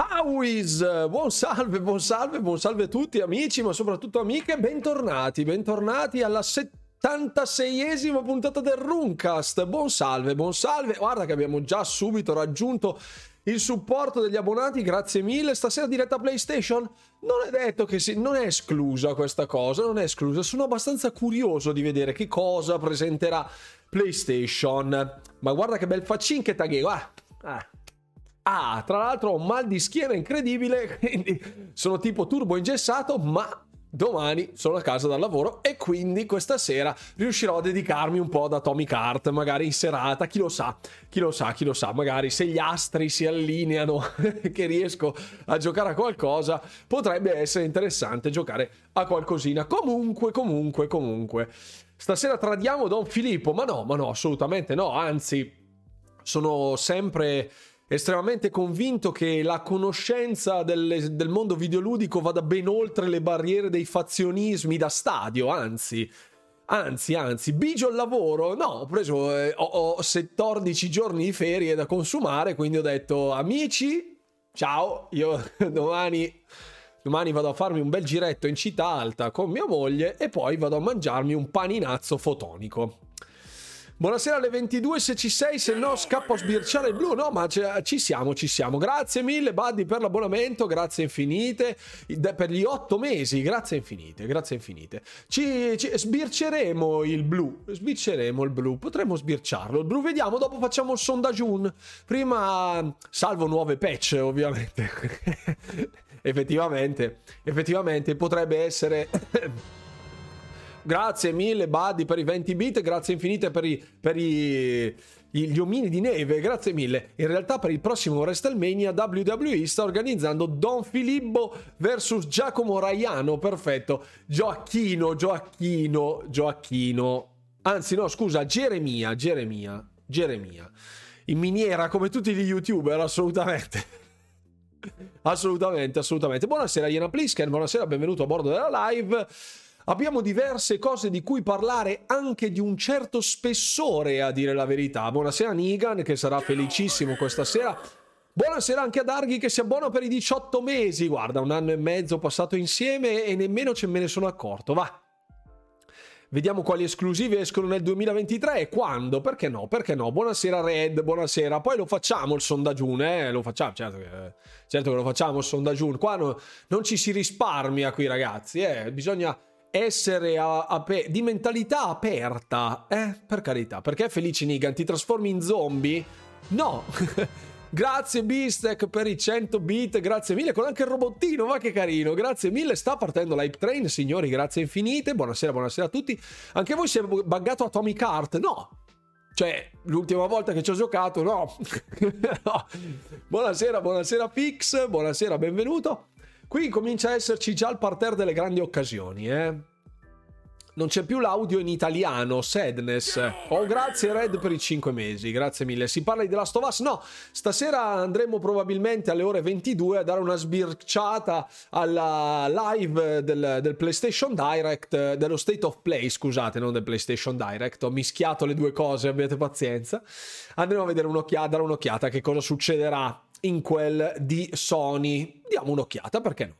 Howis, buon salve, buon salve, buon salve a tutti amici, ma soprattutto amiche, bentornati, bentornati alla 76esima puntata del Runcast. Buon salve, buon salve. Guarda che abbiamo già subito raggiunto il supporto degli abbonati, grazie mille. Stasera diretta PlayStation? Non è detto che si... non è esclusa questa cosa, non è esclusa. Sono abbastanza curioso di vedere che cosa presenterà PlayStation. Ma guarda che bel faccin che taghe, ah, ah. Ah, tra l'altro ho un mal di schiena incredibile, quindi sono tipo turbo ingessato, ma domani sono a casa dal lavoro e quindi questa sera riuscirò a dedicarmi un po' ad Atomic Heart, magari in serata, chi lo sa, chi lo sa, chi lo sa, magari se gli astri si allineano che riesco a giocare a qualcosa, potrebbe essere interessante giocare a qualcosina. Comunque, comunque, comunque. Stasera tradiamo Don Filippo, ma no, ma no, assolutamente no, anzi sono sempre estremamente convinto che la conoscenza del, del mondo videoludico vada ben oltre le barriere dei fazionismi da stadio, anzi. Anzi, anzi, bigio al lavoro. No, ho preso eh, ho, ho 14 giorni di ferie da consumare, quindi ho detto amici, ciao, io domani Domani vado a farmi un bel giretto in città alta con mia moglie e poi vado a mangiarmi un paninazzo fotonico. Buonasera alle 22 se ci sei, se no scappo a sbirciare il blu. No, ma ci siamo, ci siamo. Grazie mille, Buddy, per l'abbonamento. Grazie infinite. Per gli otto mesi, grazie infinite, grazie infinite. Ci, ci sbirceremo il blu. Sbirceremo il blu. Potremmo sbirciarlo. Il blu, vediamo. Dopo facciamo il sondaggio. Prima salvo nuove patch, ovviamente. effettivamente, effettivamente potrebbe essere. Grazie mille, Buddy, per i 20 bit. Grazie infinite per, i, per i, gli omini di neve. Grazie mille. In realtà, per il prossimo WrestleMania, WWE sta organizzando Don Filippo vs Giacomo Raiano. Perfetto. Gioacchino, Gioacchino, Gioacchino. Anzi, no, scusa, Geremia, Geremia, Geremia. In miniera come tutti gli youtuber, assolutamente. assolutamente, assolutamente. Buonasera, Iena Plisken. Buonasera, benvenuto a bordo della live. Abbiamo diverse cose di cui parlare, anche di un certo spessore, a dire la verità. Buonasera Nigan, che sarà felicissimo questa sera. Buonasera anche a Darghi che si abbona per i 18 mesi. Guarda, un anno e mezzo passato insieme e nemmeno ce me ne sono accorto. Va. Vediamo quali esclusive escono nel 2023 e quando. Perché no? Perché no? Buonasera Red, buonasera. Poi lo facciamo il sondaggio, eh? Lo facciamo, certo che, certo che lo facciamo il sondaggio. Qua no, non ci si risparmia qui ragazzi, eh? Bisogna essere a, a, di mentalità aperta, eh, per carità, perché Felice Nigan ti trasformi in zombie? No! grazie Beastec per i 100 bit, grazie mille, con anche il robottino, ma che carino, grazie mille, sta partendo l'hype train, signori, grazie infinite, buonasera, buonasera a tutti, anche voi siete buggato Atomic Heart? No! Cioè, l'ultima volta che ci ho giocato, no. no. Buonasera, buonasera Pix, buonasera, benvenuto. Qui comincia a esserci già il parterre delle grandi occasioni, eh. Non c'è più l'audio in italiano, Sadness. Oh, grazie Red per i 5 mesi, grazie mille. Si parla di The Last of Us? No, stasera andremo probabilmente alle ore 22 a dare una sbirciata alla live del, del, PlayStation Direct, dello State of Play, scusate, non del PlayStation Direct. Ho mischiato le due cose, abbiate pazienza. Andremo a vedere un'occhiata, dare un'occhiata a che cosa succederà in quel di Sony. Diamo un'occhiata, perché no?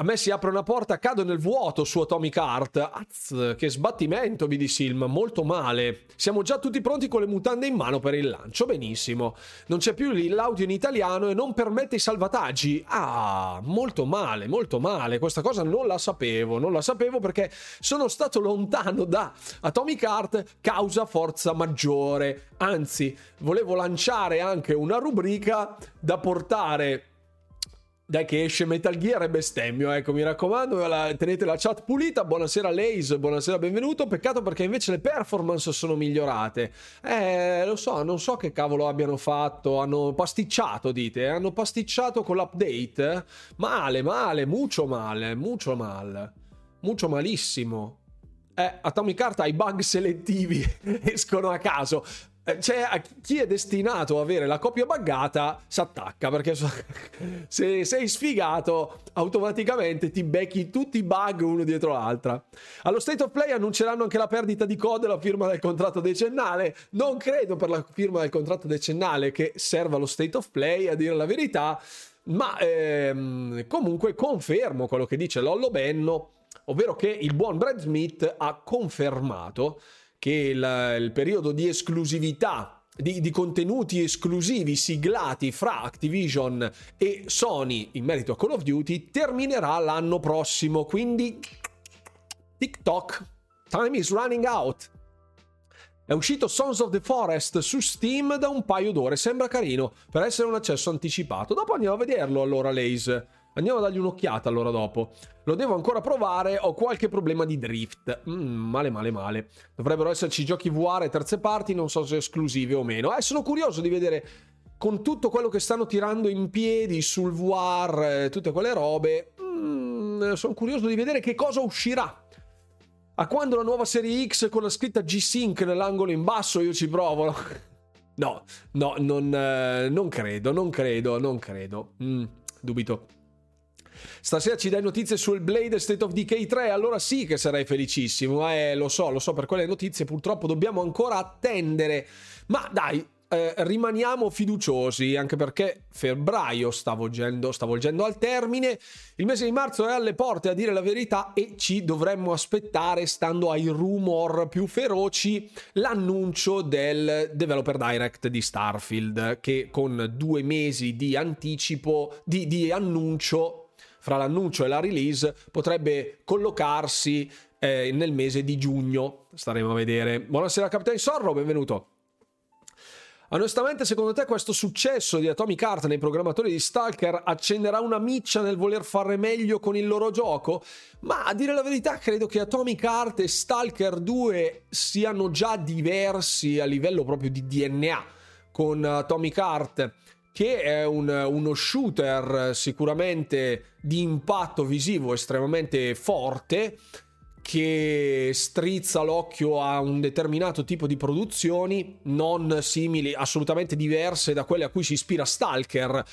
A me si apre una porta, cado nel vuoto su Atomic Heart. Az, che sbattimento, BD Silm, molto male. Siamo già tutti pronti con le mutande in mano per il lancio, benissimo. Non c'è più l'audio in italiano e non permette i salvataggi. Ah, molto male, molto male. Questa cosa non la sapevo, non la sapevo perché sono stato lontano da Atomic Heart causa forza maggiore. Anzi, volevo lanciare anche una rubrica da portare dai che esce Metal Gear e bestemmio, ecco mi raccomando, la, tenete la chat pulita, buonasera Lace, buonasera benvenuto, peccato perché invece le performance sono migliorate, eh lo so, non so che cavolo abbiano fatto, hanno pasticciato dite, eh? hanno pasticciato con l'update, male, male, mucho male, mucho male, mucho malissimo, eh, Atomic Heart ha i bug selettivi, escono a caso, cioè, chi è destinato a avere la coppia buggata si attacca perché se sei sfigato automaticamente ti becchi tutti i bug uno dietro l'altra. Allo State of Play annunceranno anche la perdita di code e la firma del contratto decennale. Non credo per la firma del contratto decennale che serva lo State of Play a dire la verità, ma ehm, comunque confermo quello che dice Lollo Benno, ovvero che il buon Brad Smith ha confermato che il, il periodo di esclusività di, di, contenuti esclusivi siglati fra Activision e Sony in merito a Call of Duty terminerà l'anno prossimo. Quindi TikTok, time is running out. È uscito Sons of the Forest su Steam da un paio d'ore, sembra carino per essere un accesso anticipato. Dopo andiamo a vederlo allora, Lace. Andiamo a dargli un'occhiata allora dopo. Lo devo ancora provare, ho qualche problema di drift. Mm, male, male, male. Dovrebbero esserci giochi VR e terze parti, non so se esclusive o meno. Eh, sono curioso di vedere con tutto quello che stanno tirando in piedi sul VR, eh, tutte quelle robe. Mm, sono curioso di vedere che cosa uscirà. A quando la nuova serie X con la scritta G-Sync nell'angolo in basso io ci provo. No, no, non, eh, non credo, non credo, non credo. Mm, dubito. Stasera ci dai notizie sul Blade State of Decay 3, allora sì che sarei felicissimo. Eh, lo so, lo so, per quelle notizie purtroppo dobbiamo ancora attendere. Ma dai, eh, rimaniamo fiduciosi, anche perché febbraio sta volgendo, sta volgendo al termine, il mese di marzo è alle porte a dire la verità e ci dovremmo aspettare, stando ai rumor più feroci, l'annuncio del Developer Direct di Starfield, che con due mesi di anticipo, di, di annuncio fra l'annuncio e la release potrebbe collocarsi eh, nel mese di giugno. Staremo a vedere. Buonasera Captain Sorro, benvenuto. Onestamente, secondo te questo successo di Atomic Heart nei programmatori di Stalker accenderà una miccia nel voler fare meglio con il loro gioco? Ma a dire la verità, credo che Atomic Heart e Stalker 2 siano già diversi a livello proprio di DNA. Con Atomic Heart che è un, uno shooter sicuramente di impatto visivo estremamente forte che strizza l'occhio a un determinato tipo di produzioni non simili, assolutamente diverse da quelle a cui si ispira Stalker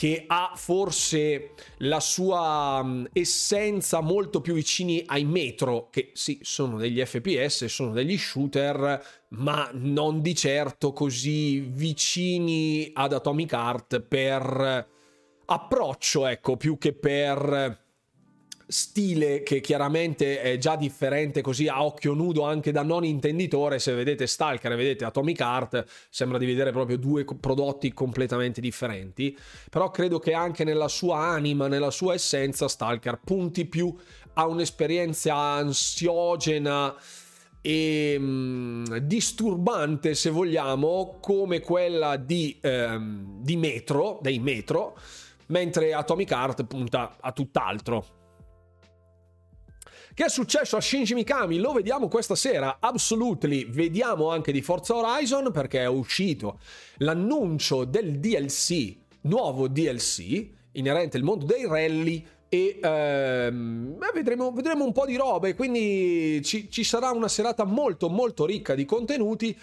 che ha forse la sua mm, essenza molto più vicini ai metro, che sì, sono degli FPS, sono degli shooter, ma non di certo così vicini ad Atomic Heart per approccio, ecco, più che per stile che chiaramente è già differente così a occhio nudo anche da non intenditore se vedete Stalker e vedete Atomic Heart sembra di vedere proprio due prodotti completamente differenti però credo che anche nella sua anima nella sua essenza Stalker punti più a un'esperienza ansiogena e mh, mm, disturbante se vogliamo come quella di, ehm, di Metro dei Metro mentre Atomic Heart punta a tutt'altro che è successo a Shinji Mikami? Lo vediamo questa sera. Absolutely. Vediamo anche di Forza Horizon perché è uscito l'annuncio del DLC, nuovo DLC, inerente al mondo dei rally e ehm, vedremo, vedremo, un po' di robe, quindi ci, ci sarà una serata molto molto ricca di contenuti.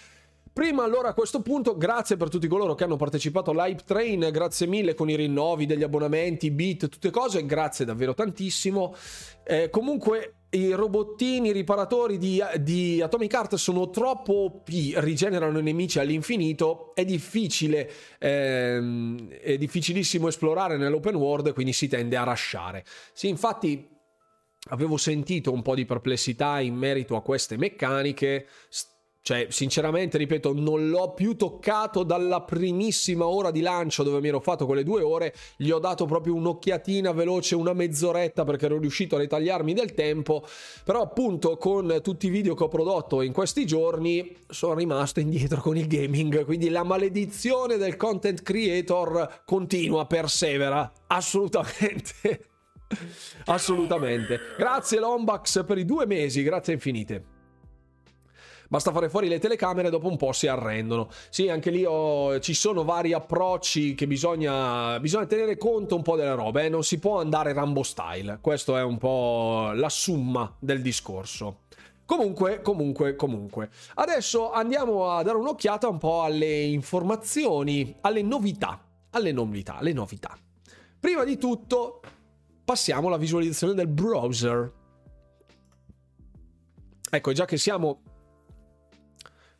Prima allora a questo punto grazie per tutti coloro che hanno partecipato all'Hype Train, grazie mille con i rinnovi degli abbonamenti, beat, tutte cose, grazie davvero tantissimo. Eh, comunque i robottini riparatori di, di, Atomic Heart sono troppo OP, rigenerano i nemici all'infinito, è difficile, ehm, è difficilissimo esplorare nell'open world, quindi si tende a rasciare. Sì, infatti avevo sentito un po' di perplessità in merito a queste meccaniche, cioè, sinceramente, ripeto, non l'ho più toccato dalla primissima ora di lancio dove mi ero fatto quelle due ore. Gli ho dato proprio un'occhiatina veloce, una mezz'oretta perché ero riuscito a ritagliarmi del tempo. Però, appunto, con tutti i video che ho prodotto in questi giorni, sono rimasto indietro con il gaming. Quindi la maledizione del content creator continua, persevera. Assolutamente. Assolutamente. Grazie Lombax per i due mesi, grazie infinite. Basta fare fuori le telecamere, dopo un po' si arrendono. Sì, anche lì ho, ci sono vari approcci che bisogna, bisogna tenere conto un po' delle robe. Eh? Non si può andare Rambo style. Questo è un po' la summa del discorso. Comunque, comunque, comunque. Adesso andiamo a dare un'occhiata un po' alle informazioni, alle novità, alle novità, alle novità. Prima di tutto, passiamo alla visualizzazione del browser. Ecco, già che siamo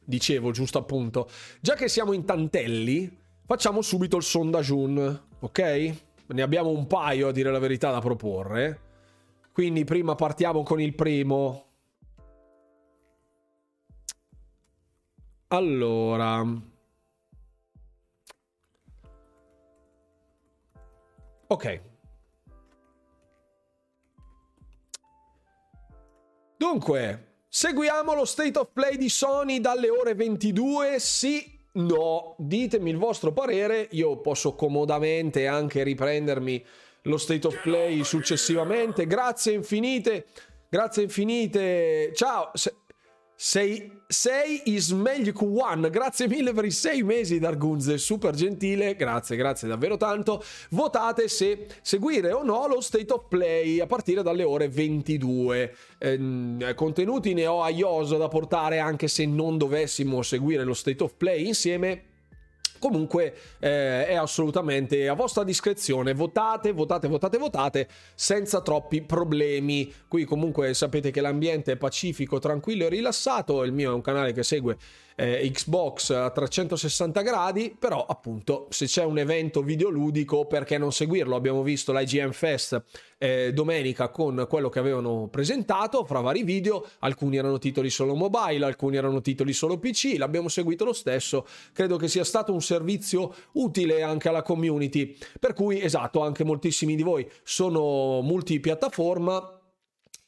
dicevo giusto appunto, già che siamo in tantelli, facciamo subito il sondaggiun, ok? Ne abbiamo un paio a dire la verità da proporre. Quindi prima partiamo con il primo. Allora. Ok. Dunque, seguiamo lo state of play di Sony dalle ore 22. Sì, no, ditemi il vostro parere. Io posso comodamente anche riprendermi lo state of play successivamente. Grazie infinite. Grazie infinite. Ciao. Sei, sei Ismail One, grazie mille per i sei mesi Dargunze, super gentile, grazie, grazie davvero tanto. Votate se seguire o no lo State of Play a partire dalle ore 22. Eh, contenuti ne ho a ioso da portare anche se non dovessimo seguire lo State of Play insieme Comunque eh, è assolutamente a vostra discrezione, votate, votate, votate, votate senza troppi problemi. Qui comunque sapete che l'ambiente è pacifico, tranquillo e rilassato, il mio è un canale che segue eh, Xbox a 360 gradi, però appunto se c'è un evento videoludico perché non seguirlo? Abbiamo visto l'IGN Fest eh, domenica con quello che avevano presentato fra vari video, alcuni erano titoli solo mobile, alcuni erano titoli solo PC, l'abbiamo seguito lo stesso, credo che sia stato un servizio utile anche alla community, per cui esatto, anche moltissimi di voi sono multipiattaforma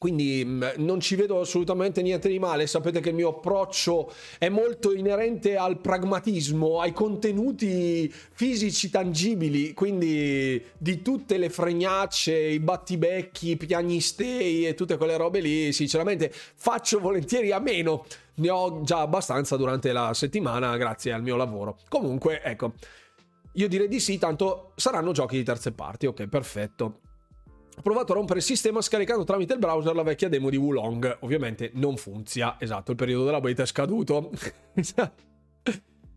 quindi mm, non ci vedo assolutamente niente di male. Sapete che il mio approccio è molto inerente al pragmatismo, ai contenuti fisici tangibili. Quindi di tutte le fregnacce, i battibecchi, i piagnistei e tutte quelle robe lì, sinceramente faccio volentieri a meno. Ne ho già abbastanza durante la settimana grazie al mio lavoro. Comunque, ecco, io direi di sì, tanto saranno giochi di terze parti. Ok, perfetto. Ho provato a rompere il sistema scaricando tramite il browser la vecchia demo di Wulong. Ovviamente non funziona. Esatto, il periodo della beta è scaduto.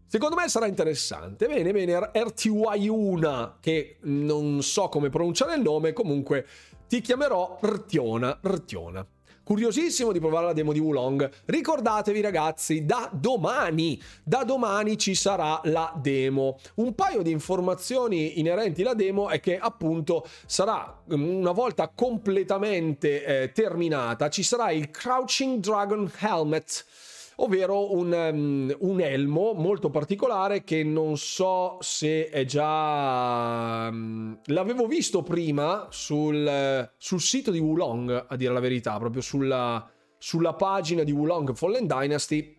Secondo me sarà interessante. Bene, bene, RTY1, che non so come pronunciare il nome, comunque ti chiamerò Rtiona, Rtiona. Curiosissimo di provare la demo di Wulong. Ricordatevi ragazzi, da domani, da domani ci sarà la demo. Un paio di informazioni inerenti alla demo è che appunto sarà mm, una volta completamente eh, terminata, ci sarà il Crouching Dragon Helmet ovvero un, um, un, elmo molto particolare che non so se è già... Um, l'avevo visto prima sul, sul, sito di Wulong, a dire la verità, proprio sulla, sulla pagina di Wulong Fallen Dynasty.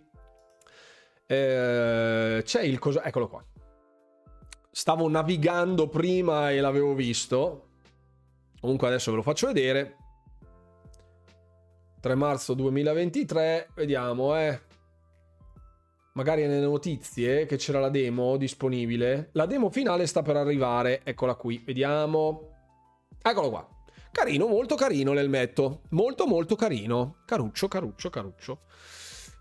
Eh, c'è il coso... Eccolo qua. Stavo navigando prima e l'avevo visto. Comunque adesso ve lo faccio vedere. 3 marzo 2023, vediamo, eh. Magari nelle notizie che c'era la demo disponibile. La demo finale sta per arrivare, eccola qui, vediamo. Eccolo qua. Carino, molto carino l'elmetto. Molto molto carino. Caruccio, caruccio, caruccio.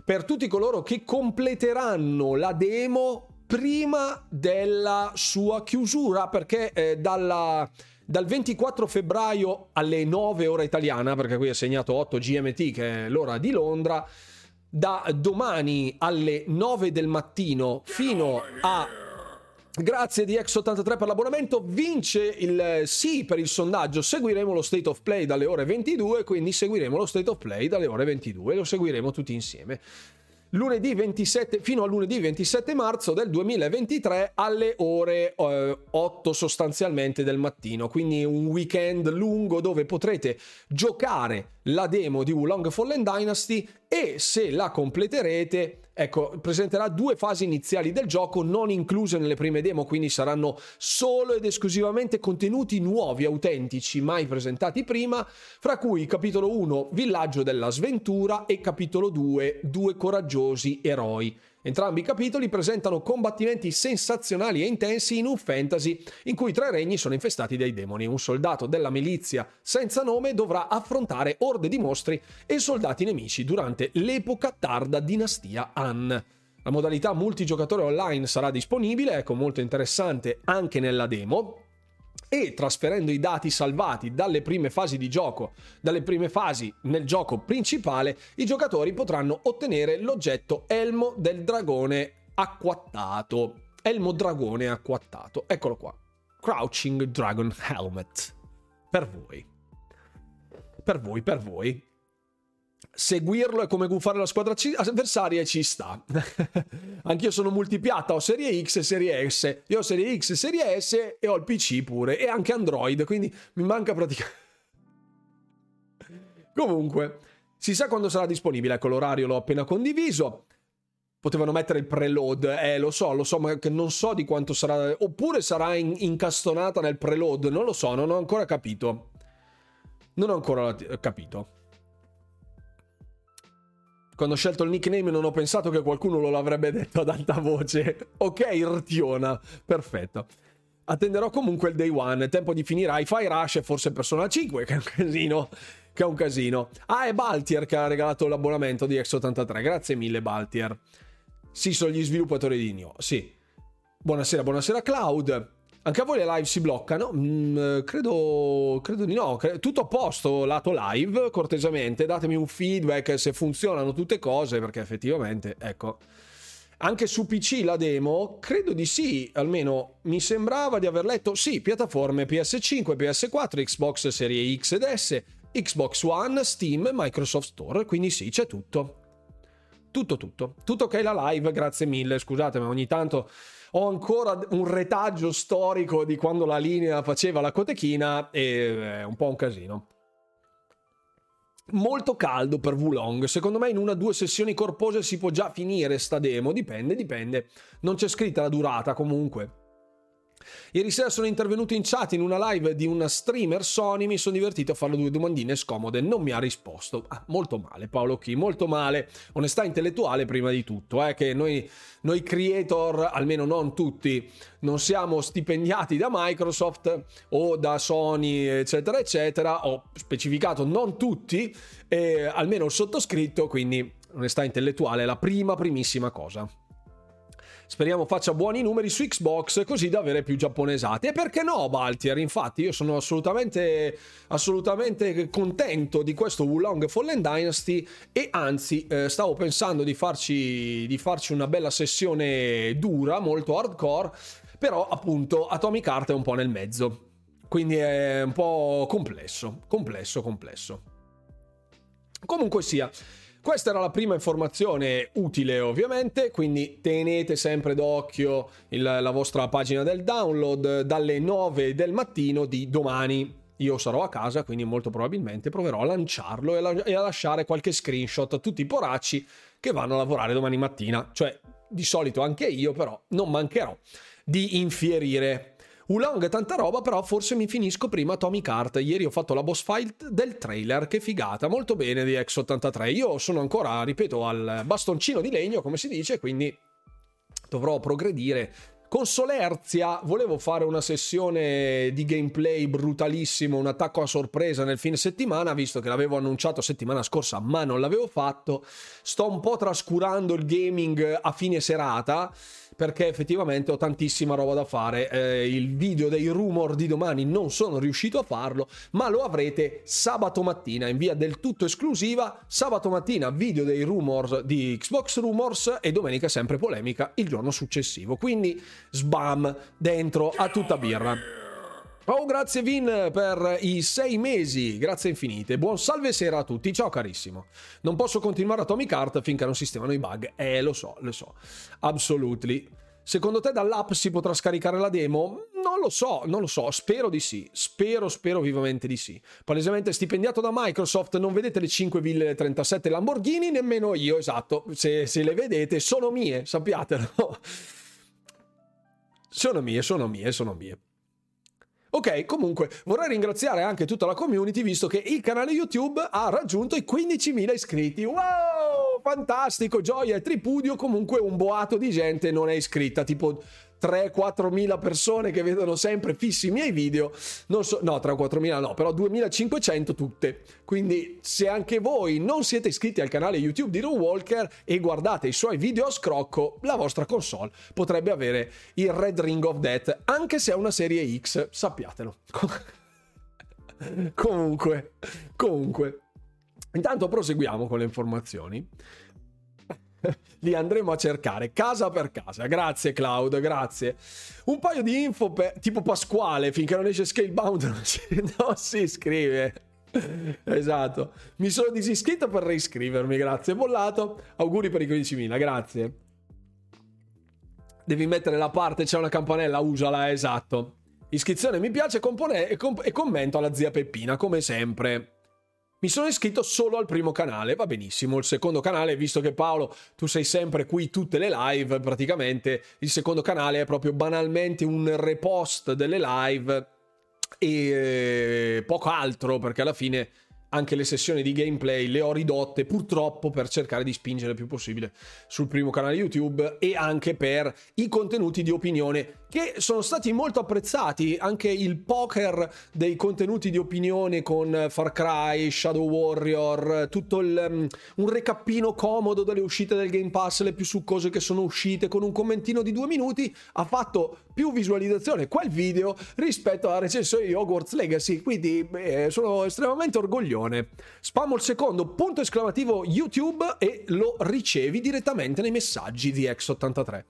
Per tutti coloro che completeranno la demo prima della sua chiusura, perché eh, dalla dal 24 febbraio alle 9 ora italiana, perché qui è segnato 8 GMT che è l'ora di Londra, da domani alle 9 del mattino fino a Grazie di X83 per l'abbonamento. Vince il sì per il sondaggio. Seguiremo lo state of play dalle ore 22. Quindi seguiremo lo state of play dalle ore 22. Lo seguiremo tutti insieme lunedì 27, fino a lunedì 27 marzo del 2023 alle ore eh, 8 sostanzialmente del mattino, quindi un weekend lungo dove potrete giocare la demo di Wulong Fallen Dynasty e se la completerete ecco, presenterà due fasi iniziali del gioco non incluse nelle prime demo, quindi saranno solo ed esclusivamente contenuti nuovi, autentici, mai presentati prima, fra cui capitolo 1 Villaggio della sventura e capitolo 2 Due coraggiosi eroi. Entrambi i capitoli presentano combattimenti sensazionali e intensi in un fantasy in cui tre regni sono infestati dai demoni. Un soldato della milizia senza nome dovrà affrontare orde di mostri e soldati nemici durante l'epoca tarda dinastia Han. La modalità multigiocatore online sarà disponibile, ecco molto interessante anche nella demo, e trasferendo i dati salvati dalle prime fasi di gioco, dalle prime fasi nel gioco principale, i giocatori potranno ottenere l'oggetto Elmo del Dragone acquattato. Elmo Dragone acquattato. Eccolo qua. Crouching Dragon Helmet. Per voi. Per voi, per voi seguirlo è come gufare la squadra avversaria e ci sta. Anch'io sono multipiatta, ho serie X e serie S. Io ho serie X e serie S e ho il PC pure e anche Android, quindi mi manca praticamente... Comunque, si sa quando sarà disponibile, ecco l'orario l'ho appena condiviso. Potevano mettere il preload, eh lo so, lo so, ma non so di quanto sarà, oppure sarà in, incastonata nel preload, non lo so, non ho ancora capito. Non ho ancora capito quando ho scelto il nickname non ho pensato che qualcuno lo avrebbe detto ad alta voce. ok, Irtiona, perfetto. Attenderò comunque il day one, tempo di finire Hi-Fi Rush e forse Persona 5, che è un casino. Che è un casino. Ah, è Baltier che ha regalato l'abbonamento di X83. Grazie mille, Baltier. Sì, sono gli sviluppatori di Nio. Sì. Buonasera, buonasera, Cloud. Anche a voi le live si bloccano? Mm, credo, credo, di no. Tutto a posto lato live, cortesemente. Datemi un feedback se funzionano tutte cose, perché effettivamente, ecco. Anche su PC la demo, credo di sì, almeno mi sembrava di aver letto, sì, piattaforme PS5, PS4, Xbox Serie X ed S, Xbox One, Steam, Microsoft Store, quindi sì, c'è tutto. Tutto, tutto. Tutto ok la live, grazie mille, scusate, ma ogni tanto ho ancora un retaggio storico di quando la linea faceva la cotechina e è un po' un casino. Molto caldo per Wulong, secondo me in una o due sessioni corpose si può già finire sta demo, dipende, dipende. Non c'è scritta la durata comunque. Ieri sera sono intervenuto in chat in una live di una streamer Sony, mi sono divertito a farle due domandine scomode, non mi ha risposto. Ah, molto male Paolo Chi, molto male. Onestà intellettuale prima di tutto, eh, che noi, noi creator, almeno non tutti, non siamo stipendiati da Microsoft o da Sony, eccetera, eccetera. Ho specificato non tutti, eh, almeno il sottoscritto, quindi onestà intellettuale è la prima, primissima cosa. Speriamo faccia buoni numeri su Xbox così da avere più giapponesati. E perché no, Baltier? Infatti, io sono assolutamente, assolutamente contento di questo Wulong Fallen Dynasty. E anzi, eh, stavo pensando di farci, di farci una bella sessione dura, molto hardcore. Però, appunto, Atomic Heart è un po' nel mezzo. Quindi è un po' complesso, complesso, complesso. Comunque sia. Questa era la prima informazione utile ovviamente, quindi tenete sempre d'occhio il, la vostra pagina del download dalle 9 del mattino di domani. Io sarò a casa, quindi molto probabilmente proverò a lanciarlo e, la, e a lasciare qualche screenshot a tutti i poracci che vanno a lavorare domani mattina. Cioè, di solito anche io, però non mancherò di infierire Ulong tanta roba, però forse mi finisco prima Atomic Heart. Ieri ho fatto la boss fight del trailer, che figata, molto bene di X83. Io sono ancora, ripeto, al bastoncino di legno, come si dice, quindi dovrò progredire con Solerzia volevo fare una sessione di gameplay brutalissimo, un attacco a sorpresa nel fine settimana, visto che l'avevo annunciato settimana scorsa, ma non l'avevo fatto. Sto un po' trascurando il gaming a fine serata perché effettivamente ho tantissima roba da fare. Eh, il video dei rumor di domani non sono riuscito a farlo, ma lo avrete sabato mattina in via del tutto esclusiva. Sabato mattina video dei rumors di Xbox Rumors e domenica sempre polemica il giorno successivo. Quindi sbam dentro a tutta birra. Oh, grazie Vin per i sei mesi, grazie infinite. Buon salve sera a tutti, ciao carissimo. Non posso continuare Atomic Heart finché non sistemano i bug. Eh, lo so, lo so. Absolutely. Secondo te dall'app si potrà scaricare la demo? Non lo so, non lo so, spero di sì, spero, spero vivamente di sì. Palesemente stipendiato da Microsoft, non vedete le 5 ville 37 Lamborghini, nemmeno io, esatto, se, se le vedete sono mie, sappiatelo. Sono mie, sono mie, sono mie. Ok, comunque vorrei ringraziare anche tutta la community visto che il canale YouTube ha raggiunto i 15.000 iscritti. Wow! fantastico, gioia e tripudio, comunque un boato di gente non è iscritta, tipo 3-4 mila persone che vedono sempre fissi i miei video, non so, no 3-4 mila no, però 2500 tutte. Quindi se anche voi non siete iscritti al canale YouTube di Ron Walker e guardate i suoi video a scrocco, la vostra console potrebbe avere il Red Ring of Death, anche se è una serie X, sappiatelo. comunque, comunque. Intanto proseguiamo con le informazioni li andremo a cercare casa per casa. Grazie Cloud, grazie. Un paio di info per, tipo Pasquale, finché non esce Scalebound non si, non si iscrive. Esatto. Mi sono disiscritto per reiscrivermi, grazie Bollato. Auguri per i 15.000, grazie. Devi mettere la parte, c'è una campanella, usala, esatto. Iscrizione mi piace compone- e, com- e commento alla zia Peppina, come sempre. Mi sono iscritto solo al primo canale, va benissimo. Il secondo canale, visto che Paolo, tu sei sempre qui tutte le live, praticamente il secondo canale è proprio banalmente un repost delle live e eh, poco altro, perché alla fine anche le sessioni di gameplay le ho ridotte purtroppo per cercare di spingere il più possibile sul primo canale YouTube e anche per i contenuti di opinione che sono stati molto apprezzati, anche il poker dei contenuti di opinione con Far Cry, Shadow Warrior, tutto il, um, un recappino comodo delle uscite del Game Pass, le più succose che sono uscite con un commentino di due minuti, ha fatto più visualizzazione quel video rispetto alla recensione di Hogwarts Legacy, quindi beh, sono estremamente orgoglione. Spammo il secondo punto esclamativo YouTube e lo ricevi direttamente nei messaggi di X83.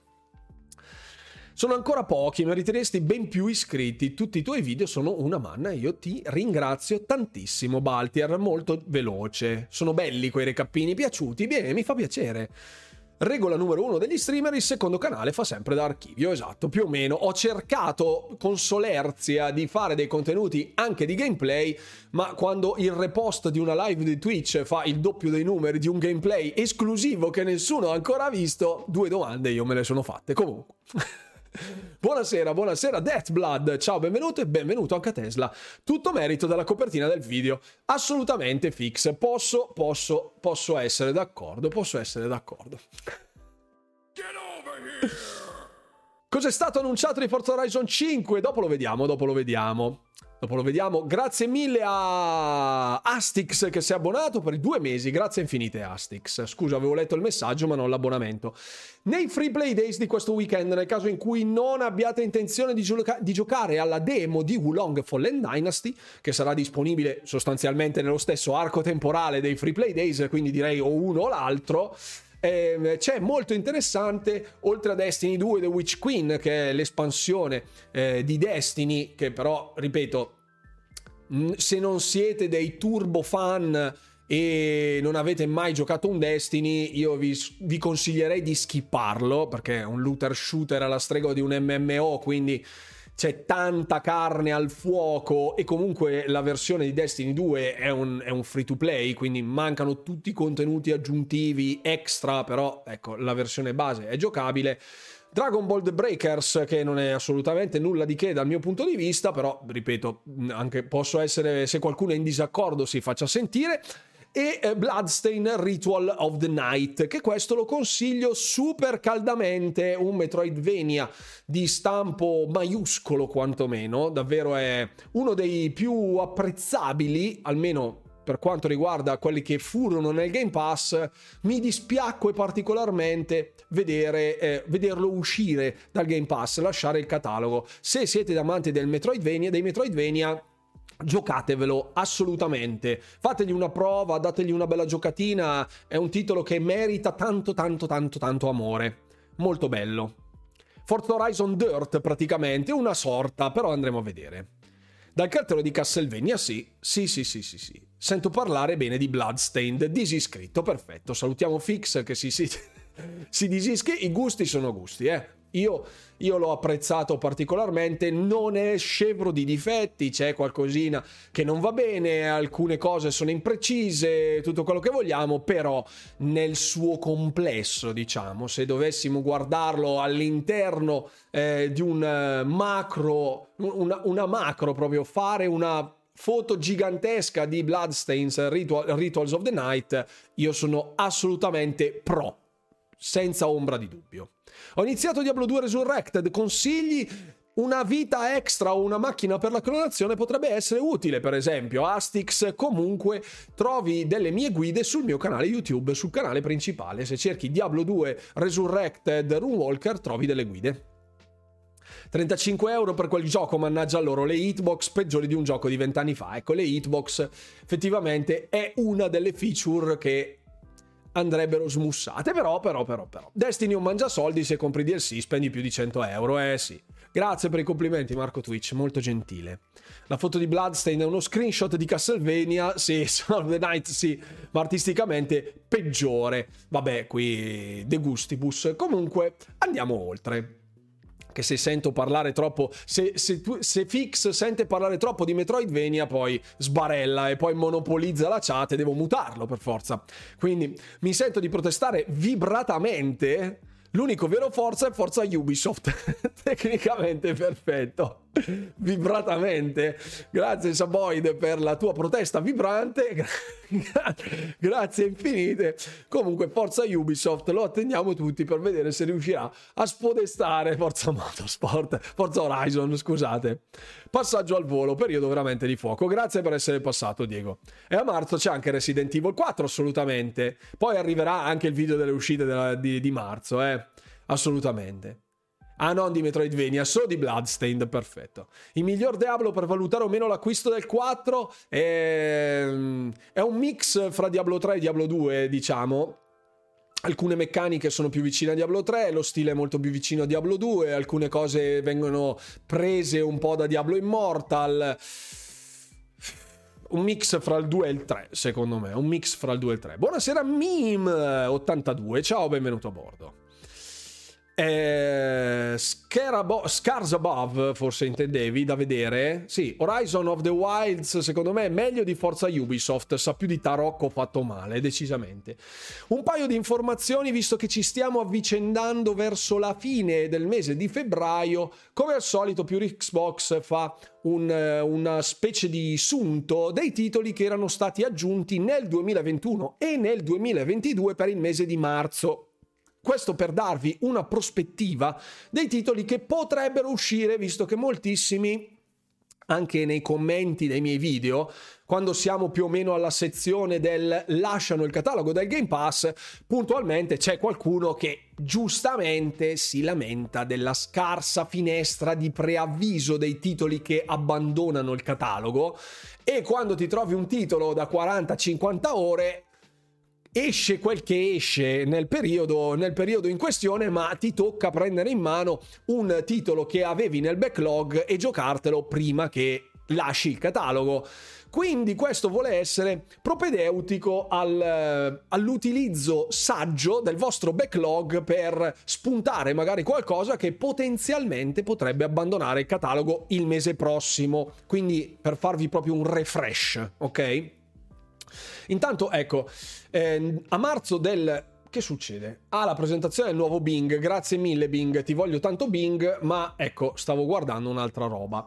Sono ancora pochi, meriteresti ben più iscritti. Tutti i tuoi video sono una manna e io ti ringrazio tantissimo, Baltier. Molto veloce. Sono belli quei recappini, piaciuti? Bene, mi fa piacere. Regola numero uno degli streamer, il secondo canale fa sempre da archivio, esatto, più o meno. Ho cercato con solerzia di fare dei contenuti anche di gameplay, ma quando il repost di una live di Twitch fa il doppio dei numeri di un gameplay esclusivo che nessuno ha ancora visto, due domande io me le sono fatte. Comunque. Buonasera, buonasera Deathblood, ciao, benvenuto e benvenuto anche a Tesla. Tutto merito della copertina del video, assolutamente fix. Posso, posso, posso essere d'accordo, posso essere d'accordo. Cos'è stato annunciato di Forza Horizon 5? Dopo lo vediamo, dopo lo vediamo. Dopo lo vediamo. Grazie mille a Astix che si è abbonato per i due mesi. Grazie infinite Astix. Scusa, avevo letto il messaggio ma non l'abbonamento. Nei free play days di questo weekend, nel caso in cui non abbiate intenzione di, gioca- di giocare alla demo di Wulong Fallen Dynasty, che sarà disponibile sostanzialmente nello stesso arco temporale dei free play days, quindi direi o uno o l'altro, eh, c'è molto interessante, oltre a Destiny 2 The Witch Queen, che è l'espansione eh, di Destiny, che però, ripeto, se non siete dei turbo fan e non avete mai giocato un Destiny, io vi, vi, consiglierei di skipparlo perché è un looter shooter alla strega di un MMO, quindi c'è tanta carne al fuoco e comunque la versione di Destiny 2 è un, è un free to play, quindi mancano tutti i contenuti aggiuntivi extra, però ecco, la versione base è giocabile. Dragon Ball The Breakers, che non è assolutamente nulla di che dal mio punto di vista, però ripeto, anche posso essere, se qualcuno è in disaccordo, si faccia sentire e eh, Bloodstain Ritual of the Night, che questo lo consiglio super caldamente, un Metroidvania di stampo maiuscolo quantomeno, davvero è uno dei più apprezzabili, almeno per quanto riguarda quelli che furono nel Game Pass, mi dispiacque particolarmente vedere, eh, vederlo uscire dal Game Pass, lasciare il catalogo. Se siete amanti del Metroidvania, dei Metroidvania giocatevelo assolutamente. Fategli una prova dategli una bella giocatina. È un titolo che merita tanto tanto tanto tanto amore. Molto bello. Forza Horizon Dirt praticamente una sorta però andremo a vedere. Dal cartello di Castlevania sì. Sì sì sì sì sì. Sento parlare bene di Bloodstained disiscritto perfetto. Salutiamo Fix che si, si, si disische i gusti sono gusti eh io, io, l'ho apprezzato particolarmente, non è scevro di difetti, c'è qualcosina che non va bene, alcune cose sono imprecise, tutto quello che vogliamo, però nel suo complesso, diciamo, se dovessimo guardarlo all'interno eh, di un macro, una, una macro proprio, fare una foto gigantesca di Bloodstains Ritual, Rituals of the Night, io sono assolutamente pro, senza ombra di dubbio. Ho iniziato Diablo 2 Resurrected, consigli? Una vita extra o una macchina per la clonazione potrebbe essere utile, per esempio. Astix, comunque trovi delle mie guide sul mio canale YouTube, sul canale principale, se cerchi Diablo 2 Resurrected Runewalker trovi delle guide. 35 euro per quel gioco, mannaggia loro, le hitbox peggiori di un gioco di vent'anni fa. Ecco, le hitbox effettivamente è una delle feature che andrebbero smussate, però, però, però, però. Destiny non mangia soldi, se compri DLC spendi più di 100 euro, eh sì. Grazie per i complimenti Marco Twitch, molto gentile. La foto di Bloodstain è uno screenshot di Castlevania, sì, Son of the Night sì, ma artisticamente peggiore. Vabbè, qui de gustibus. Comunque, andiamo oltre che se sento parlare troppo, se, se, se, Fix sente parlare troppo di Metroidvania, poi sbarella e poi monopolizza la chat e devo mutarlo per forza. Quindi mi sento di protestare vibratamente L'unico vero forza è forza Ubisoft. Tecnicamente perfetto. Vibratamente. Grazie Saboid per la tua protesta vibrante. Grazie infinite. Comunque forza Ubisoft, lo attendiamo tutti per vedere se riuscirà a spodestare Forza Motorsport, Forza Horizon, scusate. Passaggio al volo, periodo veramente di fuoco. Grazie per essere passato Diego. E a marzo c'è anche Resident Evil 4 assolutamente. Poi arriverà anche il video delle uscite della, di, di marzo, eh assolutamente. Ah, non di Metroidvania, solo di Bloodstained, perfetto. Il miglior Diablo per valutare o meno l'acquisto del 4 è, è un mix fra Diablo 3 e Diablo 2, diciamo. Alcune meccaniche sono più vicine a Diablo 3, lo stile è molto più vicino a Diablo 2, alcune cose vengono prese un po' da Diablo Immortal. Un mix fra il 2 e il 3, secondo me. Un mix fra il 2 e il 3. Buonasera, Meme82. Ciao, benvenuto a bordo. Eh, Scars Above, forse intendevi, da vedere. Sì, Horizon of the Wilds, secondo me, è meglio di Forza Ubisoft. Sa più di tarocco fatto male, decisamente. Un paio di informazioni, visto che ci stiamo avvicendando verso la fine del mese di febbraio. Come al solito, più Xbox fa un, una specie di sunto dei titoli che erano stati aggiunti nel 2021 e nel 2022 per il mese di marzo. Questo per darvi una prospettiva dei titoli che potrebbero uscire, visto che moltissimi anche nei commenti dei miei video, quando siamo più o meno alla sezione del lasciano il catalogo del Game Pass, puntualmente c'è qualcuno che giustamente si lamenta della scarsa finestra di preavviso dei titoli che abbandonano il catalogo. E quando ti trovi un titolo da 40-50 ore esce quel che esce nel periodo, nel periodo in questione, ma ti tocca prendere in mano un titolo che avevi nel backlog e giocartelo prima che lasci il catalogo. Quindi questo vuole essere propedeutico al, all'utilizzo saggio del vostro backlog per spuntare magari qualcosa che potenzialmente potrebbe abbandonare il catalogo il mese prossimo. Quindi per farvi proprio un refresh, ok? Intanto, ecco, eh, a marzo del che succede? Ah, la presentazione del nuovo Bing. Grazie mille, Bing. Ti voglio tanto, Bing. Ma ecco, stavo guardando un'altra roba.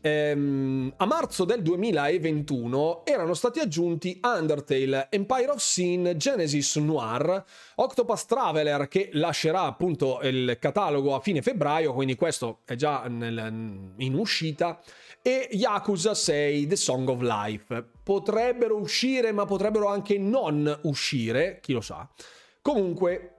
Ehm, a marzo del 2021 erano stati aggiunti Undertale, Empire of Sin, Genesis Noir, Octopath Traveler che lascerà appunto il catalogo a fine febbraio, quindi questo è già nel, in uscita, e Yakuza 6 The Song of Life. Potrebbero uscire, ma potrebbero anche non uscire, chi lo sa. Comunque,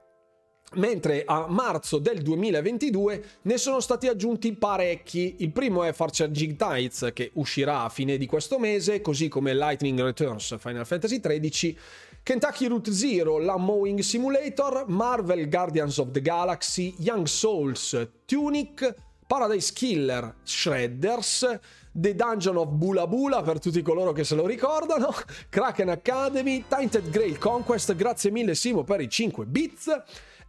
mentre a marzo del 2022 ne sono stati aggiunti parecchi. Il primo è Far Charging Tides che uscirà a fine di questo mese, così come Lightning Returns Final Fantasy XIII, Kentucky Route Zero, la Mowing Simulator, Marvel Guardians of the Galaxy, Young Souls, Tunic, Paradise Killer Shredders, The Dungeon of Bula Bula per tutti coloro che se lo ricordano, Kraken Academy, Tainted Grail Conquest, grazie mille Simo per i 5 bits,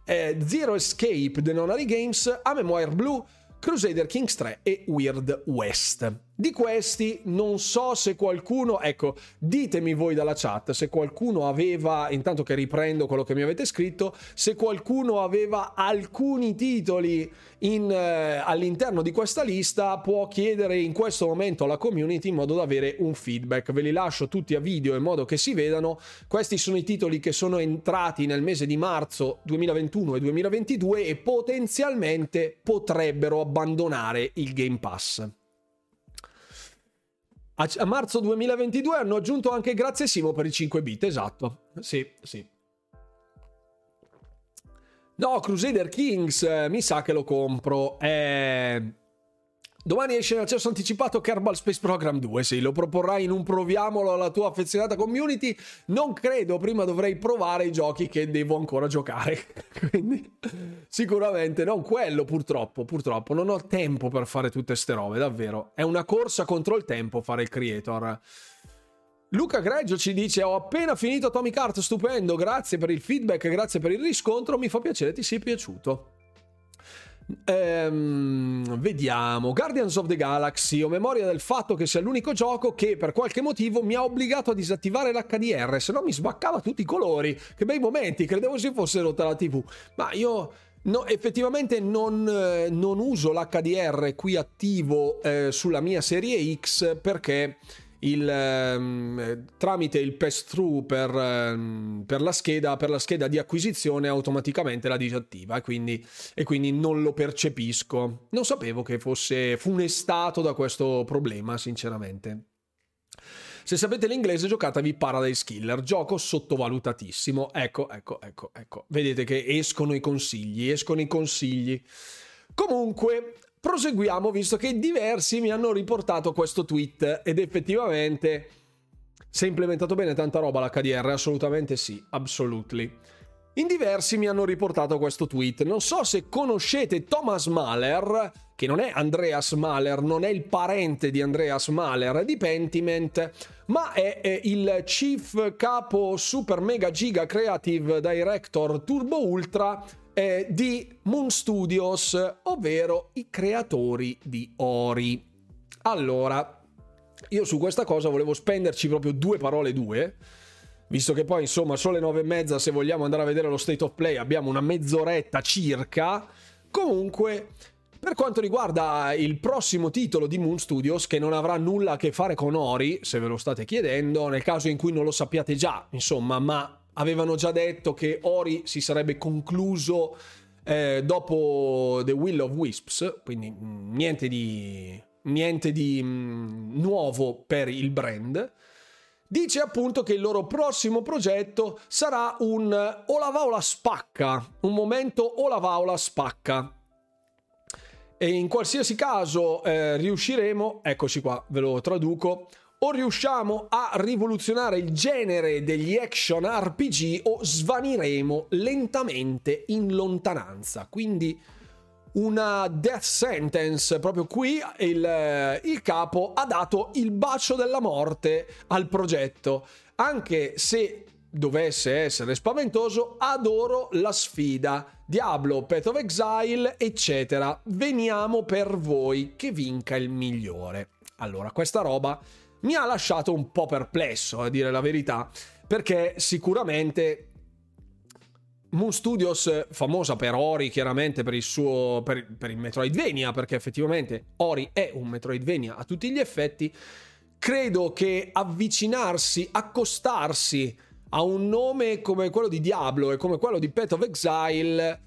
eh, Zero Escape The Nonary Games, A Memoir Blue, Crusader Kings 3 e Weird West. Di questi non so se qualcuno, ecco, ditemi voi dalla chat se qualcuno aveva, intanto che riprendo quello che mi avete scritto, se qualcuno aveva alcuni titoli in, eh, all'interno di questa lista può chiedere in questo momento alla community in modo da avere un feedback. Ve li lascio tutti a video in modo che si vedano. Questi sono i titoli che sono entrati nel mese di marzo 2021 e 2022 e potenzialmente potrebbero abbandonare il Game Pass. A, marzo 2022 hanno aggiunto anche grazie Simo per i 5 bit, esatto. Sì, sì. No, Crusader Kings, eh, mi sa che lo compro. Eh, Domani esce l'accesso anticipato Kerbal Space Program 2, sì, lo proporrai in un proviamolo alla tua affezionata community. Non credo, prima dovrei provare i giochi che devo ancora giocare. Quindi sicuramente non quello purtroppo, purtroppo non ho tempo per fare tutte ste robe, davvero. È una corsa contro il tempo fare il creator. Luca Greggio ci dice: Ho appena finito Atomic Heart, stupendo. Grazie per il feedback, grazie per il riscontro. Mi fa piacere, ti sia piaciuto. Ehm, vediamo. Guardians of the Galaxy ho memoria del fatto che sia l'unico gioco che per qualche motivo mi ha obbligato a disattivare l'HDR se no mi sbaccava tutti i colori. Che bei momenti credevo si fosse rotta la tv ma io No, effettivamente non, eh, non, uso l'HDR qui attivo eh, sulla mia serie X perché il, ehm, tramite il pass-through per, ehm, per, la scheda, per la scheda di acquisizione automaticamente la disattiva e quindi, e quindi non lo percepisco. Non sapevo che fosse funestato da questo problema, sinceramente. Se sapete l'inglese giocatevi Paradise Killer, gioco sottovalutatissimo. Ecco, ecco, ecco, ecco. Vedete che escono i consigli, escono i consigli. Comunque, proseguiamo visto che diversi mi hanno riportato questo tweet ed effettivamente si è implementato bene tanta roba l'HDR, assolutamente sì, absolutely. In diversi mi hanno riportato questo tweet. Non so se conoscete Thomas Mahler, che non è Andreas Mahler, non è il parente di Andreas Mahler di Pentiment, ma è, il chief capo super mega giga creative director Turbo Ultra eh, di Moon Studios, ovvero i creatori di Ori. Allora, io su questa cosa volevo spenderci proprio due parole due, visto che poi insomma sono le nove e mezza, se vogliamo andare a vedere lo state of play abbiamo una mezz'oretta circa. Comunque, per quanto riguarda il prossimo titolo di Moon Studios, che non avrà nulla a che fare con Ori, se ve lo state chiedendo, nel caso in cui non lo sappiate già, insomma, ma avevano già detto che Ori si sarebbe concluso eh, dopo The Will of Wisps, quindi mm, niente di, niente di mm, nuovo per il brand. Dice appunto che il loro prossimo progetto sarà un o la va o la spacca, un momento o la va o la spacca. E in qualsiasi caso eh, riusciremo, eccoci qua, ve lo traduco, o riusciamo a rivoluzionare il genere degli action RPG o svaniremo lentamente in lontananza. Quindi una death sentence proprio qui il, il capo ha dato il bacio della morte al progetto anche se dovesse essere spaventoso adoro la sfida. Diablo, Path of Exile eccetera. Veniamo per voi che vinca il migliore. Allora questa roba mi ha lasciato un po' perplesso, a dire la verità, perché sicuramente Moon Studios, famosa per Ori, chiaramente per il suo per, per, il Metroidvania, perché effettivamente Ori è un Metroidvania a tutti gli effetti. Credo che avvicinarsi, accostarsi a un nome come quello di Diablo e come quello di Path of Exile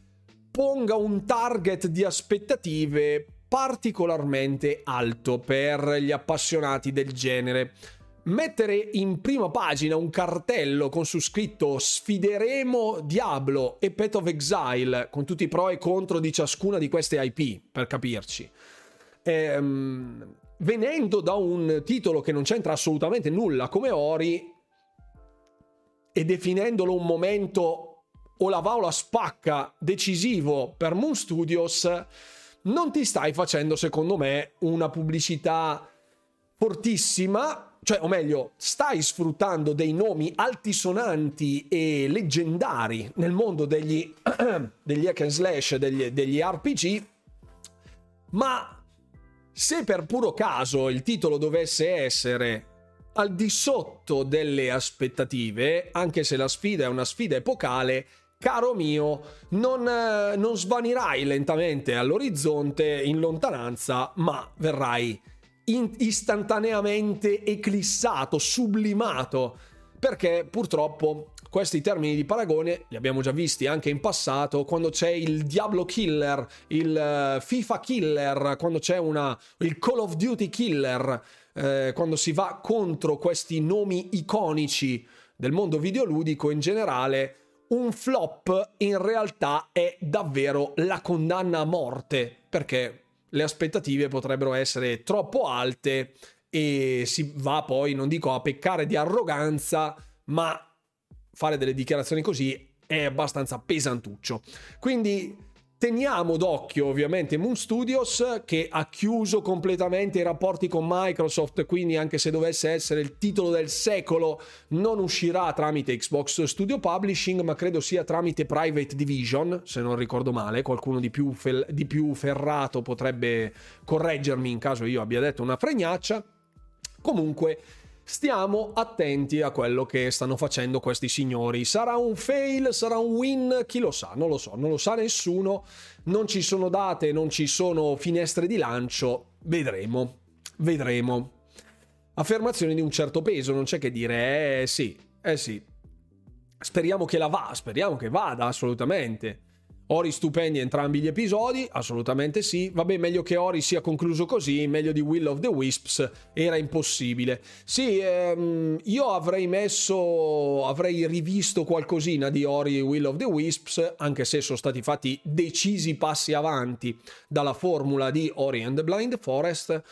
ponga un target di aspettative particolarmente alto per gli appassionati del genere. Mettere in prima pagina un cartello con su scritto sfideremo Diablo e Path of Exile con tutti i pro e contro di ciascuna di queste IP, per capirci. Ehm, venendo da un titolo che non c'entra assolutamente nulla come Ori e definendolo un momento o la va o la spacca decisivo per Moon Studios, non ti stai facendo, secondo me, una pubblicità fortissima, cioè, o meglio, stai sfruttando dei nomi altisonanti e leggendari nel mondo degli, degli hack and slash, degli, degli RPG, ma Se per puro caso il titolo dovesse essere al di sotto delle aspettative, anche se la sfida è una sfida epocale, caro mio, non, eh, non svanirai lentamente all'orizzonte in lontananza, ma verrai istantaneamente eclissato, sublimato, perché purtroppo questi termini di paragone li abbiamo già visti anche in passato, quando c'è il Diablo Killer, il uh, FIFA Killer, quando c'è una, il Call of Duty Killer, eh, quando si va contro questi nomi iconici del mondo videoludico in generale, un flop in realtà è davvero la condanna a morte, perché le aspettative potrebbero essere troppo alte e si va poi, non dico a peccare di arroganza, ma fare delle dichiarazioni così è abbastanza pesantuccio. Quindi Teniamo d'occhio ovviamente Moon Studios che ha chiuso completamente i rapporti con Microsoft, quindi anche se dovesse essere il titolo del secolo non uscirà tramite Xbox Studio Publishing, ma credo sia tramite Private Division, se non ricordo male, qualcuno di più, fel- di più ferrato potrebbe correggermi in caso io abbia detto una fregnaccia. Comunque Stiamo attenti a quello che stanno facendo questi signori. Sarà un fail, sarà un win, chi lo sa, non lo so, non lo sa nessuno. Non ci sono date, non ci sono finestre di lancio. Vedremo, vedremo. Affermazioni di un certo peso, non c'è che dire, eh sì, eh sì. Speriamo che la va, speriamo che vada assolutamente. Ori stupendi entrambi gli episodi, assolutamente sì. Vabbè, meglio che Ori sia concluso così, meglio di Will of the Wisps, era impossibile. Sì, ehm, io avrei messo, avrei rivisto qualcosina di Ori e Will of the Wisps, anche se sono stati fatti decisi passi avanti dalla formula di Ori and the Blind Forest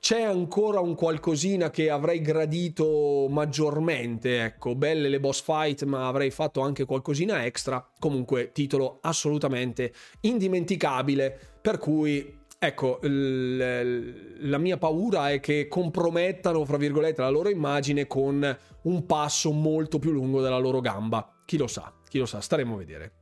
c'è ancora un qualcosina che avrei gradito maggiormente, ecco, belle le boss fight, ma avrei fatto anche qualcosina extra. Comunque, titolo assolutamente indimenticabile, per cui Ecco, l- la mia paura è che compromettano, fra virgolette, la loro immagine con un passo molto più lungo della loro gamba. Chi lo sa, chi lo sa, staremo a vedere.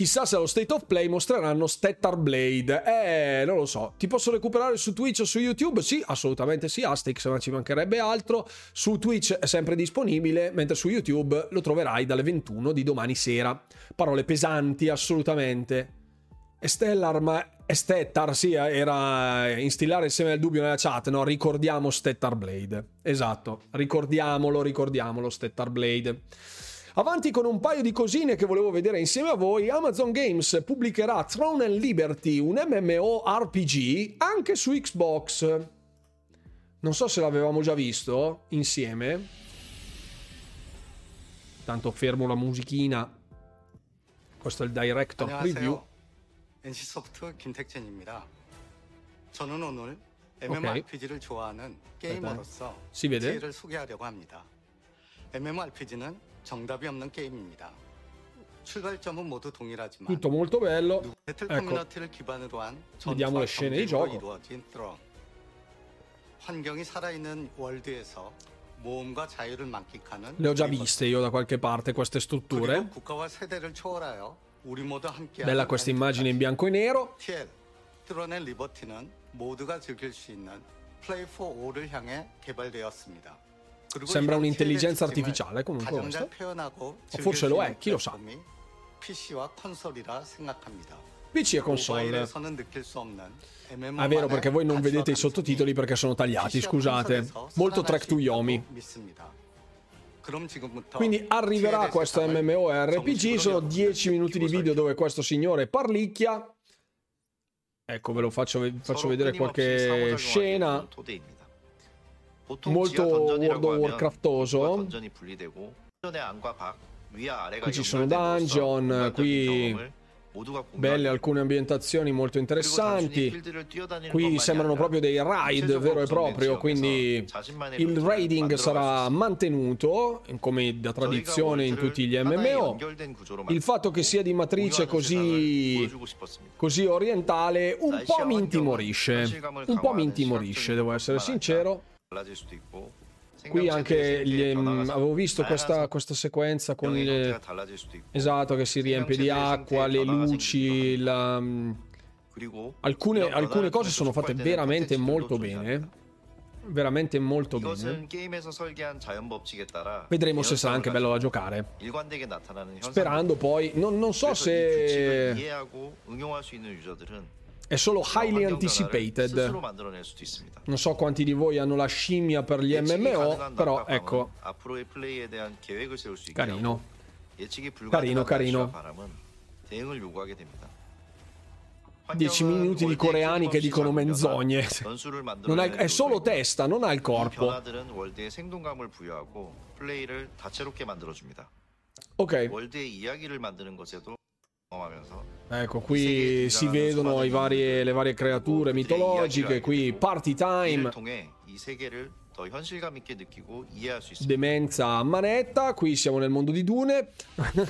Chissà se allo State of Play mostreranno Stettar Blade. Eh, non lo so. Ti posso recuperare su Twitch o su YouTube? Sì, assolutamente sì. Astix, ma ci mancherebbe altro. Su Twitch è sempre disponibile, mentre su YouTube lo troverai dalle 21 di domani sera. Parole pesanti, assolutamente. Stellar, ma Stettar, sì, era instillare insieme al dubbio nella chat, no? Ricordiamo Stettar Blade. Esatto, ricordiamolo, ricordiamolo, Stettar Blade. Avanti con un paio di cosine che volevo vedere insieme a voi, Amazon Games pubblicherà Throne and Liberty, un MMORPG, anche su Xbox. Non so se l'avevamo già visto insieme. Tanto fermo la musichina. Questo è il director 안녕하세요. preview. NC소프트 김택진입니다. 저는 오늘 MMORPG를 좋아하는 게이머로서 Si vede? 지혜를 소개하려고 합니다. MMORPG는 정답이 없는 게임입니다. 출발점은 모두 동일하지만 Tutto molto bello. 배틀 ecco. 커뮤니티를 기반으로 한 Vediamo 전투와 le scene di 경쟁으로 gioco. 이루어진 드론. 환경이 살아있는 월드에서 모험과 자유를 만끽하는 Le ho già 우리 viste io da qualche parte queste 그리고 strutture. 국가와 세대를 초월하여 우리 모두 함께 Bella questa immagine in bianco e nero. TL 뚫어낸 리버티는 모두가 즐길 수 있는 플레이 포 5를 향해 개발되었습니다. Sembra un'intelligenza artificiale comunque questa. O forse lo è, chi lo sa. PC e console. È vero perché voi non vedete i sottotitoli perché sono tagliati, scusate. Molto track to Yomi. Quindi arriverà questo MMORPG, sono 10 minuti di video dove questo signore parlicchia. Ecco, ve lo faccio, faccio vedere qualche scena molto World of Warcraftoso. Qui ci sono dungeon, qui belle alcune ambientazioni molto interessanti. Qui sembrano proprio dei raid vero e proprio, quindi il raiding sarà mantenuto come da tradizione in tutti gli MMO. Il fatto che sia di matrice così, così orientale un po' mi intimorisce. Un po' mi intimorisce, devo essere sincero. Qui anche gli, ehm, avevo visto questa, questa sequenza con il, esatto che si riempie di acqua, le luci, la, Alcune, alcune cose sono fatte veramente molto bene. Veramente molto bene. Vedremo se sarà anche bello da giocare. Sperando poi. Non, non so se. È solo highly anticipated. Non so quanti di voi hanno la scimmia per gli MMO, però ecco. Carino. Carino, carino. 10 minuti di coreani che dicono menzogne. Ha, è solo testa, non ha il corpo. Ok. Ecco, qui si vedono varie, le varie creature mitologiche, qui party time. Demenza a manetta, qui siamo nel mondo di Dune.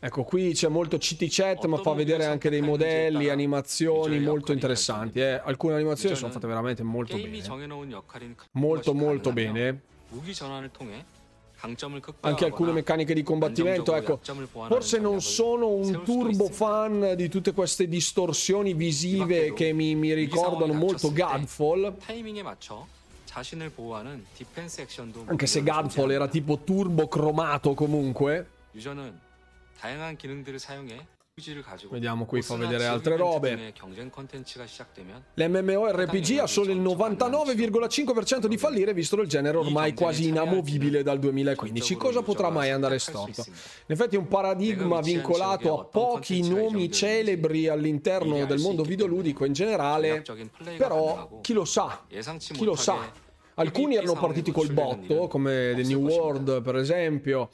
ecco, qui c'è molto CT chat, ma fa vedere anche dei modelli, animazioni molto interessanti. Eh. Alcune animazioni sono fatte veramente molto bene. Molto, molto bene anche alcune meccaniche di combattimento. Ecco, forse non sono un turbo fan di tutte queste distorsioni visive che mi, mi ricordano molto Godfall. Anche se Godfall era tipo turbo cromato comunque. Vediamo qui fa vedere altre robe. L'MMORPG ha solo il 99,5% di fallire visto il genere ormai quasi inamovibile dal 2015. Cosa potrà mai andare storto? In effetti è un paradigma vincolato a pochi nomi celebri all'interno del mondo videoludico in generale, però chi lo sa? Chi lo sa? Alcuni erano partiti col botto, come The New World per esempio,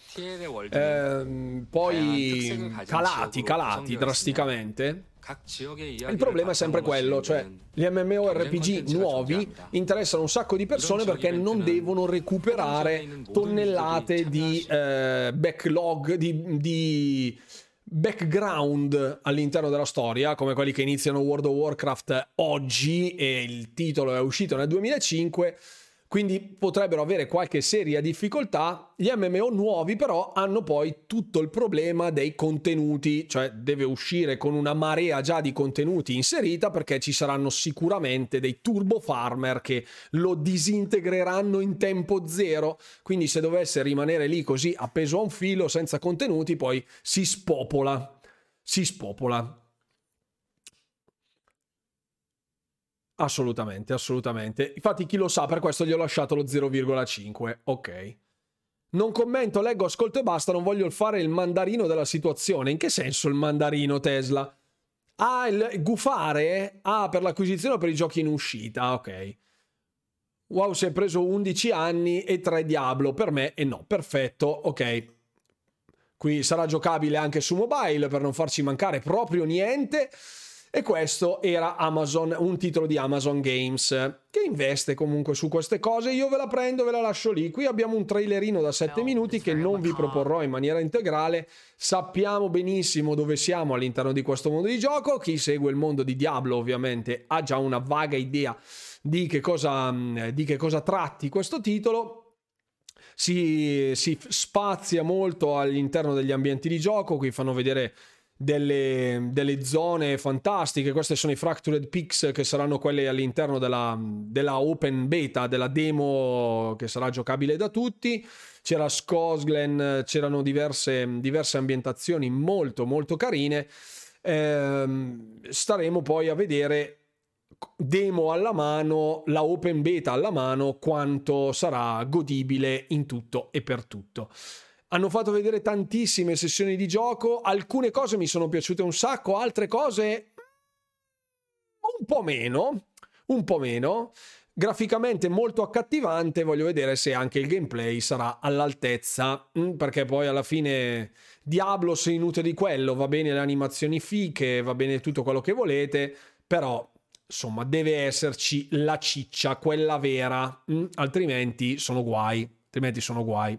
eh, poi calati, calati drasticamente. Il problema è sempre quello, cioè gli MMORPG nuovi interessano un sacco di persone perché non devono recuperare tonnellate di eh, backlog, di, di background all'interno della storia, come quelli che iniziano World of Warcraft oggi e il titolo è uscito nel 2005 quindi potrebbero avere qualche seria difficoltà. Gli MMO nuovi però hanno poi tutto il problema dei contenuti, cioè deve uscire con una marea già di contenuti inserita perché ci saranno sicuramente dei turbo farmer che lo disintegreranno in tempo zero. Quindi se dovesse rimanere lì così appeso a un filo senza contenuti poi si spopola. Si spopola. Assolutamente, assolutamente. Infatti, chi lo sa, per questo gli ho lasciato lo 0,5. Ok. Non commento, leggo, ascolto e basta. Non voglio fare il mandarino della situazione. In che senso il mandarino Tesla? Ah, il gufare? Ah, per l'acquisizione o per i giochi in uscita? Ok. Wow, si è preso 11 anni e 3 Diablo. Per me e no. Perfetto, ok. Qui sarà giocabile anche su mobile per non farci mancare proprio niente. E questo era Amazon, un titolo di Amazon Games che investe comunque su queste cose. Io ve la prendo, ve la lascio lì. Qui abbiamo un trailerino da 7 minuti che non vi proporrò in maniera integrale. Sappiamo benissimo dove siamo all'interno di questo mondo di gioco. Chi segue il mondo di Diablo ovviamente ha già una vaga idea di che cosa, di che cosa tratti questo titolo. Si, si, spazia molto all'interno degli ambienti di gioco, qui fanno vedere delle, delle, zone fantastiche. Queste sono i Fractured Peaks che saranno quelle all'interno della, della, open beta, della demo che sarà giocabile da tutti. C'era Skosglen, c'erano diverse, diverse ambientazioni molto molto carine. Eh, staremo poi a vedere demo alla mano, la open beta alla mano, quanto sarà godibile in tutto e per tutto hanno fatto vedere tantissime sessioni di gioco, alcune cose mi sono piaciute un sacco, altre cose un po' meno, un po' meno. Graficamente molto accattivante, voglio vedere se anche il gameplay sarà all'altezza, mm, perché poi alla fine Diablo se nutre di quello, va bene le animazioni fiche, va bene tutto quello che volete, però insomma deve esserci la ciccia, quella vera, mm, altrimenti sono guai, altrimenti sono guai.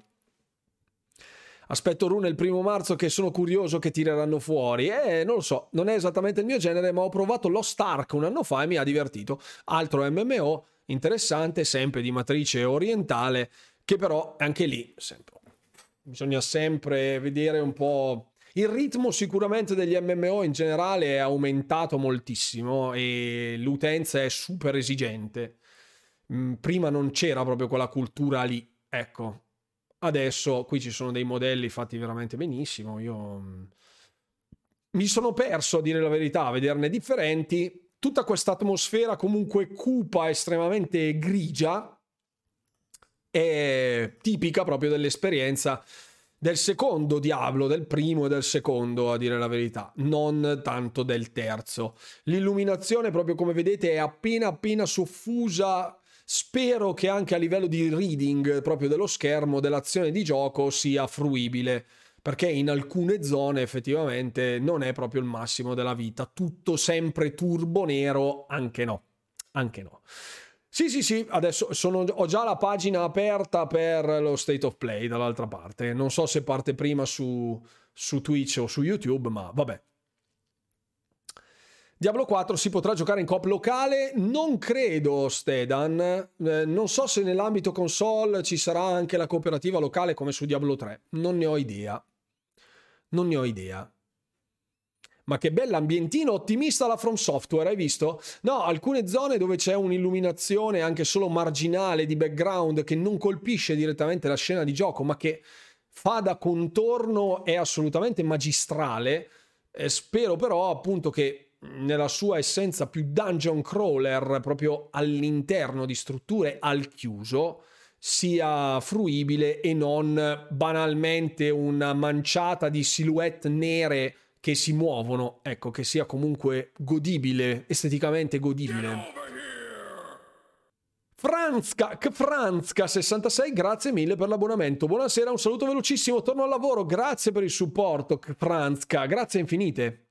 Aspetto Rune il primo marzo che sono curioso che tireranno fuori. Eh, non lo so, non è esattamente il mio genere, ma ho provato Lost Ark un anno fa e mi ha divertito. Altro MMO interessante, sempre di matrice orientale, che però anche lì sempre, bisogna sempre vedere un po' Il ritmo sicuramente degli MMO in generale è aumentato moltissimo e l'utenza è super esigente. Mm, prima non c'era proprio quella cultura lì, ecco. Adesso qui ci sono dei modelli fatti veramente benissimo. Io mm, mi sono perso a dire la verità, a vederne differenti. Tutta questa atmosfera comunque cupa, estremamente grigia, è tipica proprio dell'esperienza del secondo Diablo, del primo e del secondo, a dire la verità, non tanto del terzo. L'illuminazione, proprio come vedete, è appena appena soffusa. Spero che anche a livello di reading proprio dello schermo dell'azione di gioco sia fruibile perché in alcune zone effettivamente non è proprio il massimo della vita, tutto sempre turbo nero, anche no, anche no. Sì, sì, sì, adesso sono, ho già la pagina aperta per lo State of Play dall'altra parte. Non so se parte prima su, su Twitch o su YouTube, ma vabbè. Diablo 4 si potrà giocare in coop locale? Non credo, Stedan. Eh, non so se nell'ambito console ci sarà anche la cooperativa locale come su Diablo 3. Non ne ho idea. Non ne ho idea. Ma che bell'ambientino ottimista la From Software, hai visto? No, alcune zone dove c'è un'illuminazione anche solo marginale di background che non colpisce direttamente la scena di gioco, ma che fa da contorno è assolutamente magistrale. Eh, spero però appunto che nella sua essenza più dungeon crawler, proprio all'interno di strutture al chiuso, sia fruibile e non banalmente una manciata di silhouette nere che si muovono, ecco, che sia comunque godibile, esteticamente godibile. Franzka, Franzka 66, grazie mille per l'abbonamento. Buonasera, un saluto velocissimo, torno al lavoro. Grazie per il supporto, Franzka, grazie infinite.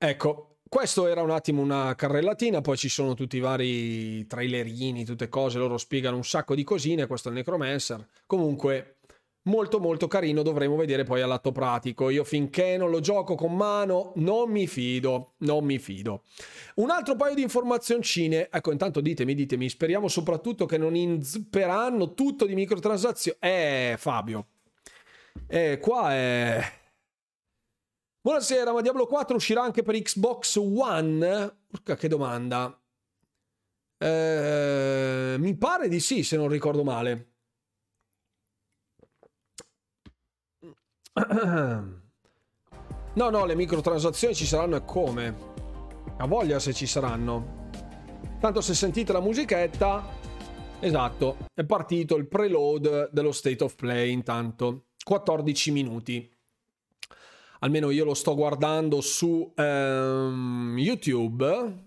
Ecco, questo era un attimo una carrellatina, poi ci sono tutti i vari trailerini, tutte cose, loro spiegano un sacco di cosine, questo è il Necromancer. Comunque, molto molto carino dovremo vedere poi all'atto pratico. Io finché non lo gioco con mano non mi fido non mi fido. Un altro paio di informazioncine. Ecco intanto ditemi ditemi speriamo soprattutto che non inzperanno tutto di microtransazioni. Eh Fabio. Eh qua è buonasera ma Diablo 4 uscirà anche per Xbox One Porca che domanda eh, mi pare di sì se non ricordo male No, no, le microtransazioni ci saranno e come? A voglia se ci saranno. Tanto se sentite la musichetta, esatto, è partito il preload dello State of Play intanto. 14 minuti. Almeno io lo sto guardando su um, YouTube.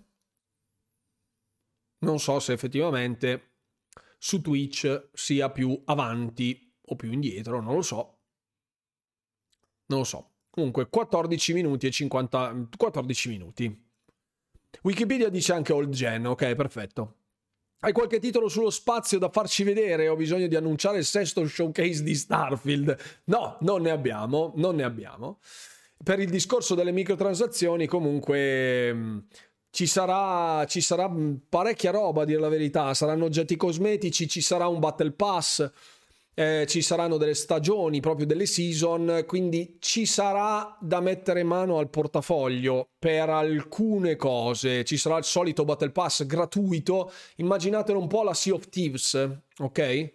Non so se effettivamente su Twitch sia più avanti o più indietro, non lo so. Non lo so. Comunque 14 minuti e 50... 14 minuti. Wikipedia dice anche old gen, ok, perfetto. Hai qualche titolo sullo spazio da farci vedere? Ho bisogno di annunciare il sesto showcase di Starfield. No, non ne abbiamo, non ne abbiamo. Per il discorso delle microtransazioni, comunque mm, ci sarà, ci sarà parecchia roba, a dire la verità. Saranno oggetti cosmetici, ci sarà un Battle Pass eh, ci saranno delle stagioni, proprio delle season, quindi ci sarà da mettere mano al portafoglio per alcune cose. Ci sarà il solito Battle Pass gratuito, immaginatelo un po' la Sea of Thieves, ok?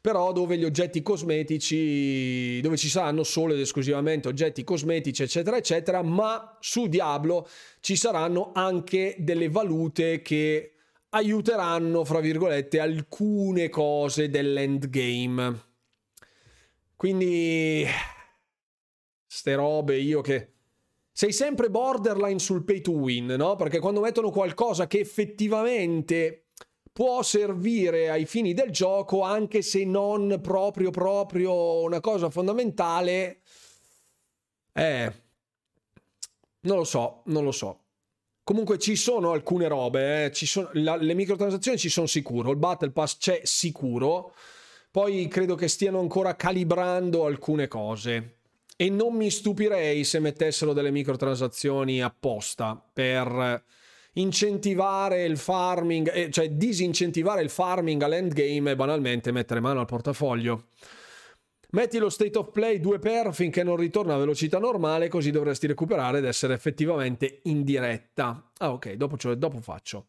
Però dove gli oggetti cosmetici, dove ci saranno solo ed esclusivamente oggetti cosmetici, eccetera, eccetera, ma su Diablo ci saranno anche delle valute che aiuteranno, fra virgolette, alcune cose dell'endgame. Quindi, ste robe, io che... Sei sempre borderline sul pay to win, no? Perché quando mettono qualcosa che effettivamente può servire ai fini del gioco, anche se non proprio proprio una cosa fondamentale, eh, non lo so, non lo so. Comunque ci sono alcune robe, eh. sono, la, le microtransazioni ci sono sicuro, il Battle Pass c'è sicuro, poi credo che stiano ancora calibrando alcune cose e non mi stupirei se mettessero delle microtransazioni apposta per incentivare il farming, eh, cioè disincentivare il farming all'endgame e banalmente mettere mano al portafoglio. Metti lo state of play 2 per finché non ritorna a velocità normale, così dovresti recuperare ed essere effettivamente in diretta. Ah, ok, dopo, cioè, dopo faccio.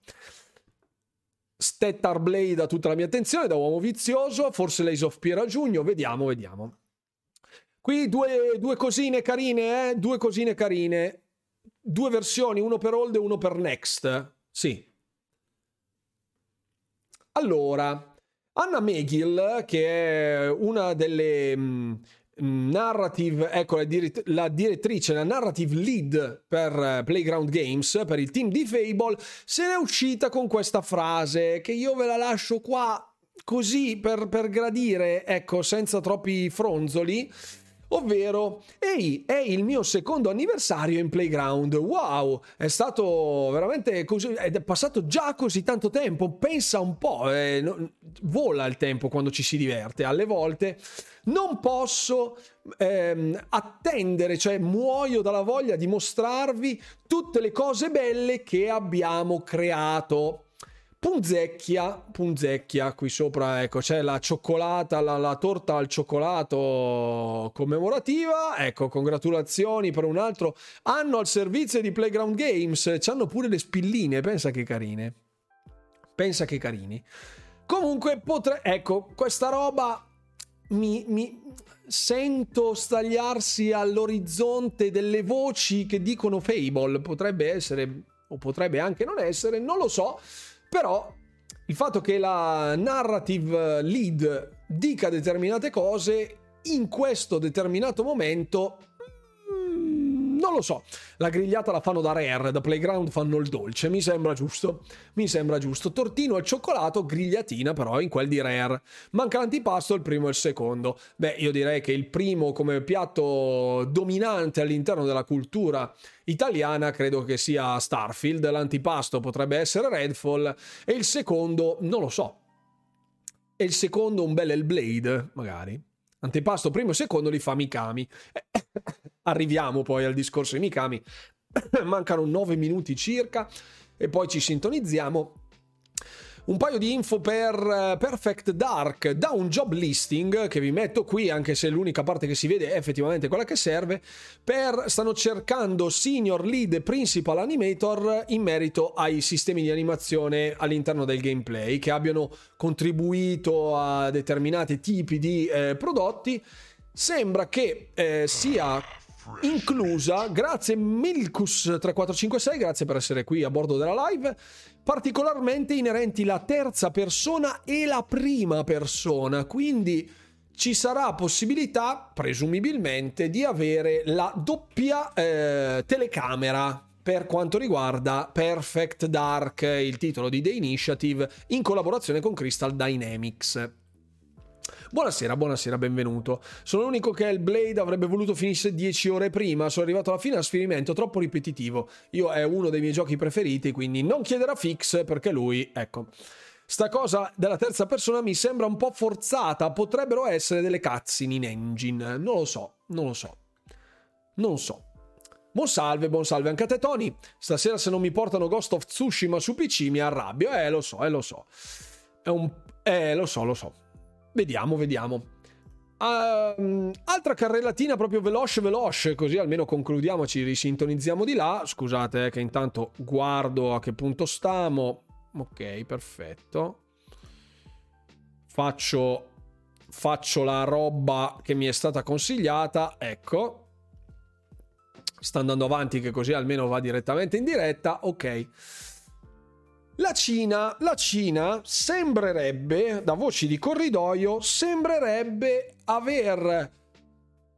Stettar Blade ha tutta la mia attenzione da uomo vizioso, forse l'Ace of Piera giugno, vediamo, vediamo. Qui due, due cosine carine, eh? Due cosine carine. Due versioni, uno per old e uno per next. Sì. Allora, Anna McGill, che è una delle mh, mm, narrative, ecco la, dir- la, direttrice, la narrative lead per uh, Playground Games, per il team di Fable, se n'è uscita con questa frase che io ve la lascio qua così per, per gradire, ecco, senza troppi fronzoli ovvero ehi, è il mio secondo anniversario in Playground. Wow, è stato veramente così, ed è passato già così tanto tempo. Pensa un po', eh, no, vola il tempo quando ci si diverte. Alle volte non posso ehm, attendere, cioè muoio dalla voglia di mostrarvi tutte le cose belle che abbiamo creato punzecchia, punzecchia, qui sopra ecco c'è la cioccolata, la, la, torta al cioccolato commemorativa, ecco congratulazioni per un altro anno al servizio di Playground Games, c'hanno pure le spilline, pensa che carine, pensa che carini. Comunque potrei, ecco questa roba mi, mi sento stagliarsi all'orizzonte delle voci che dicono Fable, potrebbe essere o potrebbe anche non essere, non lo so però il fatto che la narrative lead dica determinate cose in questo determinato momento non lo so. La grigliata la fanno da Rare, da Playground fanno il dolce, mi sembra giusto. Mi sembra giusto. Tortino al cioccolato, grigliatina però in quel di Rare. Manca l'antipasto, il primo e il secondo. Beh, io direi che il primo come piatto dominante all'interno della cultura italiana credo che sia Starfield, l'antipasto potrebbe essere Redfall e il secondo non lo so. E il secondo un bel Hellblade, magari. Antipasto primo e secondo li fa Mikami. Arriviamo poi al discorso di Mikami. Mancano 9 minuti circa e poi ci sintonizziamo. Un paio di info per eh, Perfect Dark da un job listing che vi metto qui, anche se l'unica parte che si vede è effettivamente quella che serve. Per, stanno cercando senior lead principal animator in merito ai sistemi di animazione all'interno del gameplay che abbiano contribuito a determinati tipi di eh, prodotti. Sembra che eh, sia inclusa, grazie Milkus3456, grazie per essere qui a bordo della live, particolarmente inerenti la terza persona e la prima persona, quindi ci sarà possibilità, presumibilmente, di avere la doppia eh, telecamera per quanto riguarda Perfect Dark, il titolo di The Initiative, in collaborazione con Crystal Dynamics. Buonasera, buonasera, benvenuto. Sono l'unico che Hellblade avrebbe voluto finisse 10 ore prima. Sono arrivato alla fine a sfinimento troppo ripetitivo. Io è uno dei miei giochi preferiti, quindi non chiederà fix perché lui, ecco. Sta cosa della terza persona mi sembra un po' forzata. Potrebbero essere delle cutscene in engine. Non lo so, non lo so. Non so. Buon salve, buon salve anche a te Tony. Stasera se non mi portano Ghost of Tsushima su PC mi arrabbio. Eh, lo so, eh, lo so. È un... Eh, lo so, lo so. Vediamo, vediamo. Uh, altra carrellatina proprio veloce veloce, così almeno concludiamo, ci risintonizziamo di là. Scusate eh, che intanto guardo a che punto stiamo. Ok, perfetto. Faccio, faccio la roba che mi è stata consigliata. Ecco. Sta andando avanti che così almeno va direttamente in diretta. Ok. La Cina, la Cina sembrerebbe, da voci di corridoio, sembrerebbe aver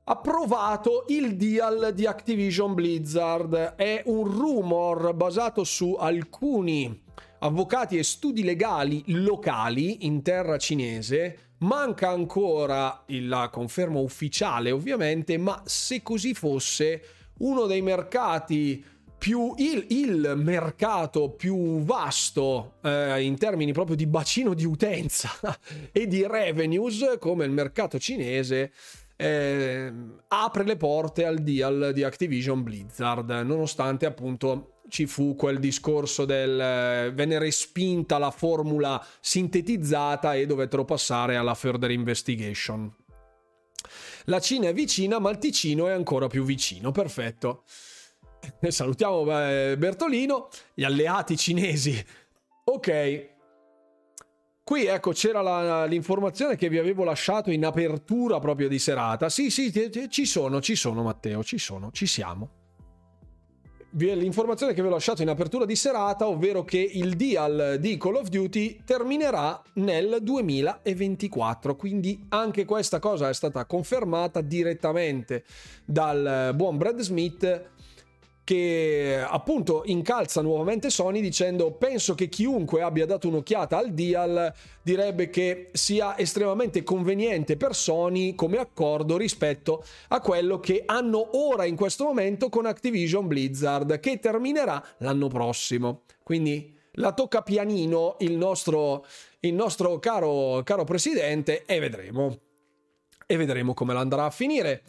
approvato il deal di Activision Blizzard. È un rumor basato su alcuni avvocati e studi legali locali in terra cinese. Manca ancora la conferma ufficiale, ovviamente, ma se così fosse, uno dei mercati più il, il, mercato più vasto eh, in termini proprio di bacino di utenza e di revenues come il mercato cinese eh, apre le porte al deal di Activision Blizzard nonostante appunto ci fu quel discorso del eh, venne respinta la formula sintetizzata e dovettero passare alla further investigation La Cina è vicina, ma il Ticino è ancora più vicino. Perfetto. Salutiamo eh, Bertolino, gli alleati cinesi. Ok. Qui ecco c'era la, l'informazione che vi avevo lasciato in apertura proprio di serata. Sì, sì, ci sono, ci sono Matteo, ci sono, ci siamo l'informazione che vi ho lasciato in apertura di serata, ovvero che il deal di Call of Duty terminerà nel 2024. Quindi anche questa cosa è stata confermata direttamente dal buon Brad Smith che appunto incalza nuovamente Sony dicendo penso che chiunque abbia dato un'occhiata al deal direbbe che sia estremamente conveniente per Sony come accordo rispetto a quello che hanno ora in questo momento con Activision Blizzard che terminerà l'anno prossimo. Quindi la tocca pianino il nostro, il nostro caro, caro presidente e vedremo. E vedremo come andrà a finire.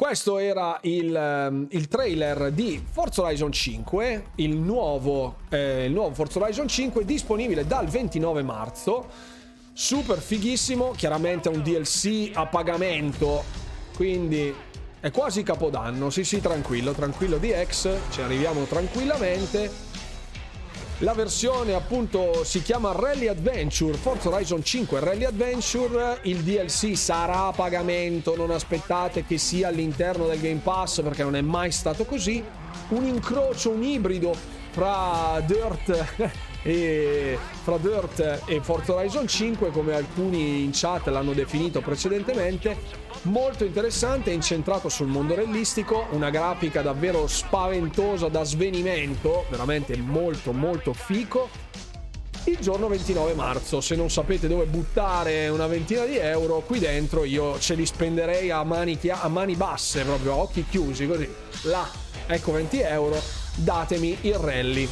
Questo era il, ehm, il, trailer di Forza Horizon 5, il nuovo, eh, il nuovo Forza Horizon 5 disponibile dal 29 marzo. Super fighissimo, chiaramente un DLC a pagamento, quindi è quasi capodanno. Sì, sì, tranquillo, tranquillo di X, ci arriviamo tranquillamente. La versione appunto si chiama Rally Adventure, Forza Horizon 5 Rally Adventure, il DLC sarà a pagamento, non aspettate che sia all'interno del Game Pass perché non è mai stato così, un incrocio, un ibrido fra Dirt e, fra Dirt e Forza Horizon 5 come alcuni in chat l'hanno definito precedentemente molto interessante, incentrato sul mondo realistico, una grafica davvero spaventosa da svenimento, veramente molto molto fico. Il giorno 29 marzo, se non sapete dove buttare una ventina di euro, qui dentro io ce li spenderei a mani, a mani basse, proprio a occhi chiusi, così. Là, ecco 20 euro, datemi il rally.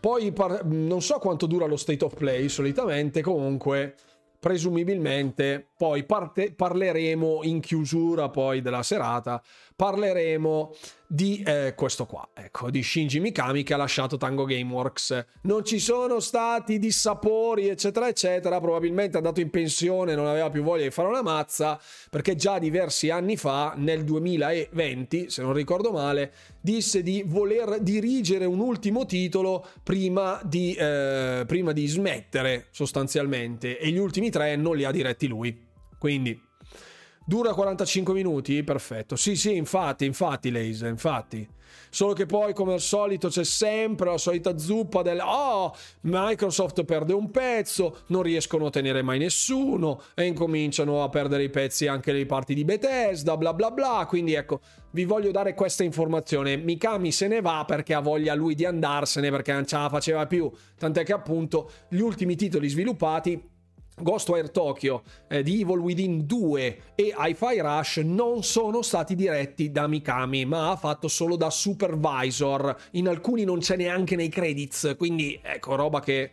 Poi par- non so quanto dura lo state of play solitamente, comunque presumibilmente poi parte, parleremo in chiusura poi della serata parleremo di eh, questo qua, ecco, di Shinji Mikami che ha lasciato Tango Gameworks. Non ci sono stati dissapori, eccetera, eccetera. Probabilmente è andato in pensione, non aveva più voglia di fare una mazza, perché già diversi anni fa, nel 2020, se non ricordo male, disse di voler dirigere un ultimo titolo prima di, eh, prima di smettere, sostanzialmente. E gli ultimi tre non li ha diretti lui. Quindi Dura 45 minuti? Perfetto. Sì, sì, infatti, infatti, Laser, infatti. Solo che poi, come al solito, c'è sempre la solita zuppa del oh, Microsoft perde un pezzo, non riescono a tenere mai nessuno e incominciano a perdere i pezzi anche le parti di Bethesda, bla bla bla. Quindi ecco, vi voglio dare questa informazione. Mikami se ne va perché ha voglia lui di andarsene perché non ce la faceva più. Tant'è che appunto gli ultimi titoli sviluppati Ghostwire Tokyo, eh, di Evil Within 2 e Hi-Fi Rush non sono stati diretti da Mikami, ma ha fatto solo da supervisor. In alcuni non c'è neanche nei credits, quindi ecco, roba che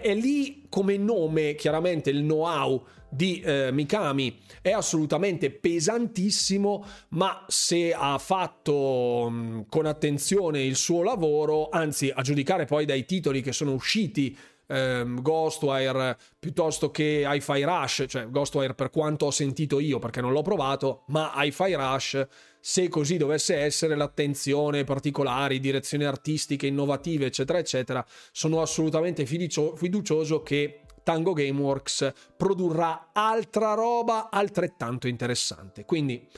è lì come nome, chiaramente il know-how di eh, Mikami è assolutamente pesantissimo, ma se ha fatto mh, con attenzione il suo lavoro, anzi a giudicare poi dai titoli che sono usciti ehm, Ghostwire piuttosto che Hi-Fi Rush, cioè Ghostwire per quanto ho sentito io perché non l'ho provato, ma Hi-Fi Rush, se così dovesse essere, l'attenzione particolari, direzioni artistiche innovative, eccetera, eccetera, sono assolutamente fiducioso che Tango Gameworks produrrà altra roba altrettanto interessante. Quindi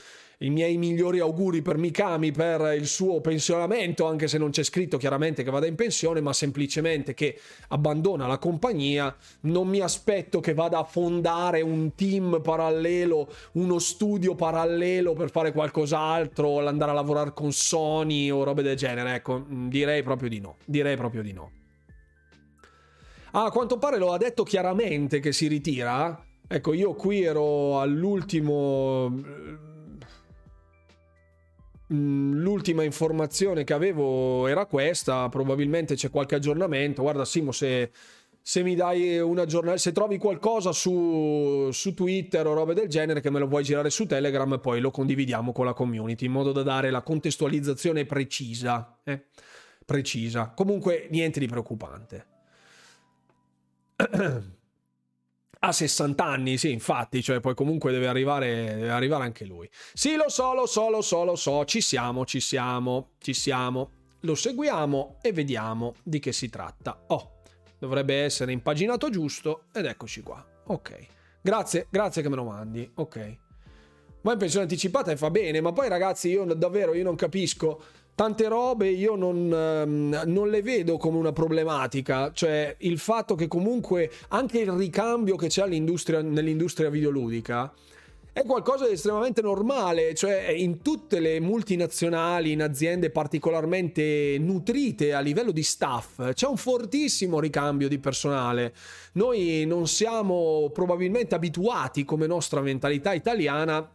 i miei migliori auguri per Mikami per il suo pensionamento, anche se non c'è scritto chiaramente che vada in pensione, ma semplicemente che abbandona la compagnia. Non mi aspetto che vada a fondare un team parallelo, uno studio parallelo per fare qualcos'altro, andare a lavorare con Sony o robe del genere. Ecco, direi proprio di no. Direi proprio di no. Ah, a quanto pare lo ha detto chiaramente che si ritira. Ecco, io qui ero all'ultimo Mm, l'ultima informazione che avevo era questa, probabilmente c'è qualche aggiornamento. Guarda Simo, se, se mi dai un aggiornamento, se trovi qualcosa su, su, Twitter o robe del genere che me lo vuoi girare su Telegram, poi lo condividiamo con la community in modo da dare la contestualizzazione precisa. Eh? Precisa. Comunque niente di preoccupante. A 60 anni, sì, infatti, cioè poi comunque deve arrivare, deve arrivare anche lui. Sì, lo so, lo so, lo so, lo so, ci siamo, ci siamo, ci siamo. Lo seguiamo e vediamo di che si tratta. Oh, dovrebbe essere impaginato giusto ed eccoci qua. Ok. Grazie, grazie che me lo mandi. Ok. Ma in pensione anticipata e fa bene, ma poi ragazzi io davvero io non capisco tante robe io non, ehm, non, le vedo come una problematica, cioè il fatto che comunque anche il ricambio che c'è nell'industria videoludica è qualcosa di estremamente normale, cioè in tutte le multinazionali, in aziende particolarmente nutrite a livello di staff, c'è un fortissimo ricambio di personale. Noi non siamo probabilmente abituati come nostra mentalità italiana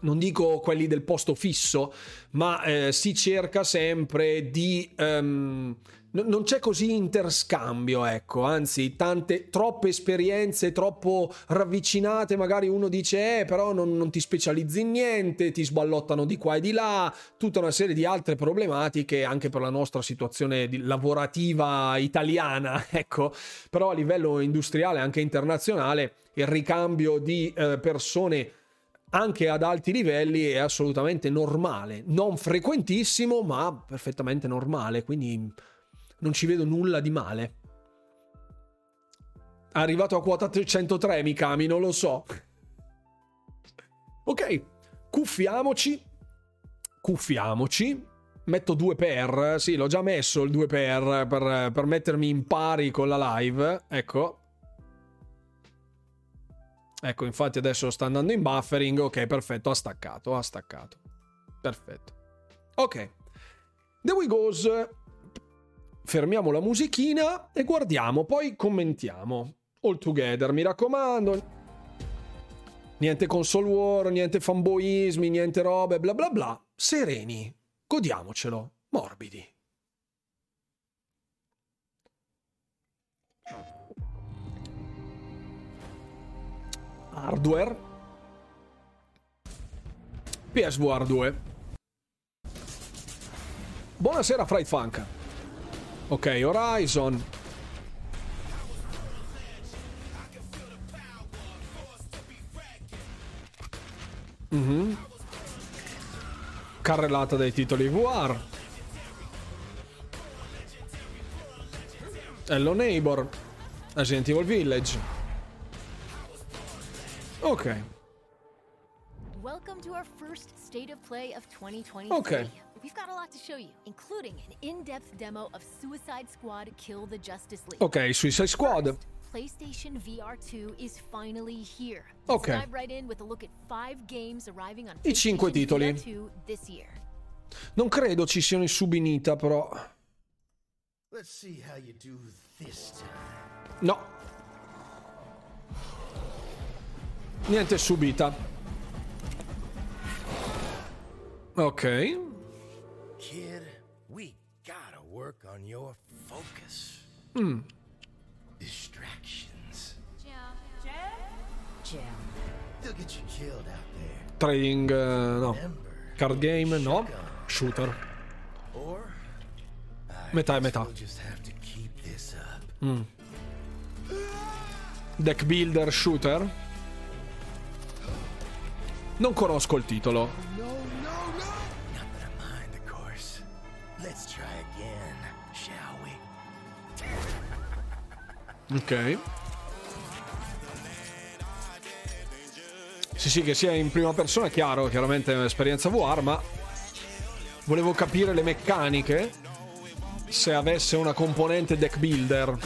non dico quelli del posto fisso, ma eh, si cerca sempre di... Um, non c'è così interscambio, ecco, anzi, tante, troppe esperienze, troppo ravvicinate, magari uno dice, eh, però non, non, ti specializzi in niente, ti sballottano di qua e di là, tutta una serie di altre problematiche anche per la nostra situazione lavorativa italiana, ecco, però a livello industriale, anche internazionale, il ricambio di eh, persone anche ad alti livelli è assolutamente normale, non frequentissimo, ma perfettamente normale, quindi non ci vedo nulla di male. Arrivato a quota 103 Mikami, non lo so. Ok, cuffiamoci. Cuffiamoci. Metto 2 per, sì, l'ho già messo il 2 per, per per mettermi in pari con la live. Ecco, Ecco, infatti adesso sta andando in buffering. Ok, perfetto, ha staccato, ha staccato. Perfetto. Ok. The We Goes. Fermiamo la musichina e guardiamo, poi commentiamo. All together, mi raccomando. Niente console war, niente fanboismi, niente robe, bla bla bla. Sereni. Godiamocelo. Morbidi. Hardware. PSVR 2 buonasera Fright Funk. Ok Horizon. Mm-hmm. carrellata dei titoli VR Hello Neighbor Resident Evil Village Okay. Welcome to our first state of play of 2023. Okay. We've got a lot to show you, including an in-depth demo of Suicide Squad Kill the Justice League. Ok, Suicide Squad. First, PlayStation VR 2 is finally here. Ok. Let's dive right in with a look at five games arriving on I cinque titoli. VR 2 this year. Non credo ci siano i subinita, però. Let's see how you do this time. No, Niente subita. Ok. Kid, we gotta work on your focus. Mm. Distractions. Jam. Jam. They'll get you killed out there. Trading, uh, no. Remember, Card game, no. Shooter. Or Metà e metà. Mm. Deck builder shooter. Non conosco il titolo. No, no, no. Again? Ok. Sì, sì, che sia in prima persona, chiaro, chiaramente è un'esperienza VR, ma volevo capire le meccaniche se avesse una componente deck builder.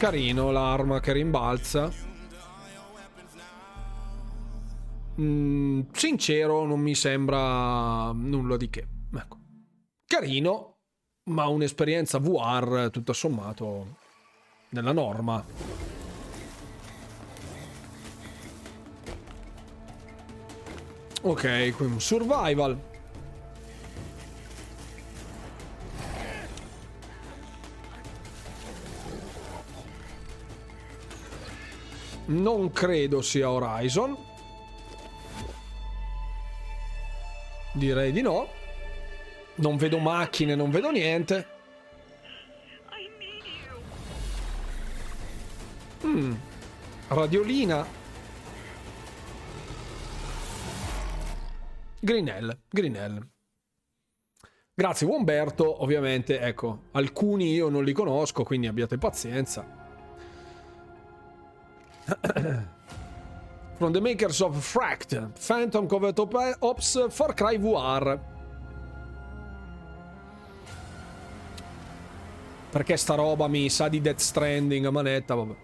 Carino l'arma che rimbalza. Mm, sincero, non mi sembra nulla di che. Ecco. Carino, ma un'esperienza VR tutto sommato nella norma. Ok, qui un survival. non credo sia Horizon. Direi di no. Non vedo macchine, non vedo niente. Mm. Radiolina. Grinell, Grinell. Grazie Umberto, ovviamente, ecco, alcuni io non li conosco, quindi abbiate pazienza. From the makers of Fract, Phantom Covert Op- Ops, Far Cry VR. Perché sta roba mi sa di Death Stranding manetta, vabbè.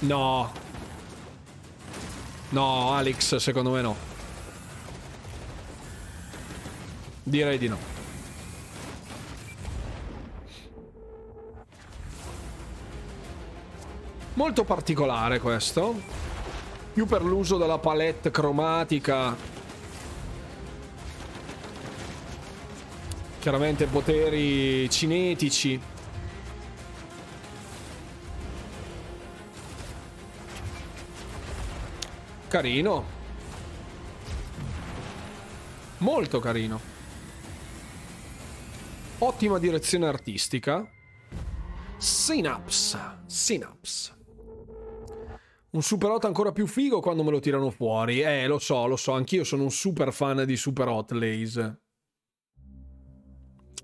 No. No, Alex, secondo me no. Direi di no. Molto particolare questo. Più per l'uso della palette cromatica. Chiaramente poteri cinetici. Carino. Molto carino. Ottima direzione artistica. Synapse. Synapse. Un Super Hot ancora più figo quando me lo tirano fuori. Eh, lo so, lo so, anch'io sono un super fan di Super Hot Lays.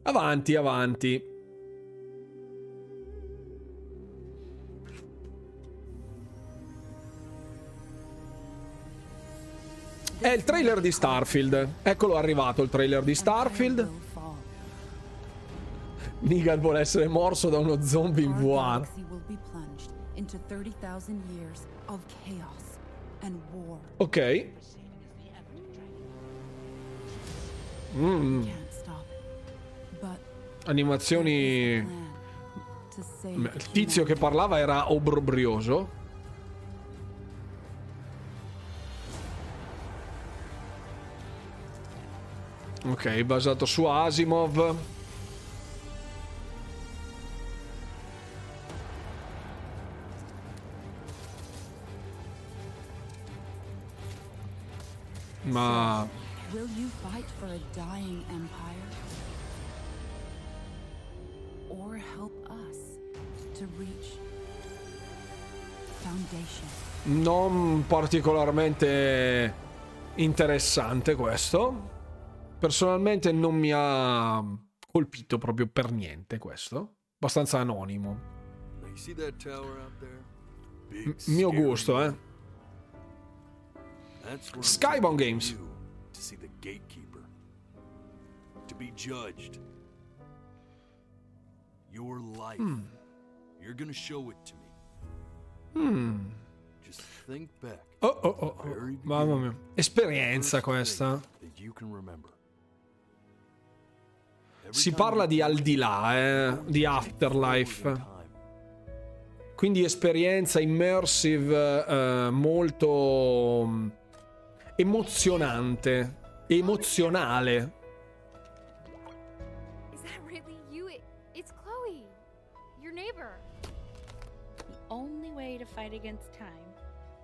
Avanti, avanti. È il trailer di Starfield. Eccolo arrivato il trailer di Starfield. Negan vuole essere morso da uno zombie in VR. Ok. Mm, animazioni. Il tizio che parlava era obbrobrioso. Ok, basato su Asimov. Foundation? non particolarmente interessante questo. Personalmente non mi ha colpito proprio per niente questo. Abbastanza anonimo. M- mio gusto, eh. Skybound Games. you To see the gatekeeper. To be judged. Your life. You're gonna show it to me. Just think back. Oh, oh, oh, oh. Mamma mia. Esperienza questa. Si parla di al di là, eh, di afterlife. Quindi esperienza immersive eh, molto mm, emozionante, emozionale. Is that really you? It, it's Chloe, your neighbor. The only way to fight against time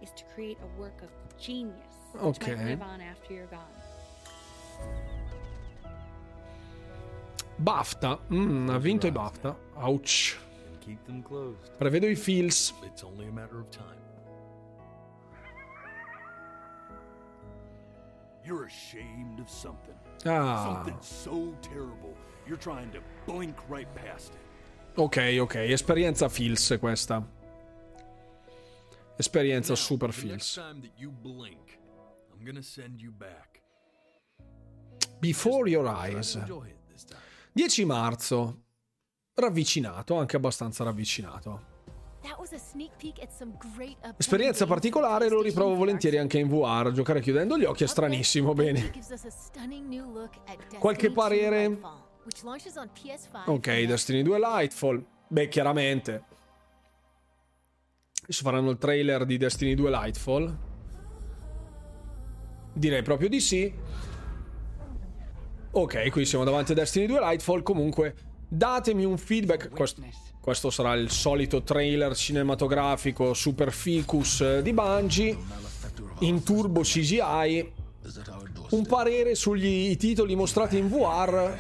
is to create a work of genius Okay. live on after you're gone. BAFTA, Mm, ha vinto i BAFTA. Ouch. Prevedo i feels. It's only a matter of time. You're ashamed of something. Ah, Something so terrible. You're trying to blink right past it. ok, ok. Esperienza feels questa. Esperienza Now, super that you blink, I'm gonna send you back. Before your eyes. enjoy it this time. 10 marzo. Ravvicinato, anche abbastanza ravvicinato. Esperienza particolare, lo riprovo volentieri anche in VR. Giocare chiudendo gli occhi è stranissimo, bene. Qualche 2 parere? Lightfall, which launches on PS5 Ok, Destiny 2 Lightfall. Beh, chiaramente. Adesso faranno il trailer di Destiny 2 Lightfall. Direi proprio di sì. Ok, qui siamo davanti a Destiny 2 Lightfall. Comunque, datemi un feedback. Questo, questo sarà il solito trailer cinematografico super ficus eh, di Bungie. in turbo CGI. Un parere sugli titoli mostrati in VR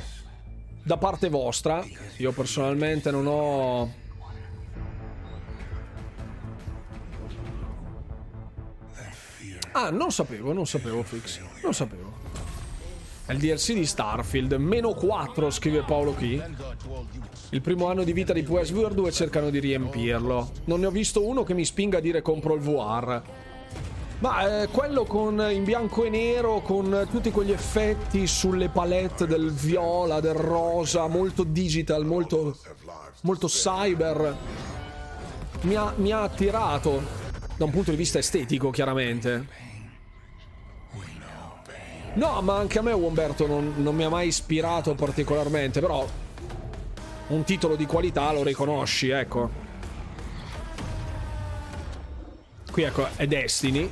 da parte vostra. Io personalmente non ho Ah, non sapevo, non sapevo, Fix. Non sapevo. È il DLC di Starfield. Meno 4, scrive Paolo Key. Il primo anno di vita di PSVR 2 cercano di riempirlo. Non ne ho visto uno che mi spinga a dire compro il VR. Ma eh, quello con in bianco e nero, con tutti quegli effetti sulle palette del viola, del rosa, molto digital, molto, molto cyber, mi ha, mi ha attirato. Da un punto di vista estetico, chiaramente. No, ma anche a me Umberto non, non mi ha mai ispirato particolarmente, però un titolo di qualità lo riconosci, ecco. Qui ecco, è Destiny.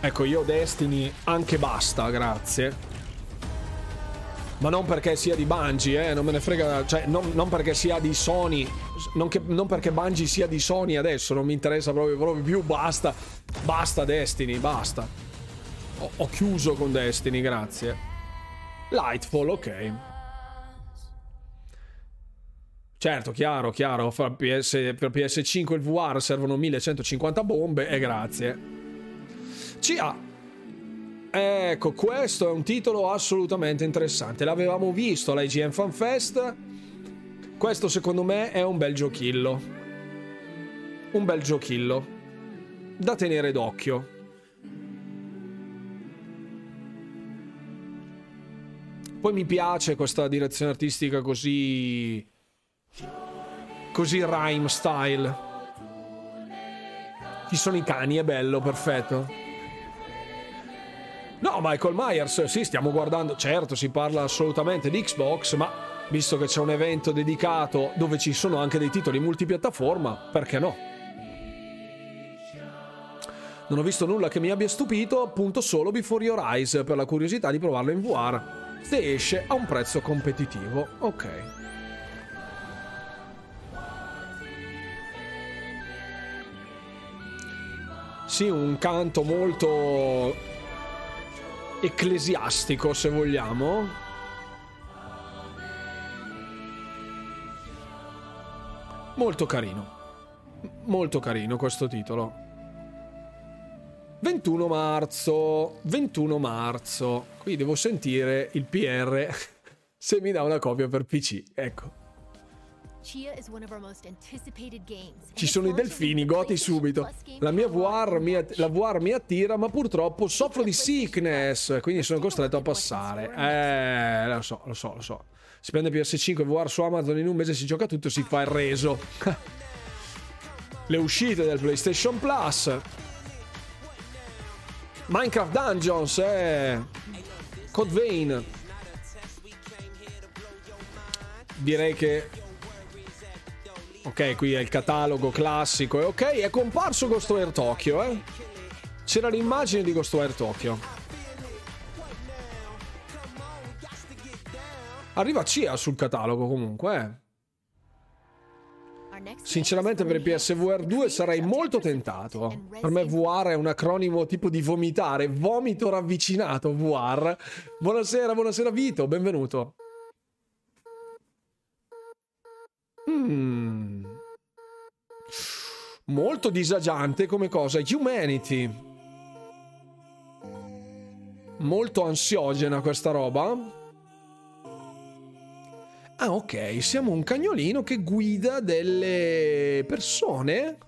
Ecco, io Destiny anche basta, grazie. Ma non perché sia di Bungie, eh, non me ne frega, cioè non, non perché sia di Sony, non, che, non, perché Bungie sia di Sony adesso, non mi interessa proprio, proprio più, basta, basta Destiny, basta. Ho, ho chiuso con Destiny, grazie. Lightfall, ok. Certo, chiaro, chiaro, per, PS, per PS5 il VR servono 1150 bombe e grazie. CA Ecco, questo è un titolo assolutamente interessante. L'avevamo visto all'IGN Fan Fest. Questo secondo me è un bel giochillo. Un bel giochillo. Da tenere d'occhio. Poi mi piace questa direzione artistica così... Così rhyme style. Ci sono i cani, è bello, perfetto. No, Michael Myers, sì, stiamo guardando, certo, si parla assolutamente di Xbox, ma visto che c'è un evento dedicato dove ci sono anche dei titoli multipiattaforma, perché no? Non ho visto nulla che mi abbia stupito, appunto solo Before Your Eyes per la curiosità di provarlo in VR. Se esce a un prezzo competitivo, ok. Sì, un canto molto ecclesiastico, se vogliamo. Molto carino. Molto carino questo titolo. 21 marzo. 21 marzo. Qui devo sentire il PR se mi dà una copia per PC. Ecco. Ci sono i delfini, goti subito. La mia VR mi, la VR mi attira, ma purtroppo soffro di sickness, quindi sono costretto a passare. Eh, lo so, lo so, lo so. Si prende PS5 VR su Amazon in un mese, si gioca tutto, si fa il reso. Le uscite del PlayStation Plus. Minecraft Dungeons, eh. Code Vein. Direi che Ok, qui è il catalogo classico. E ok, è comparso Ghostwire Tokyo, eh. C'era l'immagine di Ghostwire Tokyo. Arriva CIA sul catalogo comunque, eh. Sinceramente per il PSVR 2 sarei molto tentato. Per me VR è un acronimo tipo di vomitare, vomito ravvicinato VR. Buonasera, buonasera Vito, benvenuto. Mm. Molto disagiante come cosa. Humanity. Molto ansiogena questa roba. Ah, ok, siamo un cagnolino che guida delle persone.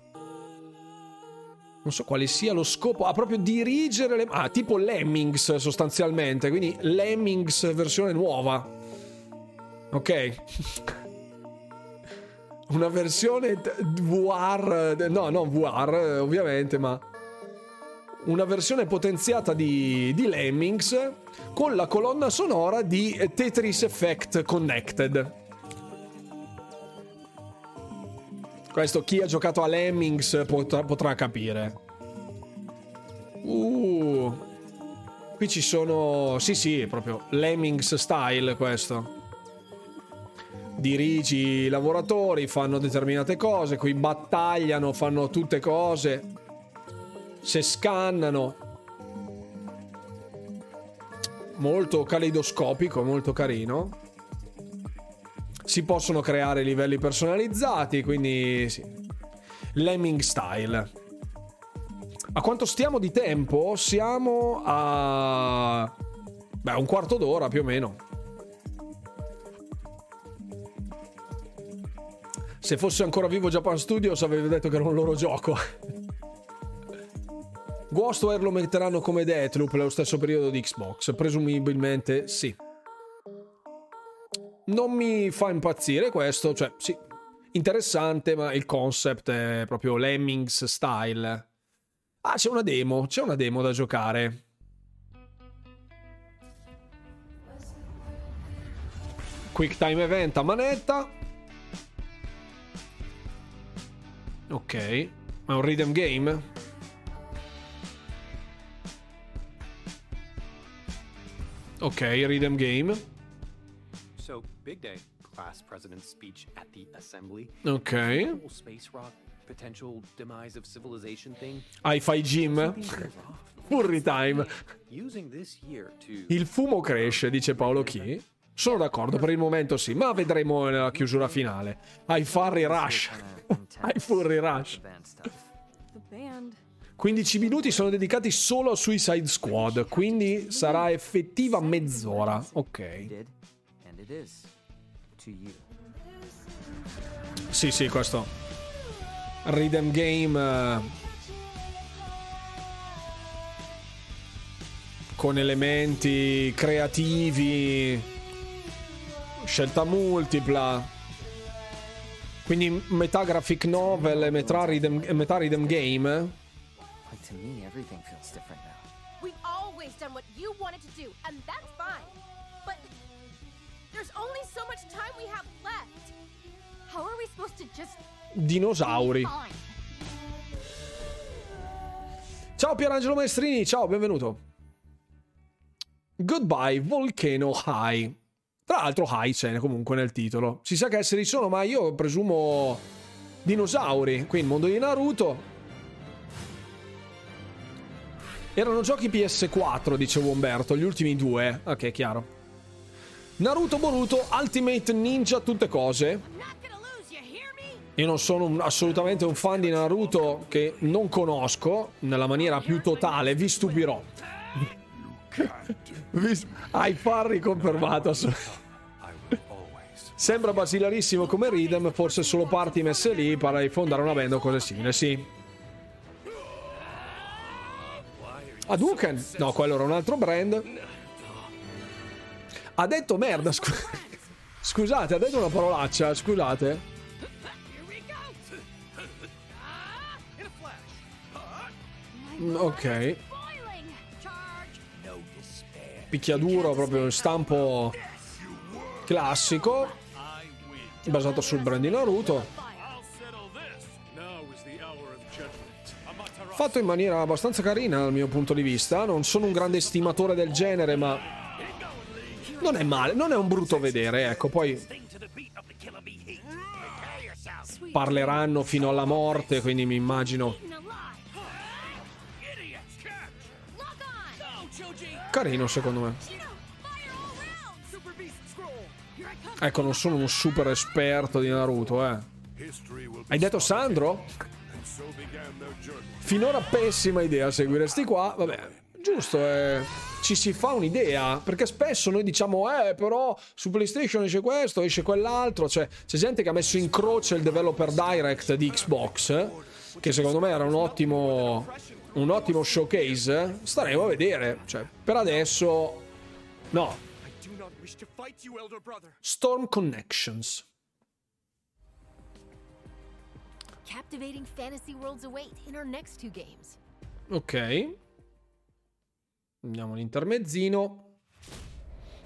Non so quale sia lo scopo. Ah, proprio dirigere le. Ah, tipo Lemmings sostanzialmente. Quindi Lemmings versione nuova. Ok. una versione VR, no, non VR ovviamente, ma una versione potenziata di, di Lemmings con la colonna sonora di Tetris Effect Connected. Questo chi ha giocato a Lemmings potrà, potrà capire. Uh, qui ci sono... Sì, sì, proprio Lemmings style questo. dirigi i lavoratori, fanno determinate cose, qui battagliano, fanno tutte cose, se scannano. Molto caleidoscopico, molto carino. Si possono creare livelli personalizzati, quindi sì. Lemming style. A quanto stiamo di tempo? Siamo a... Beh, un quarto d'ora più o meno. Se fosse ancora vivo Japan Studios avevo detto che era un loro gioco. Ghostwire lo metteranno come Deathloop nello stesso periodo di Xbox? Presumibilmente sì. Non mi fa impazzire questo, cioè sì, interessante, ma il concept è proprio Lemmings style. Ah, c'è una demo, c'è una demo da giocare. Quick time event a manetta. Ok, è un rhythm game. Ok, rhythm game. So, big day. Class president's speech at the assembly. Ok. Space rock potential demise of civilization thing. Hi-Fi Gym. Furry time. Using this year to Il fumo cresce, dice Paolo Chi. Sono d'accordo, per il momento sì, ma vedremo nella chiusura finale. Ai Furry Rush. Ai Furry Rush. The band. 15 minuti sono dedicati solo a Suicide Squad, quindi sarà effettiva mezz'ora. Ok. Sì, sì, questo. Rhythm game. eh, Con elementi creativi. Scelta multipla. Quindi metà graphic novel e metà rhythm, metà rhythm game. To me, everything feels different now. We've always done what you wanted to do, and that's fine. But there's only so much time we have left. How are we supposed to just Dinosauri. Ciao Pierangelo Maestrini, ciao, benvenuto. Goodbye Volcano High. Tra l'altro High c'è comunque nel titolo. Si sa che esseri sono, ma io presumo dinosauri. Qui il mondo di Naruto. Erano giochi PS4, dicevo Umberto, gli ultimi due. Ok, chiaro. Naruto Boruto Ultimate Ninja tutte cose. Io non sono un- assolutamente un fan di Naruto che non conosco nella maniera più totale, vi stupirò. Hai farri confermato. Sembra basilarissimo come Rhythm, forse solo parti messe lì di fondare una band o cose simili, sì. Hadouken? No, quello era un altro brand. Ha detto merda, scu- scusate, ha detto una parolaccia, scusate. Ok. Picchiaduro, proprio in stampo classico. Basato sul brand di Naruto. Fatto in maniera abbastanza carina dal mio punto di vista. Non sono un grande stimatore del genere, ma. Non è male, non è un brutto vedere, ecco. Poi. Parleranno fino alla morte, quindi mi immagino. Carino, secondo me. Ecco, non sono un super esperto di Naruto, eh. Hai detto Sandro? Finora pessima idea seguire sti qua. Vabbè, giusto, eh. Ci si fa un'idea. Perché spesso noi diciamo, eh, però su PlayStation esce questo, esce quell'altro. Cioè, c'è gente che ha messo in croce il developer direct di Xbox. eh, Che secondo me era un ottimo. Un ottimo showcase. Staremo a vedere. Cioè, per adesso. No. Storm Connections. Captivating fantasy worlds await in our next two games. Ok. Andiamo all'intermezzino.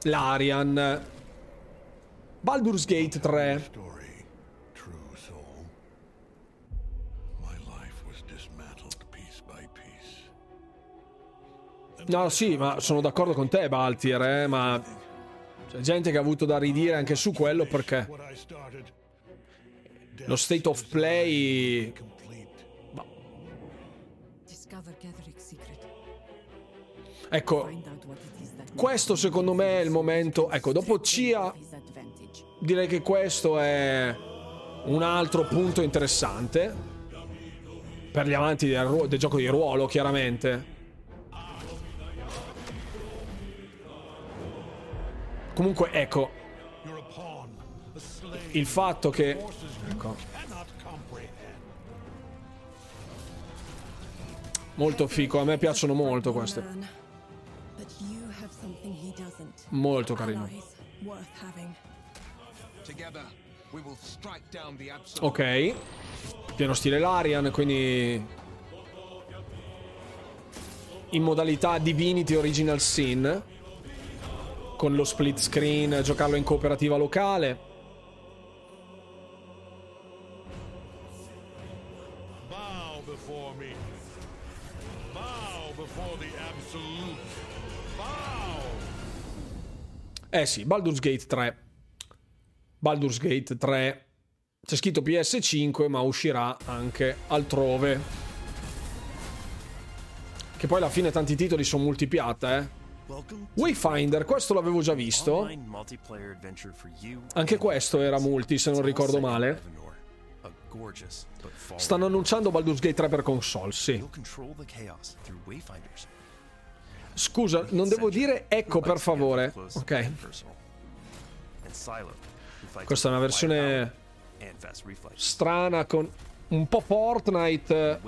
L'Arian. Baldur's Gate 3. Story, true soul. My life was dismantled piece by piece. No, sì, ma sono d'accordo con te, Baltier, eh, ma C'è gente che ha avuto da ridire anche su quello perché lo state of play secret. ecco questo secondo me è il momento ecco dopo CIA direi che questo è un altro punto interessante per gli amanti del, ruo- del gioco di ruolo chiaramente. Comunque ecco il fatto che ecco, molto fico a me piacciono molto queste molto carino. Ok. Pieno stile Larian, quindi in modalità Divinity Original Sin con lo split screen, giocarlo in cooperativa locale. Eh sì, Baldur's Gate 3. Baldur's Gate 3. C'è scritto PS5, ma uscirà anche altrove. Che poi alla fine tanti titoli sono multipiatta, eh. Wayfinder, questo l'avevo già visto. Anche questo era multi, se non ricordo male. Stanno annunciando Baldur's Gate 3 per console, sì. Scusa, non devo dire ecco per favore. Ok. Questa è una versione strana con un po' Fortnite,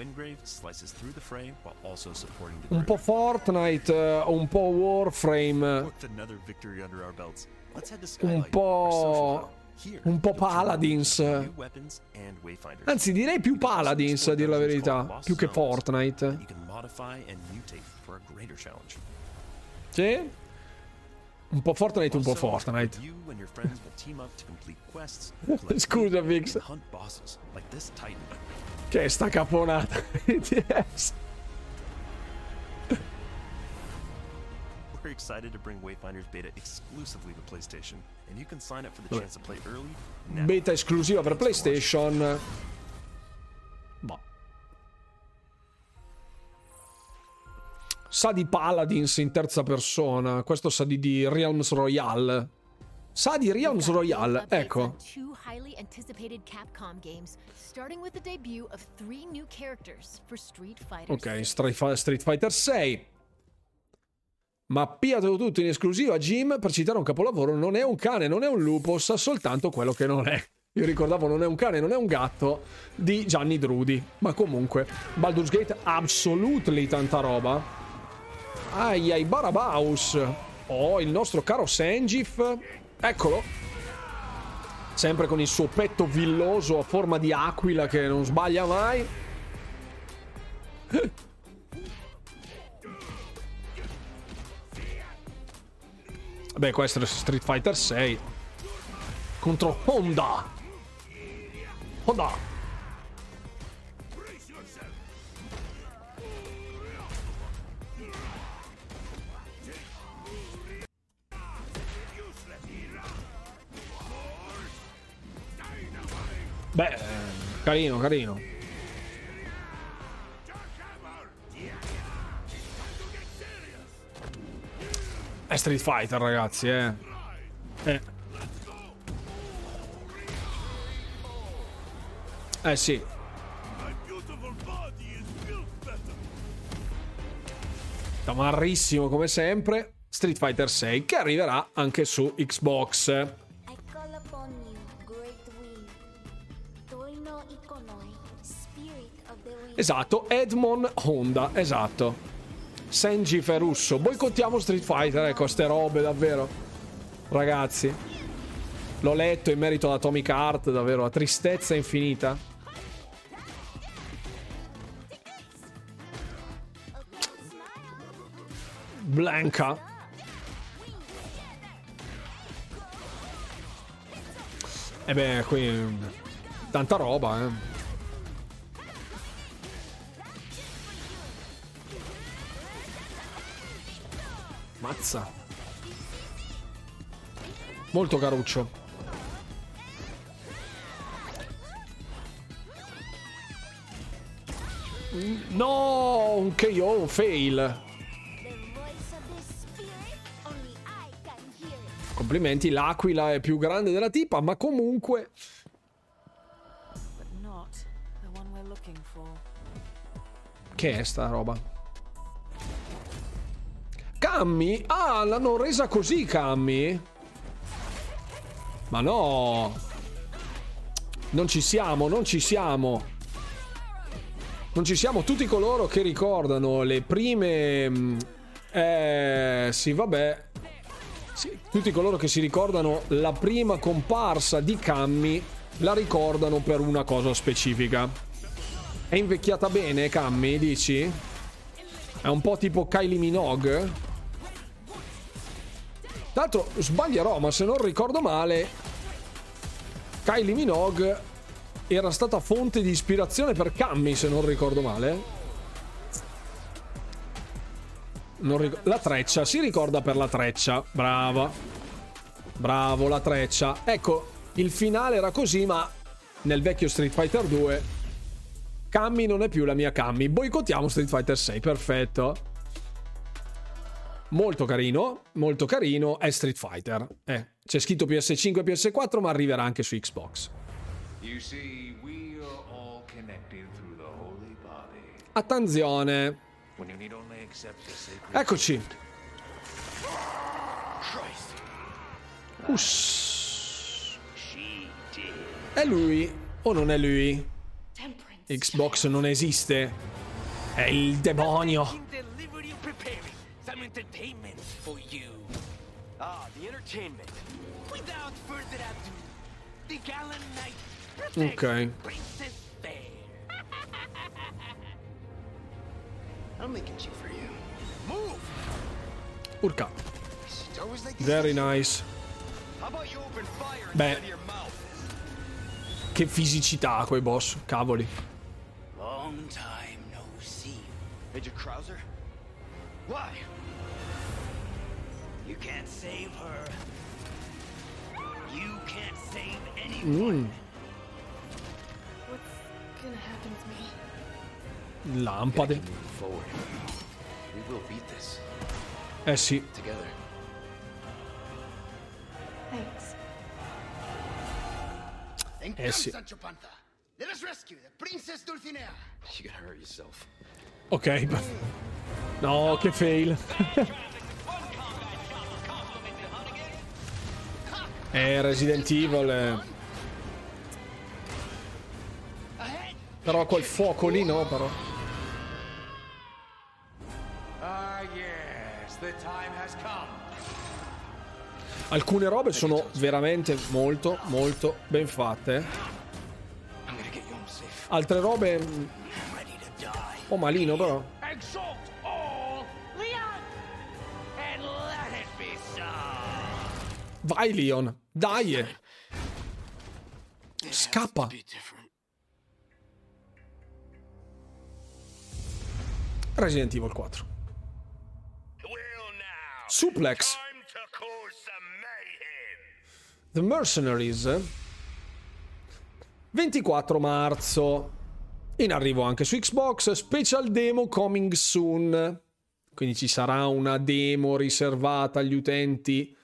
un po' Fortnite, eh, un po' Warframe, un po' un po' Paladins. Anzi, direi più Paladins a dire la verità, più che Fortnite. Sì? Un po' Fortnite, un po' Fortnite. Scusa, Vix. Che sta caponata. Yes. We're excited to bring Wayfinder's beta exclusively to PlayStation, and you can sign up for the chance to play early now. Beta esclusiva per PlayStation. Sa di Paladins in terza persona. Questo sa di, di Realms Royale. Sa di Realms Royale, ecco. Ok, Street Fi- Street Fighter 6. Ma piatelo tutto in esclusiva, Jim, per citare un capolavoro, non è un cane, non è un lupo, sa soltanto quello che non è. Io ricordavo non è un cane, non è un gatto di Gianni Drudi. Ma comunque, Baldur's Gate, absolutely tanta roba. Ai ai Barabaus. Oh, il nostro caro Sengif. Eccolo. Sempre con il suo petto villoso a forma di aquila che non sbaglia mai. Beh, questo è Street Fighter 6 contro Honda. Honda. Beh, carino, carino. È Street Fighter, ragazzi, eh. Eh. Eh sì. Tamarrissimo come sempre. Street Fighter 6 che arriverà anche su Xbox. Esatto, Edmond Honda, esatto. Senji Ferusso. Boicottiamo Street Fighter, ecco, ste robe davvero. Ragazzi. L'ho letto in merito ad Atomic Heart, davvero, la tristezza infinita. Blanca. E beh, qui tanta roba, eh. Mazza. Molto caruccio. No, un KO, un fail. Complimenti, l'aquila è più grande della tipa, ma comunque... Che è sta roba? Cammi? Ah, l'hanno resa così, Cammi? Ma no! Non ci siamo, non ci siamo. Non ci siamo tutti coloro che ricordano le prime... mm, Eh, sì, vabbè. Sì, tutti coloro che si ricordano la prima comparsa di Cammi la ricordano per una cosa specifica. È invecchiata bene, Cammi, dici? È un po' tipo Kylie Minogue? Tra l'altro, sbaglierò, ma se non ricordo male, Kylie Minogue era stata fonte di ispirazione per Cammi, se non ricordo male. Non ric- la treccia, si ricorda per la treccia. Brava. Bravo, la treccia. Ecco, il finale era così, ma nel vecchio Street Fighter 2 Cammi non è più la mia Cammi. Boicottiamo Street Fighter 6, perfetto. Molto carino, molto carino, è Street Fighter. Eh, c'è scritto PS5 e PS4, ma arriverà anche su Xbox. Attenzione. Eccoci. Uss. È lui o non è lui? Xbox non esiste. È il demonio. Some entertainment for you. Ah, the entertainment. Without further ado, the gallant knight Ok. Princess Fair. I'm making you for you. Move! Urca. Very nice. Beh. Che fisicità quei boss. Cavoli. Long time no see. Major Krauser? Why? You can't save her. You can't save anyone. Mm. What's gonna happen to me? Lampade. Forward. We will beat this. Eh sì. Together. Thanks. Then Eh sì. Sancho Panza. Let us rescue the Princess Dulcinea. You gotta hurt yourself. Ok. No, che fail. Eh, Resident Evil. eh. Però quel fuoco lì no, però. Ah. Alcune robe sono veramente molto, molto ben fatte. Altre robe. po' malino, però. Vai, Leon. Dai. Scappa. Resident Evil 4. Suplex. The Mercenaries. 24 marzo. In arrivo anche su Xbox. Special demo coming soon. Quindi ci sarà una demo riservata agli utenti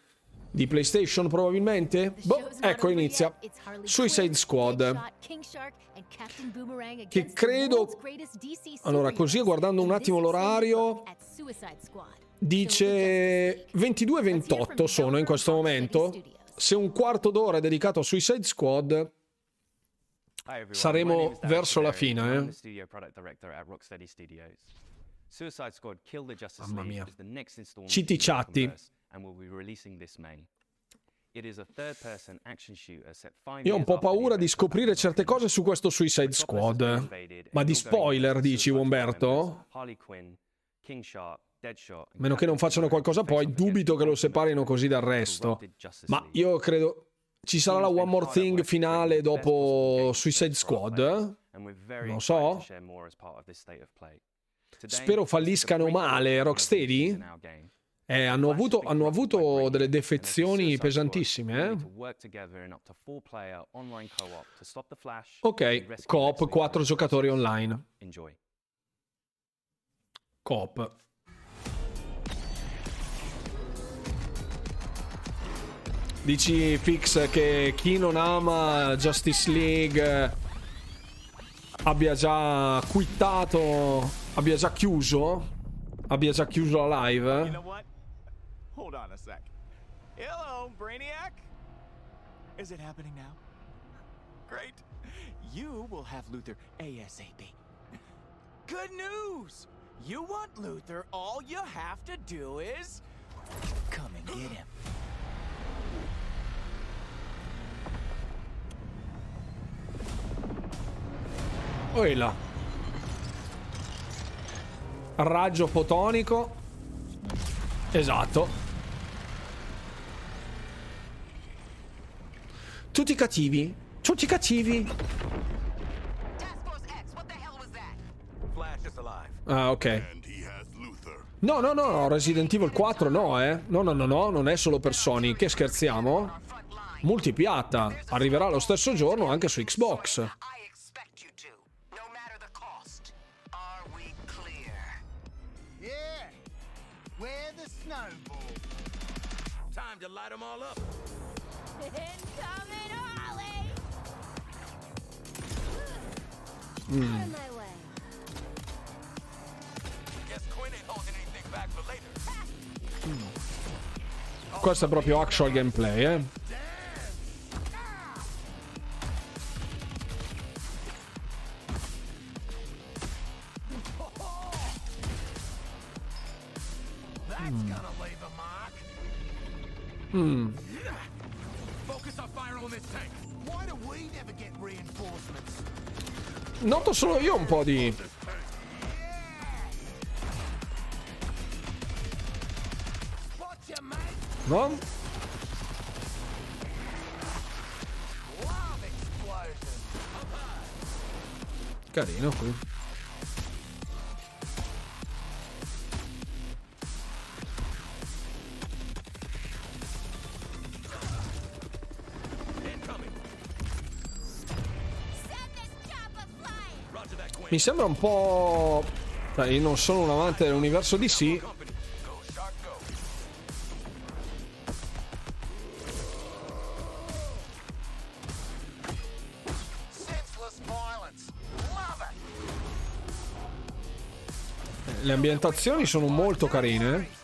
di PlayStation probabilmente? Boh, ecco inizia. Suicide Squad. Che credo... Allora, così guardando un attimo l'orario, dice 22 e 28 sono in questo momento. Se un quarto d'ora è dedicato a Suicide Squad. Saremo verso la fine, eh. Mamma mia. Citi chatti. And will be releasing this May. Io ho un po' paura di scoprire certe cose su questo Suicide Squad. Ma di spoiler, dici, Umberto? Meno che non facciano qualcosa poi, dubito che lo separino così dal resto. Ma io credo... Ci sarà la One More Thing finale dopo Suicide Squad? Non excited so. Spero falliscano male Rocksteady. Eh, hanno avuto, hanno avuto delle defezioni pesantissime, eh? Ok, coop, Lex 4 Luthor. giocatori online. Coop. Dici Fix che chi non ama Justice League eh, abbia già quittato, abbia già chiuso, abbia già chiuso la live? Hold on a sec. Hello, Brainiac. Is it happening now? Great. You will have Luther ASAP. Good news! You want Luther, all you have to do is come and get him. Poi là. Raggio fotonico. Esatto. Tutti cattivi. Tutti cattivi. Ah, ok. No, no, no, no, Resident Evil 4 no, eh. No, no, no, no, non è solo per Sony. Che scherziamo? Multipiatta. Arriverà lo stesso giorno anche su Xbox. Time to light them all up. Incoming later. Questo è proprio actual gameplay, eh. Hmm. gonna leave a mark. Mm. Focus our fire on this tank. Why do we never get reinforcements? Noto solo io un po' di... No? Carino qui. Mi sembra un po'... Io non sono un amante dell'universo DC. It. Le ambientazioni sono molto carine.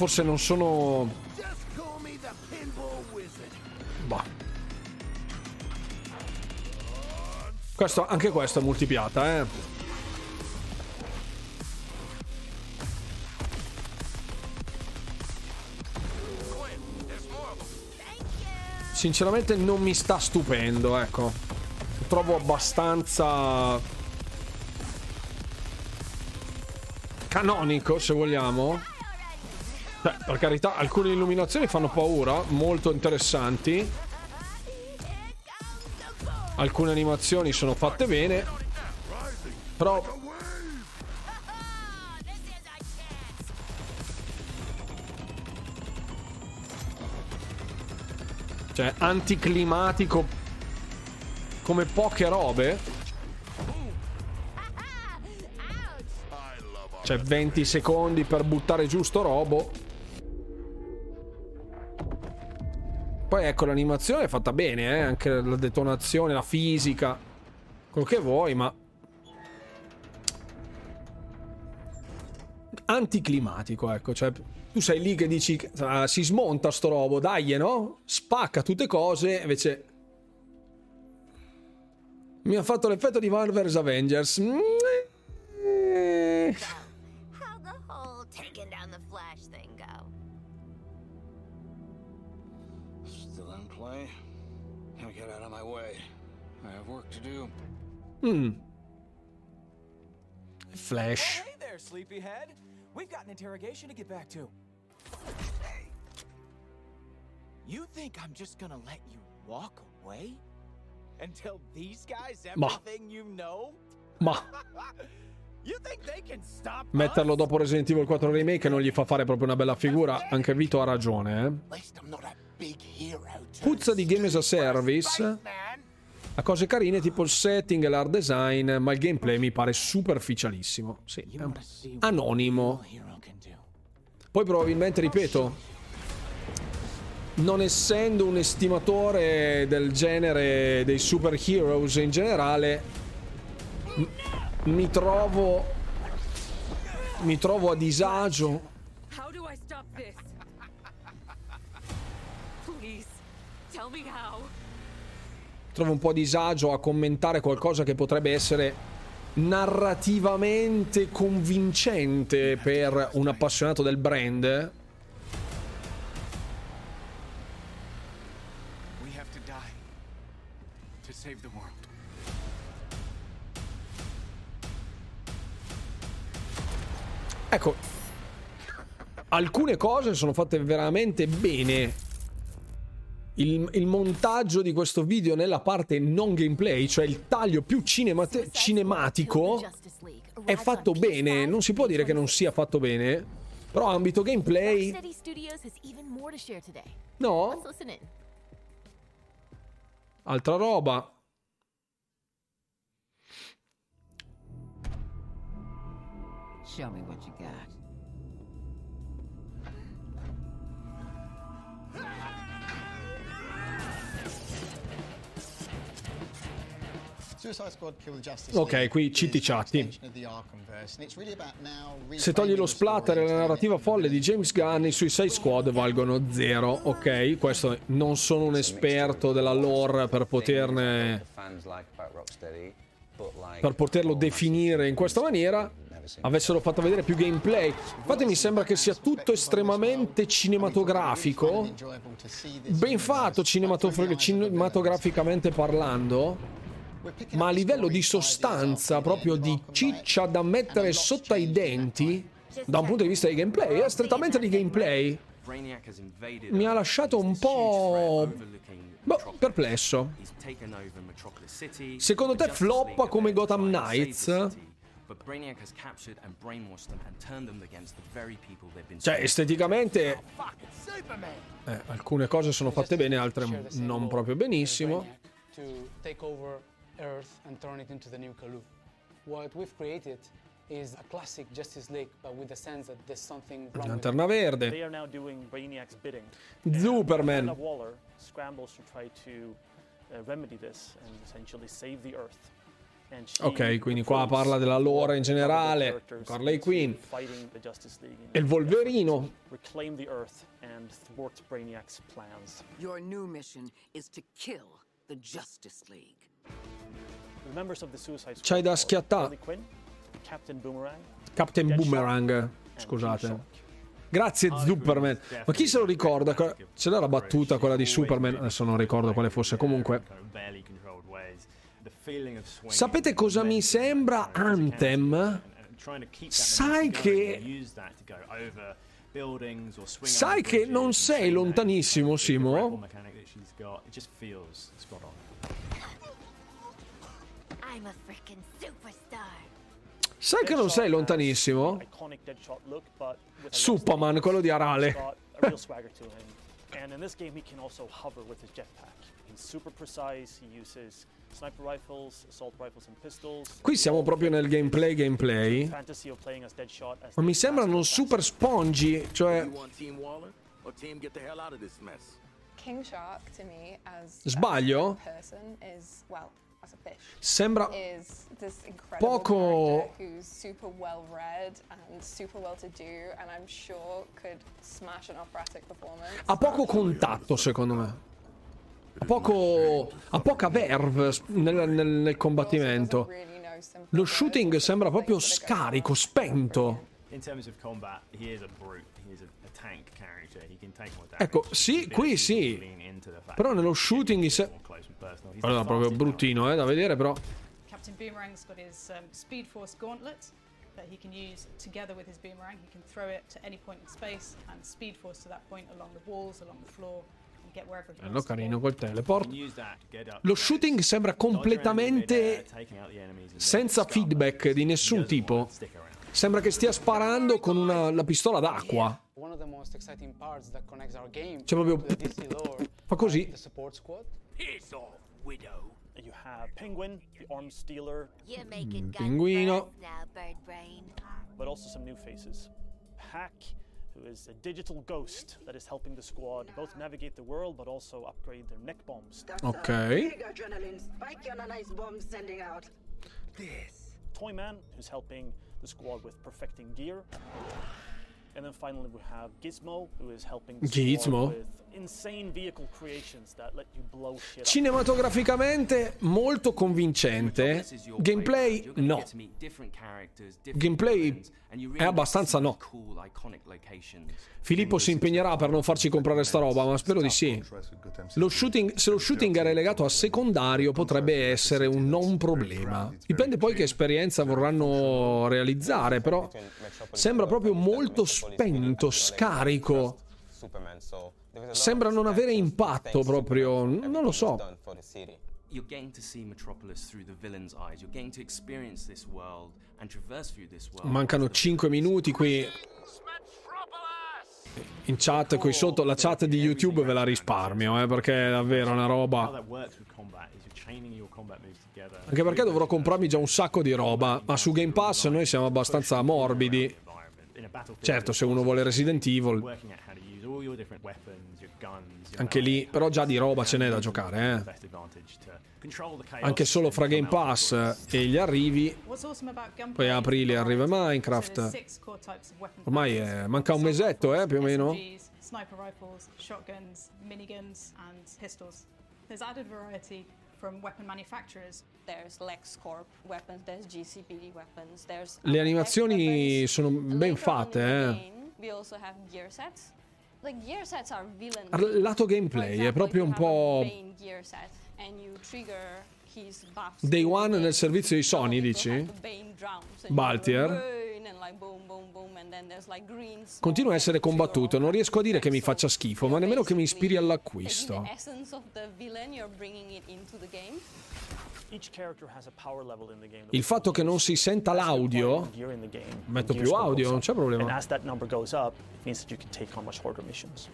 Forse non sono... Boh. Questo, anche questo è multipiata, eh. Sinceramente non mi sta stupendo, ecco. Lo trovo abbastanza canonico, se vogliamo. Beh, per carità, alcune illuminazioni fanno paura, molto interessanti. Alcune animazioni sono fatte bene. Però Cioè, anticlimatico come poche robe. Cioè, 20 secondi per buttare giusto robo. Poi ecco, l'animazione è fatta bene, eh? Anche la detonazione, la fisica. Quello che vuoi, ma... Anticlimatico, ecco. Cioè, tu sei lì che dici... "Ah, si smonta sto robo, dai, no? Spacca tutte cose, invece... Mi ha fatto l'effetto di Marvel vs Avengers. Mm, Of my way. I have work to do. Mm. Flash. Hey there, sleepyhead. We've got an interrogation to get back to. You think I'm just gonna let you walk away? And tell these guys Ma. everything you know? Ma You think they can stop metterlo dopo Resident Evil 4 Remake non gli fa fare proprio una bella figura. Anche Vito ha ragione, eh. Puzza di Game as a Service. Ha cose carine tipo il setting e l'art design, ma il gameplay mi pare superficialissimo. Sì, anonimo. Poi probabilmente, ripeto, non essendo un estimatore del genere dei superheroes in generale, mi trovo mi trovo a disagio. Trovo un po' a disagio a commentare qualcosa che potrebbe essere narrativamente convincente per un appassionato del brand. Ecco, alcune cose sono fatte veramente bene. Il, il montaggio di questo video nella parte non gameplay, cioè il taglio più cinemate- cinematico, è fatto bene. Non si può dire che non sia fatto bene. Però ambito gameplay. No. Altra roba. Show me what you got. It's really about now Se togli lo splatter e la narrativa folle di James Gunn, i Suicide Squad valgono zero. Ok, questo non sono un esperto della lore per poterne per poterlo definire in questa maniera. Avessero fatto vedere più gameplay. Infatti, mi sembra che sia tutto estremamente cinematografico. Ben fatto cinematograficamente parlando. Ma a livello di sostanza, proprio di ciccia da mettere sotto ai denti, da un punto di vista di gameplay, è strettamente di gameplay, mi ha lasciato un po' boh, perplesso. Secondo te floppa come Gotham Knights? Cioè, esteticamente eh, alcune cose sono fatte bene, altre non proprio benissimo. To take over Earth and turn it into the new Kalu. What we've created is a classic Justice League, but with the sense that there's something wrong with Lanterna verde. They are now doing Brainiac's bidding. Superman. Amanda Waller scrambles to try to uh, remedy this and essentially save the Earth. Ok, quindi qua recruits parla della lore in other generale, characters Harley Quinn the Justice League in e il Wolverino. Reclaim the Earth and thwart Brainiac's plans. Your new mission is to kill the Justice League. C'hai da are schiattà. Harley Quinn, Captain Boomerang, scusate. Grazie Superman. Ma chi se lo ricorda? Que- Ce l'era battuta quella di Superman, adesso non ricordo quale fosse comunque. Sapete cosa mi sembra Anthem? Sai che- Sai che non sei lontanissimo, Simo? Sai che non sei lontanissimo? Superman, quello di Arale. And in this game, he can also hover with his jetpack. He's super precise. He uses sniper rifles, assault rifles, and pistols. Qui siamo proprio nel gameplay gameplay. Ma mi sembrano super spongi, cioè Sbaglio? Sembra poco- ha poco contatto secondo me. Ha poco ha poca verve nel, nel- nel combattimento. Lo shooting sembra proprio scarico, spento. Ecco, sì, qui sì. Però nello shooting in the proprio bruttino, eh, da vedere però. Captain Boomerang's got his um, Speed Force gauntlet that he can use together with his boomerang. He can throw it to any point in space and Speed Force to that point along the walls, along the floor, Bello to carino col teleport. Lo shooting sembra completamente senza feedback di nessun tipo. Sembra che stia sparando con una, la pistola d'acqua. Game Cioè proprio fa così. The support squad. Here's all, widow. You have Penguin, the arms stealer, You're making hmm, guns Pinguino. now, bird brain. but also some new faces. Hack, who is a digital ghost that is helping the squad both navigate the world but also upgrade their neck bombs. Ok. Big adrenaline spike and a nice bomb sending out. This. Toyman, who's helping the squad with perfecting gear. And then finally we have Gizmo, who is helping the Gizmo? squad with Cinematograficamente molto convincente. Gameplay no. Gameplay è abbastanza no. Filippo si impegnerà per non farci comprare sta roba, ma spero di sì. Lo shooting, se lo shooting è relegato a secondario potrebbe essere un non problema. Dipende poi che esperienza vorranno realizzare, però sembra proprio molto spento, scarico. Sembra non avere impatto proprio, non lo so. You're getting to see Metropolis through the villain's eyes. You're getting to experience this world and traverse through this world. Mancano 5 minuti qui. In chat qui sotto, la chat di YouTube ve la risparmio, eh, perché è davvero una roba. Anche perché dovrò comprarmi già un sacco di roba, ma su Game Pass noi siamo abbastanza morbidi. Certo, se uno vuole Resident Evil, anche lì, però già di roba ce n'è da giocare, eh. Anche solo fra Game Pass e gli arrivi, poi apri lì arriva Minecraft. Ormai è- manca un mesetto, eh, più o meno. Sniper rifles, shotguns, miniguns, and pistols. There's added variety Le animazioni sono ben fatte, eh. We also have gear sets. Ar- Lato gameplay è proprio un po'. Day One nel servizio di Sony, dici? Baltier. Continua a essere combattuto, non riesco a dire che mi faccia schifo, ma nemmeno che mi ispiri all'acquisto. Il fatto che non si senta l'audio, metto più audio, non c'è problema. And as that number goes up, it means that you can take on much harder missions.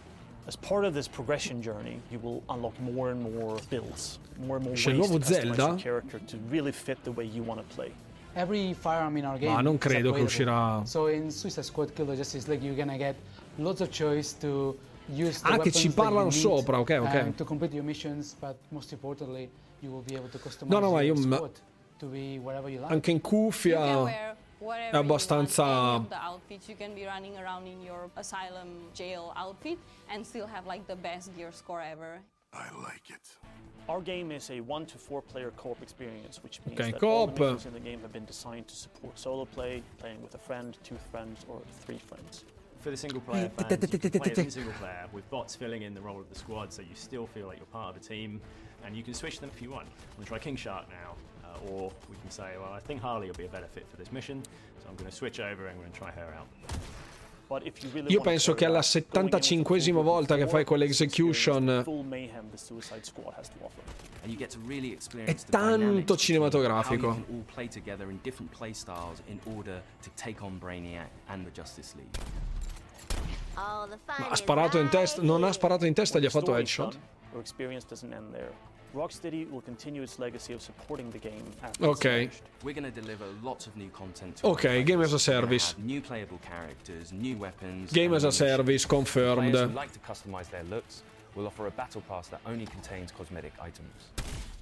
As part of this progression journey, you will unlock more and more builds, more and more C'è il ways to nuovo customize Zelda? your character to really fit the way you want to play. Every firearm in our game Ma non credo che uscirà. So in Suicide Squad Kill the Justice League you're gonna get lots of choice to use the Ah, che ci parlano sopra, ok, ok. um, to complete your missions, but most importantly you will be able to customize No, no, ma your io- ma- squad to be wherever you like. Anche in You can cuffia wear whatever è abbastanza... you want, any of the outfits. You can be running around in your asylum jail outfit and still have like the best gear score ever. I like it. Our game is a one to four player co-op experience, which means Okay, that all the co-op. missions in the game have been designed to support solo play, playing with a friend, two friends, or three friends. For the single player fans, you can play in single player with bots filling in the role of the squad, so you still feel like you're part of a team, and you can switch them if you want. I'm gonna try King Shark now, uh, or we can say, well, I think Harley will be a better fit for this mission, so I'm going to switch over and I'm going to try her out. But if you really Io penso che alla out going in with a full 75esima group of volta che fai quell'execution è tanto cinematografico. you can all play together in different play styles in order to take on Brainiac and the Justice League. All the fun Ma ha sparato in testa, non ha sparato in testa, gli ha fatto headshot. Done, Your experience doesn't end there. Rocksteady will continue its legacy of supporting the game after it's Ok. finished. We're going to deliver lots of new content. To Ok, our game as a players. We're gonna service. New playable characters, new weapons. Game as a service, missions. Players confirmed. who like to customize their looks will offer a battle pass that only contains cosmetic items.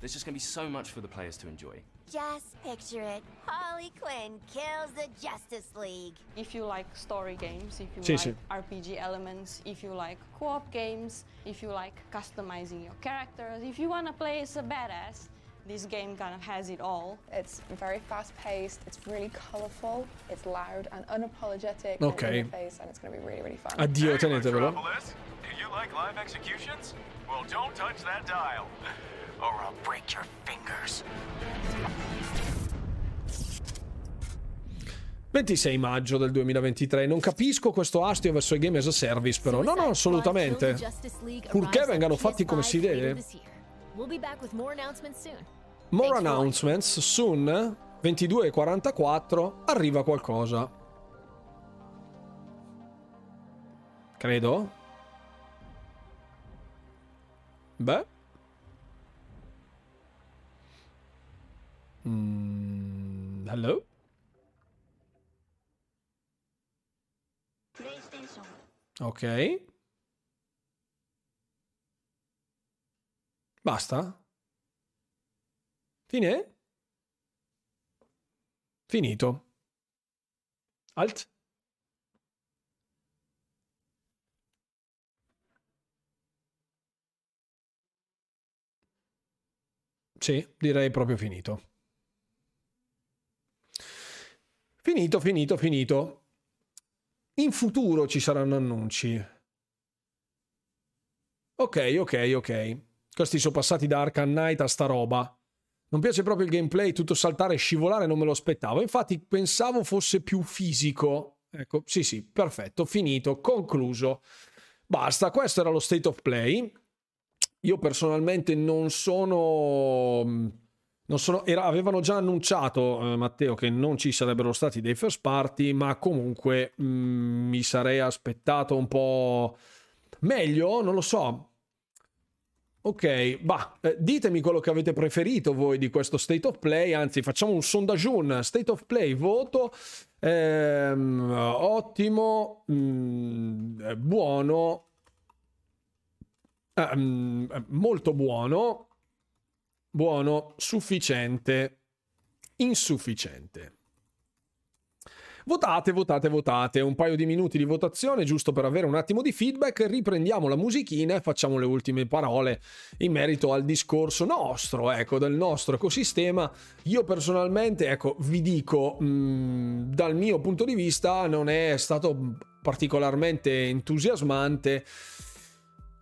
There's just going to be so much for the players to enjoy. Just picture it. Harley Quinn kills the Justice League. If you like story games, if you Sì, like sì. RPG elements, if you like co-op games, if you like customizing your characters, if you want to play as a badass, this game kind of has it all. It's very fast paced, it's really colourful, it's loud and unapologetic Ok. and in face, and it's going to be really, really fun. Addio, tenetevelo. Metropolis, do you like live executions? Well, don't touch that dial, or I'll break your fingers. 26 maggio del 2023. Non capisco questo astio verso i game as a service, però. No, no, assolutamente. Purché vengano fatti come si deve. More announcements soon. 22.44. Arriva qualcosa. Credo. Beh. Mm, hello? Ok. Basta? Fine? Finito. Alt? Sì, direi proprio finito. Finito, finito, finito. In futuro ci saranno annunci. Ok, ok, ok. Questi sono passati da Arkham Knight a sta roba. Non piace proprio il gameplay, tutto saltare e scivolare non me lo aspettavo. Infatti pensavo fosse più fisico. Ecco, sì sì, perfetto, finito, concluso. Basta, questo era lo state of play. Io personalmente non sono... Sono era, avevano già annunciato, eh, Matteo, che non ci sarebbero stati dei first party, ma comunque mh, mi sarei aspettato un po' meglio, non lo so. Ok, bah, eh, ditemi quello che avete preferito voi di questo State of Play, anzi facciamo un sondaggio, State of Play, voto, ehm, ottimo, mh, mm, buono, ehm, molto buono, buono, sufficiente, insufficiente. Votate, votate, votate. Un paio di minuti di votazione giusto per avere un attimo di feedback. Riprendiamo la musichina e facciamo le ultime parole in merito al discorso nostro, ecco, del nostro ecosistema. Io personalmente, ecco, vi dico, mh, dal mio punto di vista non è stato particolarmente entusiasmante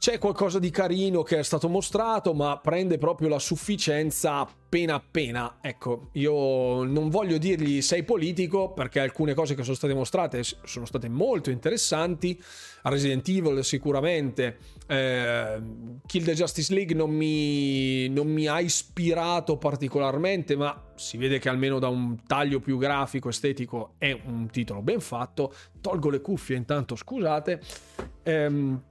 c'è qualcosa di carino che è stato mostrato, ma prende proprio la sufficienza appena appena. Ecco, io non voglio dirgli sei politico perché alcune cose che sono state mostrate sono state molto interessanti. Resident Evil sicuramente. Eh, Kill the Justice League non mi, non mi ha ispirato particolarmente, ma si vede che almeno da un taglio più grafico, estetico, è un titolo ben fatto. Tolgo le cuffie intanto, scusate. Ehm,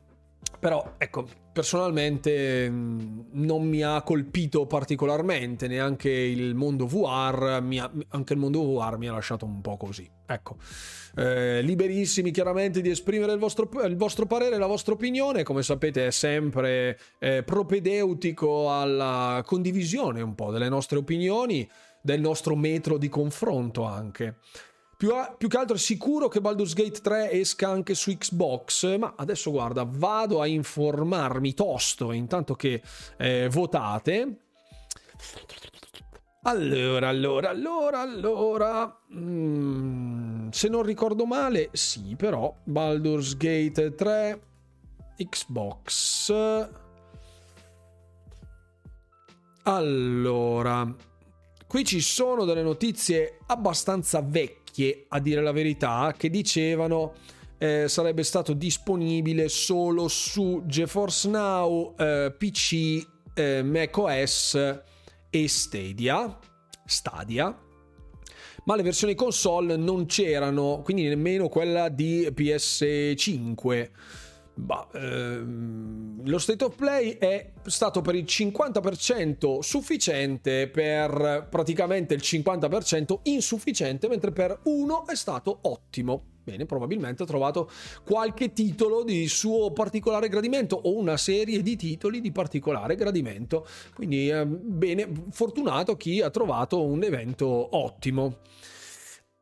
però, ecco, personalmente mm, non mi ha colpito particolarmente, neanche il mondo VR, ha, anche il mondo VR mi ha lasciato un po' così. Ecco, eh, liberissimi chiaramente di esprimere il vostro, il vostro, parere, la vostra opinione, come sapete è sempre eh, propedeutico alla condivisione un po' delle nostre opinioni, del nostro metro di confronto anche. Più, a, più, che altro sicuro che Baldur's Gate 3 esca anche su Xbox, ma adesso guarda, vado a informarmi tosto intanto che eh, votate. Allora, allora, allora, allora. Mm, se non ricordo male, sì, però Baldur's Gate 3 Xbox. Allora, qui ci sono delle notizie abbastanza vecchie vecchie, a dire la verità, che dicevano eh, sarebbe stato disponibile solo su GeForce Now, eh, PC, eh, macOS e Stadia. Stadia. Ma le versioni console non c'erano, quindi nemmeno quella di PS5. Bah, ehm, lo state of play è stato per il 50% sufficiente, per praticamente il 50% insufficiente, mentre per uno è stato ottimo. Bene, probabilmente ha trovato qualche titolo di suo particolare gradimento o una serie di titoli di particolare gradimento. Quindi, eh, bene, fortunato chi ha trovato un evento ottimo.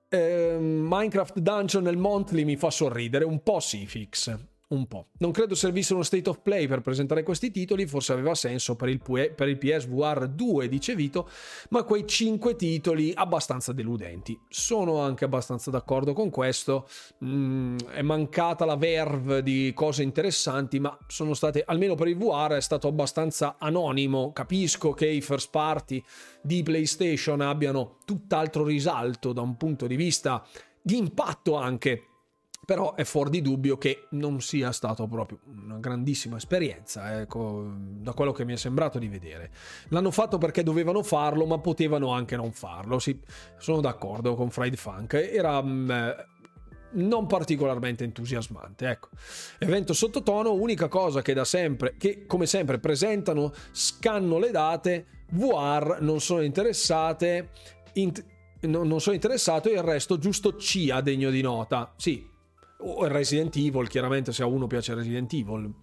Eh, Minecraft Dungeon nel Monthly mi fa sorridere, un po' sì, fix un po'. Non credo servisse uno state of play per presentare questi titoli, forse aveva senso per il, per il PSVR 2, dice Vito, ma quei 5 titoli abbastanza deludenti. Sono anche abbastanza d'accordo con questo, mm, è mancata la verve di cose interessanti, ma sono state, almeno per il VR, è stato abbastanza anonimo. Capisco che i first party di PlayStation abbiano tutt'altro risalto da un punto di vista di impatto anche però è fuori di dubbio che non sia stato proprio una grandissima esperienza, ecco, da quello che mi è sembrato di vedere. L'hanno fatto perché dovevano farlo, ma potevano anche non farlo. Sì, sono d'accordo con Fried Funk. Era mh, non particolarmente entusiasmante. Ecco. Evento sottotono, unica cosa che da sempre, che come sempre presentano, scanno le date, VR non sono interessate. Int- non sono interessato e il resto giusto CIA degno di nota. Sì, o Resident Evil, chiaramente se a uno piace Resident Evil.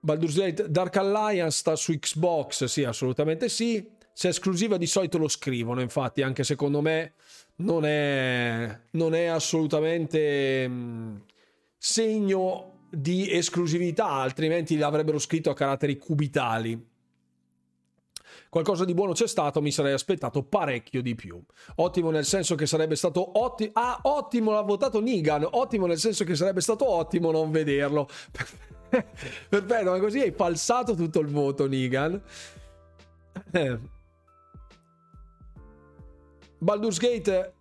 Baldur's Gate Dark Alliance sta su Xbox, sì, assolutamente sì. Se è esclusiva di solito lo scrivono, infatti, anche secondo me non è, non è assolutamente mh, segno di esclusività, altrimenti l'avrebbero scritto a caratteri cubitali. Qualcosa di buono c'è stato, mi sarei aspettato parecchio di più. Ottimo nel senso che sarebbe stato ottimo. Ah, ottimo, l'ha votato Nigan. Ottimo nel senso che sarebbe stato ottimo non vederlo. Perfetto, ma così hai falsato tutto il voto, Nigan. Eh. Baldur's Gate.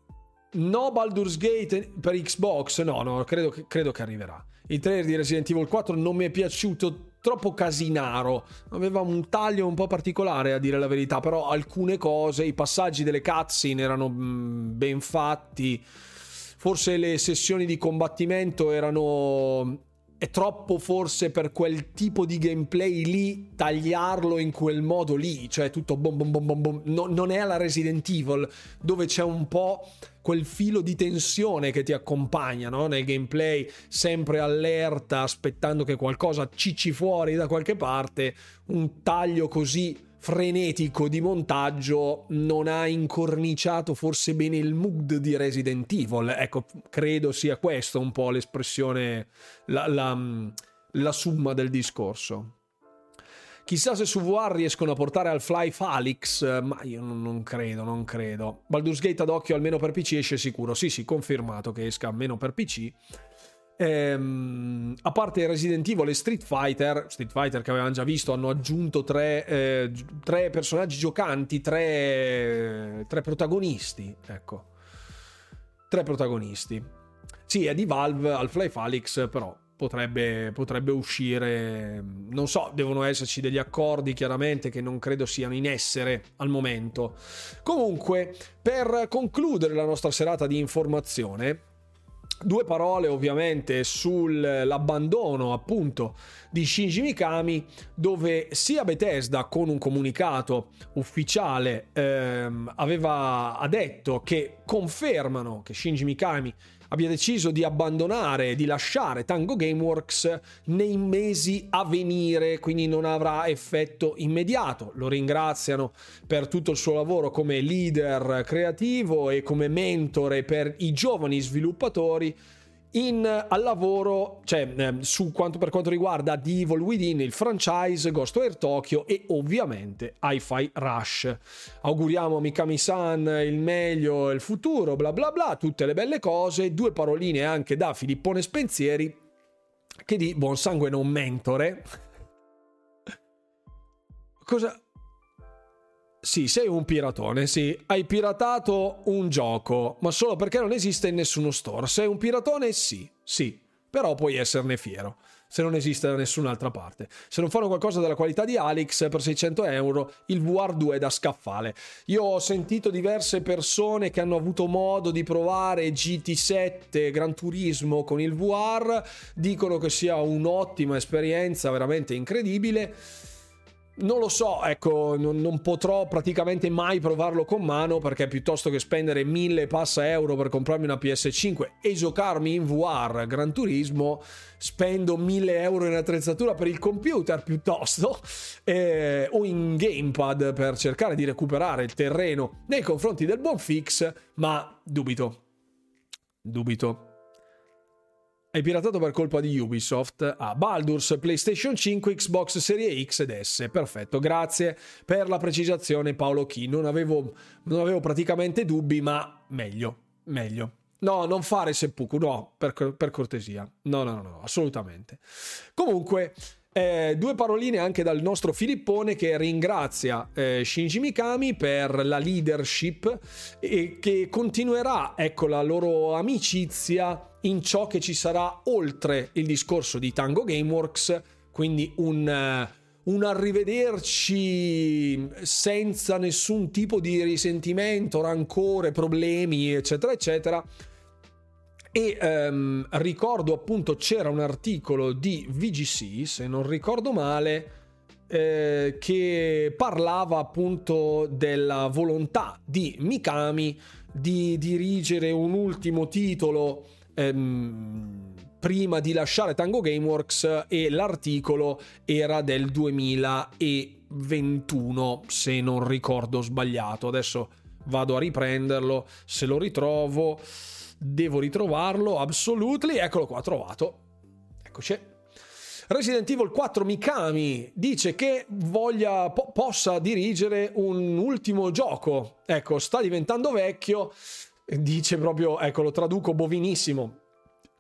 No, Baldur's Gate per Xbox. No, no, credo credo che arriverà. Il trailer di Resident Evil 4 non mi è piaciuto troppo casinaro. Aveva un taglio un po' particolare, a dire la verità, però alcune cose, i passaggi delle cutscene erano mm, ben fatti. Forse le sessioni di combattimento erano è troppo forse per quel tipo di gameplay lì tagliarlo in quel modo lì, cioè tutto bom bom bom bom bom. No, non è alla Resident Evil dove c'è un po' quel filo di tensione che ti accompagna no? nel gameplay, sempre allerta, aspettando che qualcosa cicci fuori da qualche parte, un taglio così frenetico di montaggio non ha incorniciato forse bene il mood di Resident Evil. Ecco, credo sia questo un po' l'espressione, la, la, la summa del discorso. Chissà se su VR riescono a portare al Fly Falix, ma io non, non, credo, non credo. Baldur's Gate ad occhio almeno per PC esce sicuro. Sì, sì, confermato che esca almeno per PC. Ehm, a parte Resident Evil e Street Fighter, Street Fighter che avevamo già visto, hanno aggiunto tre, eh, tre personaggi giocanti, tre, tre protagonisti. Ecco, tre protagonisti. Sì, è di Valve al Fly Falix, però potrebbe, potrebbe uscire. Non so, devono esserci degli accordi chiaramente che non credo siano in essere al momento. Comunque, per concludere la nostra serata di informazione, Due parole ovviamente sull'abbandono appunto di Shinji Mikami dove sia Bethesda con un comunicato ufficiale ehm, aveva detto che confermano che Shinji Mikami abbia deciso di abbandonare, di lasciare Tango Gameworks nei mesi a venire, quindi non avrà effetto immediato. Lo ringraziano per tutto il suo lavoro come leader creativo e come mentore per i giovani sviluppatori in, al lavoro, cioè eh, su quanto, per quanto riguarda The Evil Within, il franchise, Ghost Air Tokyo e ovviamente Hi-Fi Rush. Auguriamo a Mikami-san il meglio e il futuro, bla bla bla, tutte le belle cose. Due paroline anche da Filippone Spensieri, che di buon sangue non mentore. Cosa, sì, sei un piratone, sì. Hai piratato un gioco, ma solo perché non esiste in nessuno store. Sei un piratone? Sì, sì. Però puoi esserne fiero, se non esiste da nessun'altra parte. Se non fanno qualcosa della qualità di Alex per 600 euro, il VR2 è da scaffale. Io ho sentito diverse persone che hanno avuto modo di provare GT7 Gran Turismo con il VR, dicono che sia un'ottima esperienza, veramente incredibile non lo so, ecco, non, non, potrò praticamente mai provarlo con mano perché piuttosto che spendere mille passa euro per comprarmi una PS5 e giocarmi in VR Gran Turismo, spendo mille euro in attrezzatura per il computer piuttosto eh, o in gamepad per cercare di recuperare il terreno nei confronti del buon fix, ma dubito. Dubito. Hai piratato per colpa di Ubisoft. Ah, Baldur's, PlayStation 5, Xbox Serie X ed S. Perfetto, grazie per la precisazione Paolo Chi. Non avevo, non avevo praticamente dubbi, ma meglio, meglio. No, non fare seppuku, no, per, per cortesia. No, no, no, no, assolutamente. Comunque, Eh, due paroline anche dal nostro Filippone che ringrazia eh, Shinji Mikami per la leadership e che continuerà ecco, la loro amicizia in ciò che ci sarà oltre il discorso di Tango Gameworks, quindi un, eh, un arrivederci senza nessun tipo di risentimento, rancore, problemi, eccetera, eccetera. E ehm, ricordo appunto c'era un articolo di VGC, se non ricordo male, eh, che parlava appunto della volontà di Mikami di dirigere un ultimo titolo ehm, prima di lasciare Tango Gameworks e l'articolo era del 2021 se non ricordo sbagliato adesso vado a riprenderlo se lo ritrovo Devo ritrovarlo, absolutely. Eccolo qua, trovato. Eccoci. Resident Evil 4 Mikami dice che voglia, po- possa dirigere un ultimo gioco. Ecco, sta diventando vecchio. Dice proprio, ecco, lo traduco bovinissimo.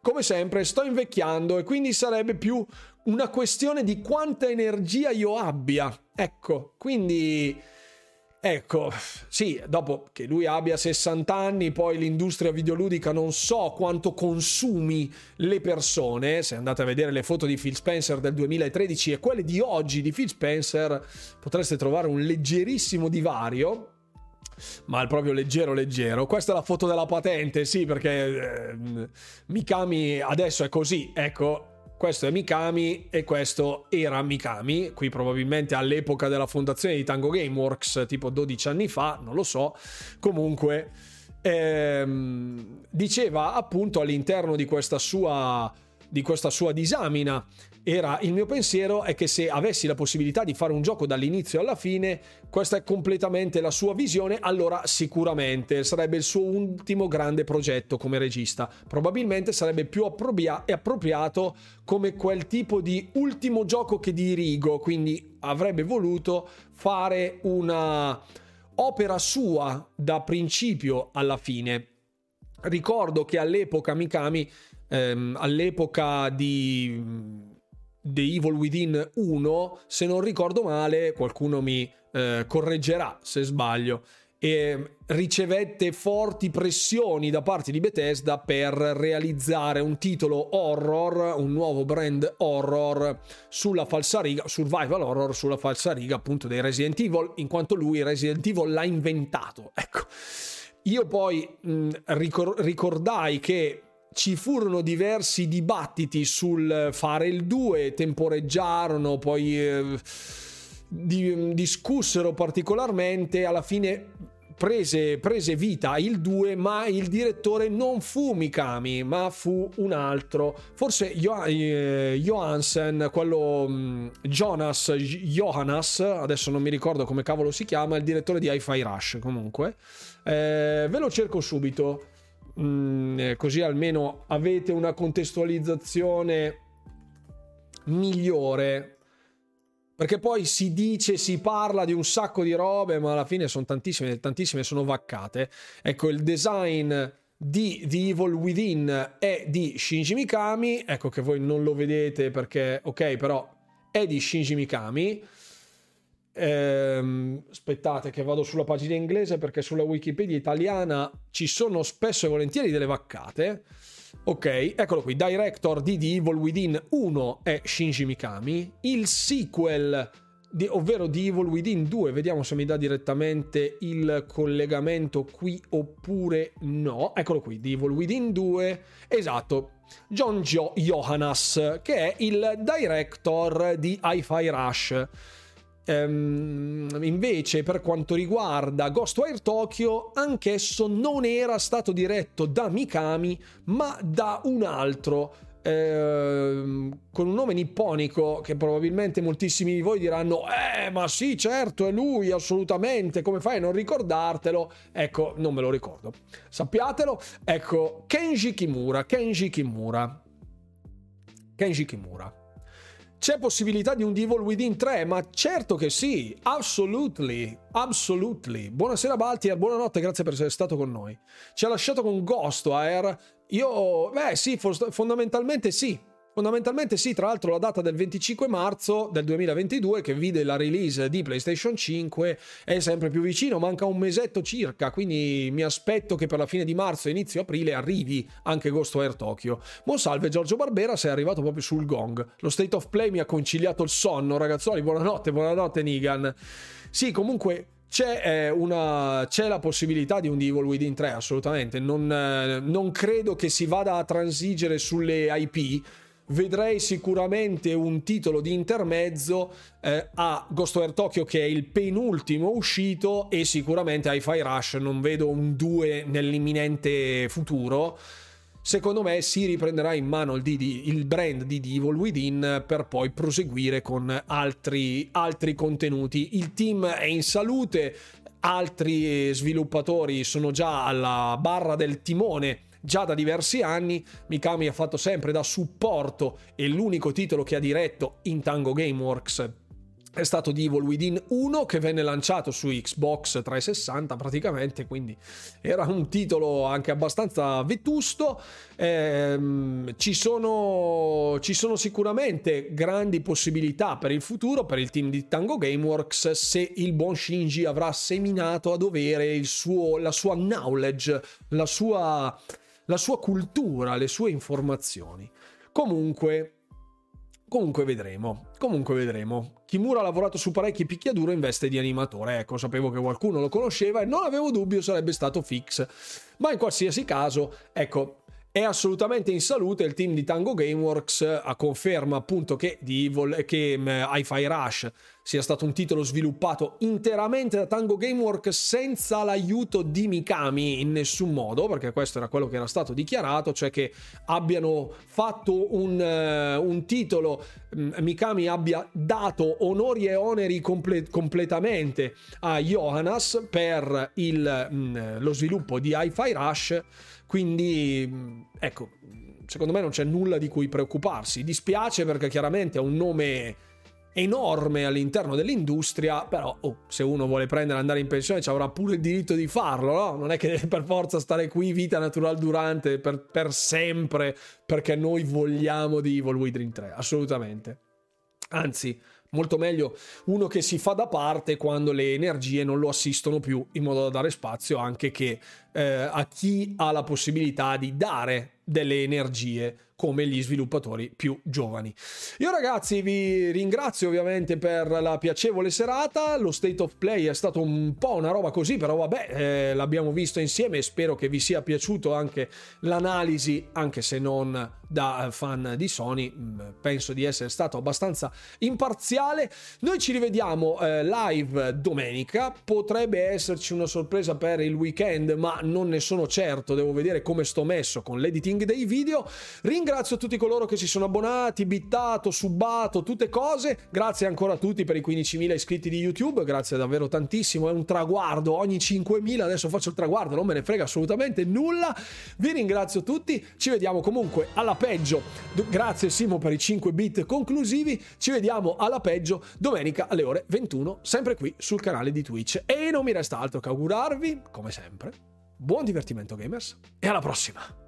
Come sempre, sto invecchiando e quindi sarebbe più una questione di quanta energia io abbia. Ecco, quindi Ecco, sì, dopo che lui abbia 60 anni, poi l'industria videoludica non so quanto consumi le persone. Se andate a vedere le foto di Phil Spencer del 2013 e quelle di oggi di Phil Spencer, potreste trovare un leggerissimo divario. Ma proprio leggero, leggero. Questa è la foto della patente, sì, perché eh, Mikami adesso è così. Ecco, questo è Mikami e questo era Mikami, qui probabilmente all'epoca della fondazione di Tango Gameworks, tipo 12 anni fa, non lo so. Comunque ehm, diceva appunto all'interno di questa sua di questa sua disamina era il mio pensiero è che se avessi la possibilità di fare un gioco dall'inizio alla fine, questa è completamente la sua visione, allora sicuramente sarebbe il suo ultimo grande progetto come regista. Probabilmente sarebbe più appropria- appropriato come quel tipo di ultimo gioco che dirigo, quindi avrebbe voluto fare una opera sua da principio alla fine. Ricordo che all'epoca Mikami, ehm, all'epoca di The Evil Within 1, se non ricordo male, qualcuno mi eh, correggerà se sbaglio, e ricevette forti pressioni da parte di Bethesda per realizzare un titolo horror, un nuovo brand horror sulla falsariga, survival horror sulla falsariga appunto dei Resident Evil, in quanto lui Resident Evil l'ha inventato. Ecco. Io poi mh, ricor- ricordai che ci furono diversi dibattiti sul fare il 2, temporeggiarono, poi eh, di, discussero particolarmente, alla fine prese, prese, vita il 2, ma il direttore non fu Mikami, ma fu un altro, forse eh, Johansen, quello mm, Jonas Johannes, adesso non mi ricordo come cavolo si chiama, il direttore di Hi-Fi Rush comunque. Eh, ve lo cerco subito. Mm, eh, così almeno avete una contestualizzazione migliore. Perché poi si dice, si parla di un sacco di robe, ma alla fine sono tantissime, tantissime sono vaccate. Ecco, il design di The Evil Within è di Shinji Mikami. Ecco che voi non lo vedete perché, ok, però è di Shinji Mikami. Ehm, aspettate che vado sulla pagina inglese perché sulla Wikipedia italiana ci sono spesso e volentieri delle vaccate. Ok, eccolo qui, director di The Evil Within 1 è Shinji Mikami, il sequel, di, ovvero The Evil Within 2, vediamo se mi dà direttamente il collegamento qui oppure no, eccolo qui, The Evil Within 2, esatto, John jo- Johannes, che è il director di Hi-Fi Rush. Ehm, invece, per quanto riguarda Ghostwire Tokyo, anch'esso non era stato diretto da Mikami, ma da un altro. Ehm, con un nome nipponico che probabilmente moltissimi di voi diranno eh ma sì certo è lui assolutamente come fai a non ricordartelo? Ecco non me lo ricordo. Sappiatelo? Ecco Kenji Kimura Kenji Kimura. Kenji Kimura c'è possibilità di un Devil Within 3? Ma certo che sì, absolutely, absolutely. Buonasera Baltier, buonanotte, grazie per essere stato con noi. Ci ha lasciato con Ghostwire. Io, beh sì, fondamentalmente sì. Fondamentalmente sì, tra l'altro la data del 25 marzo del 2022 che vide la release di PlayStation 5 è sempre più vicino, manca un mesetto circa, quindi mi aspetto che per la fine di marzo inizio aprile arrivi anche Ghostwire Tokyo. Buon salve Giorgio Barbera, sei arrivato proprio sul gong. Lo state of play mi ha conciliato il sonno, ragazzoli, buonanotte, buonanotte Nigan. Sì, comunque c'è, eh, una, c'è, la possibilità di un Evil Within 3, assolutamente. Non, eh, non, credo che si vada a transigere sulle IP. Vedrei sicuramente un titolo di intermezzo eh, a Ghostware Tokyo, che è il penultimo uscito, e sicuramente a Hi-Fi Rush. Non vedo un 2 nell'imminente futuro secondo me si riprenderà in mano il, DD, il brand di Evil Within per poi proseguire con altri, altri contenuti. Il team è in salute, altri sviluppatori sono già alla barra del timone già da diversi anni. Mikami ha fatto sempre da supporto e l'unico titolo che ha diretto in Tango Gameworks è stato di Evil Within 1 che venne lanciato su Xbox 360 praticamente, quindi era un titolo anche abbastanza vetusto. Ehm, ci, sono, ci sono sicuramente grandi possibilità per il futuro, per il team di Tango Gameworks, se il buon Shinji avrà seminato a dovere suo, la sua knowledge, la sua, la sua cultura, le sue informazioni. Comunque, Comunque vedremo. Comunque vedremo. Kimura ha lavorato su parecchi picchiaduro in veste di animatore. Ecco, sapevo che qualcuno lo conosceva e non avevo dubbio sarebbe stato fix. Ma in qualsiasi caso, ecco, è assolutamente in salute il team di Tango Gameworks a conferma appunto che, di Evil, che um, Hi-Fi Rush sia stato un titolo sviluppato interamente da Tango Gameworks senza l'aiuto di Mikami in nessun modo perché questo era quello che era stato dichiarato cioè che abbiano fatto un, uh, un titolo um, Mikami abbia dato onori e oneri comple- completamente a Johannes per il, um, lo sviluppo di Hi-Fi Rush quindi, mm, ecco, secondo me non c'è nulla di cui preoccuparsi. Dispiace perché chiaramente è un nome enorme all'interno dell'industria, però oh, se uno vuole prendere e andare in pensione avrà pure il diritto di farlo, no? Non è che deve per forza stare qui vita natural durante per, per sempre perché noi vogliamo di Evil Within 3, assolutamente. Anzi, molto meglio uno che si fa da parte quando le energie non lo assistono più in modo da dare spazio anche che eh, a chi ha la possibilità di dare delle energie come gli sviluppatori più giovani. Io ragazzi vi ringrazio ovviamente per la piacevole serata, lo state of play è stato un po' una roba così, però vabbè, eh, l'abbiamo visto insieme e spero che vi sia piaciuto anche l'analisi, anche se non da fan di Sony, mm, penso di essere stato abbastanza imparziale. Noi ci rivediamo eh, live domenica, potrebbe esserci una sorpresa per il weekend, ma non ne sono certo, devo vedere come sto messo con l'editing dei video. Ringrazio tutti coloro che si sono abbonati, bittato, subato, tutte cose. Grazie ancora a tutti per i 15.000 iscritti di YouTube, grazie davvero tantissimo, è un traguardo, ogni 5.000 adesso faccio il traguardo, non me ne frega assolutamente nulla. Vi ringrazio tutti, ci vediamo comunque alla peggio. Grazie Simo per i 5 bit conclusivi, ci vediamo alla peggio domenica alle ore 21, sempre qui sul canale di Twitch. E non mi resta altro che augurarvi, come sempre, buon divertimento gamers e alla prossima!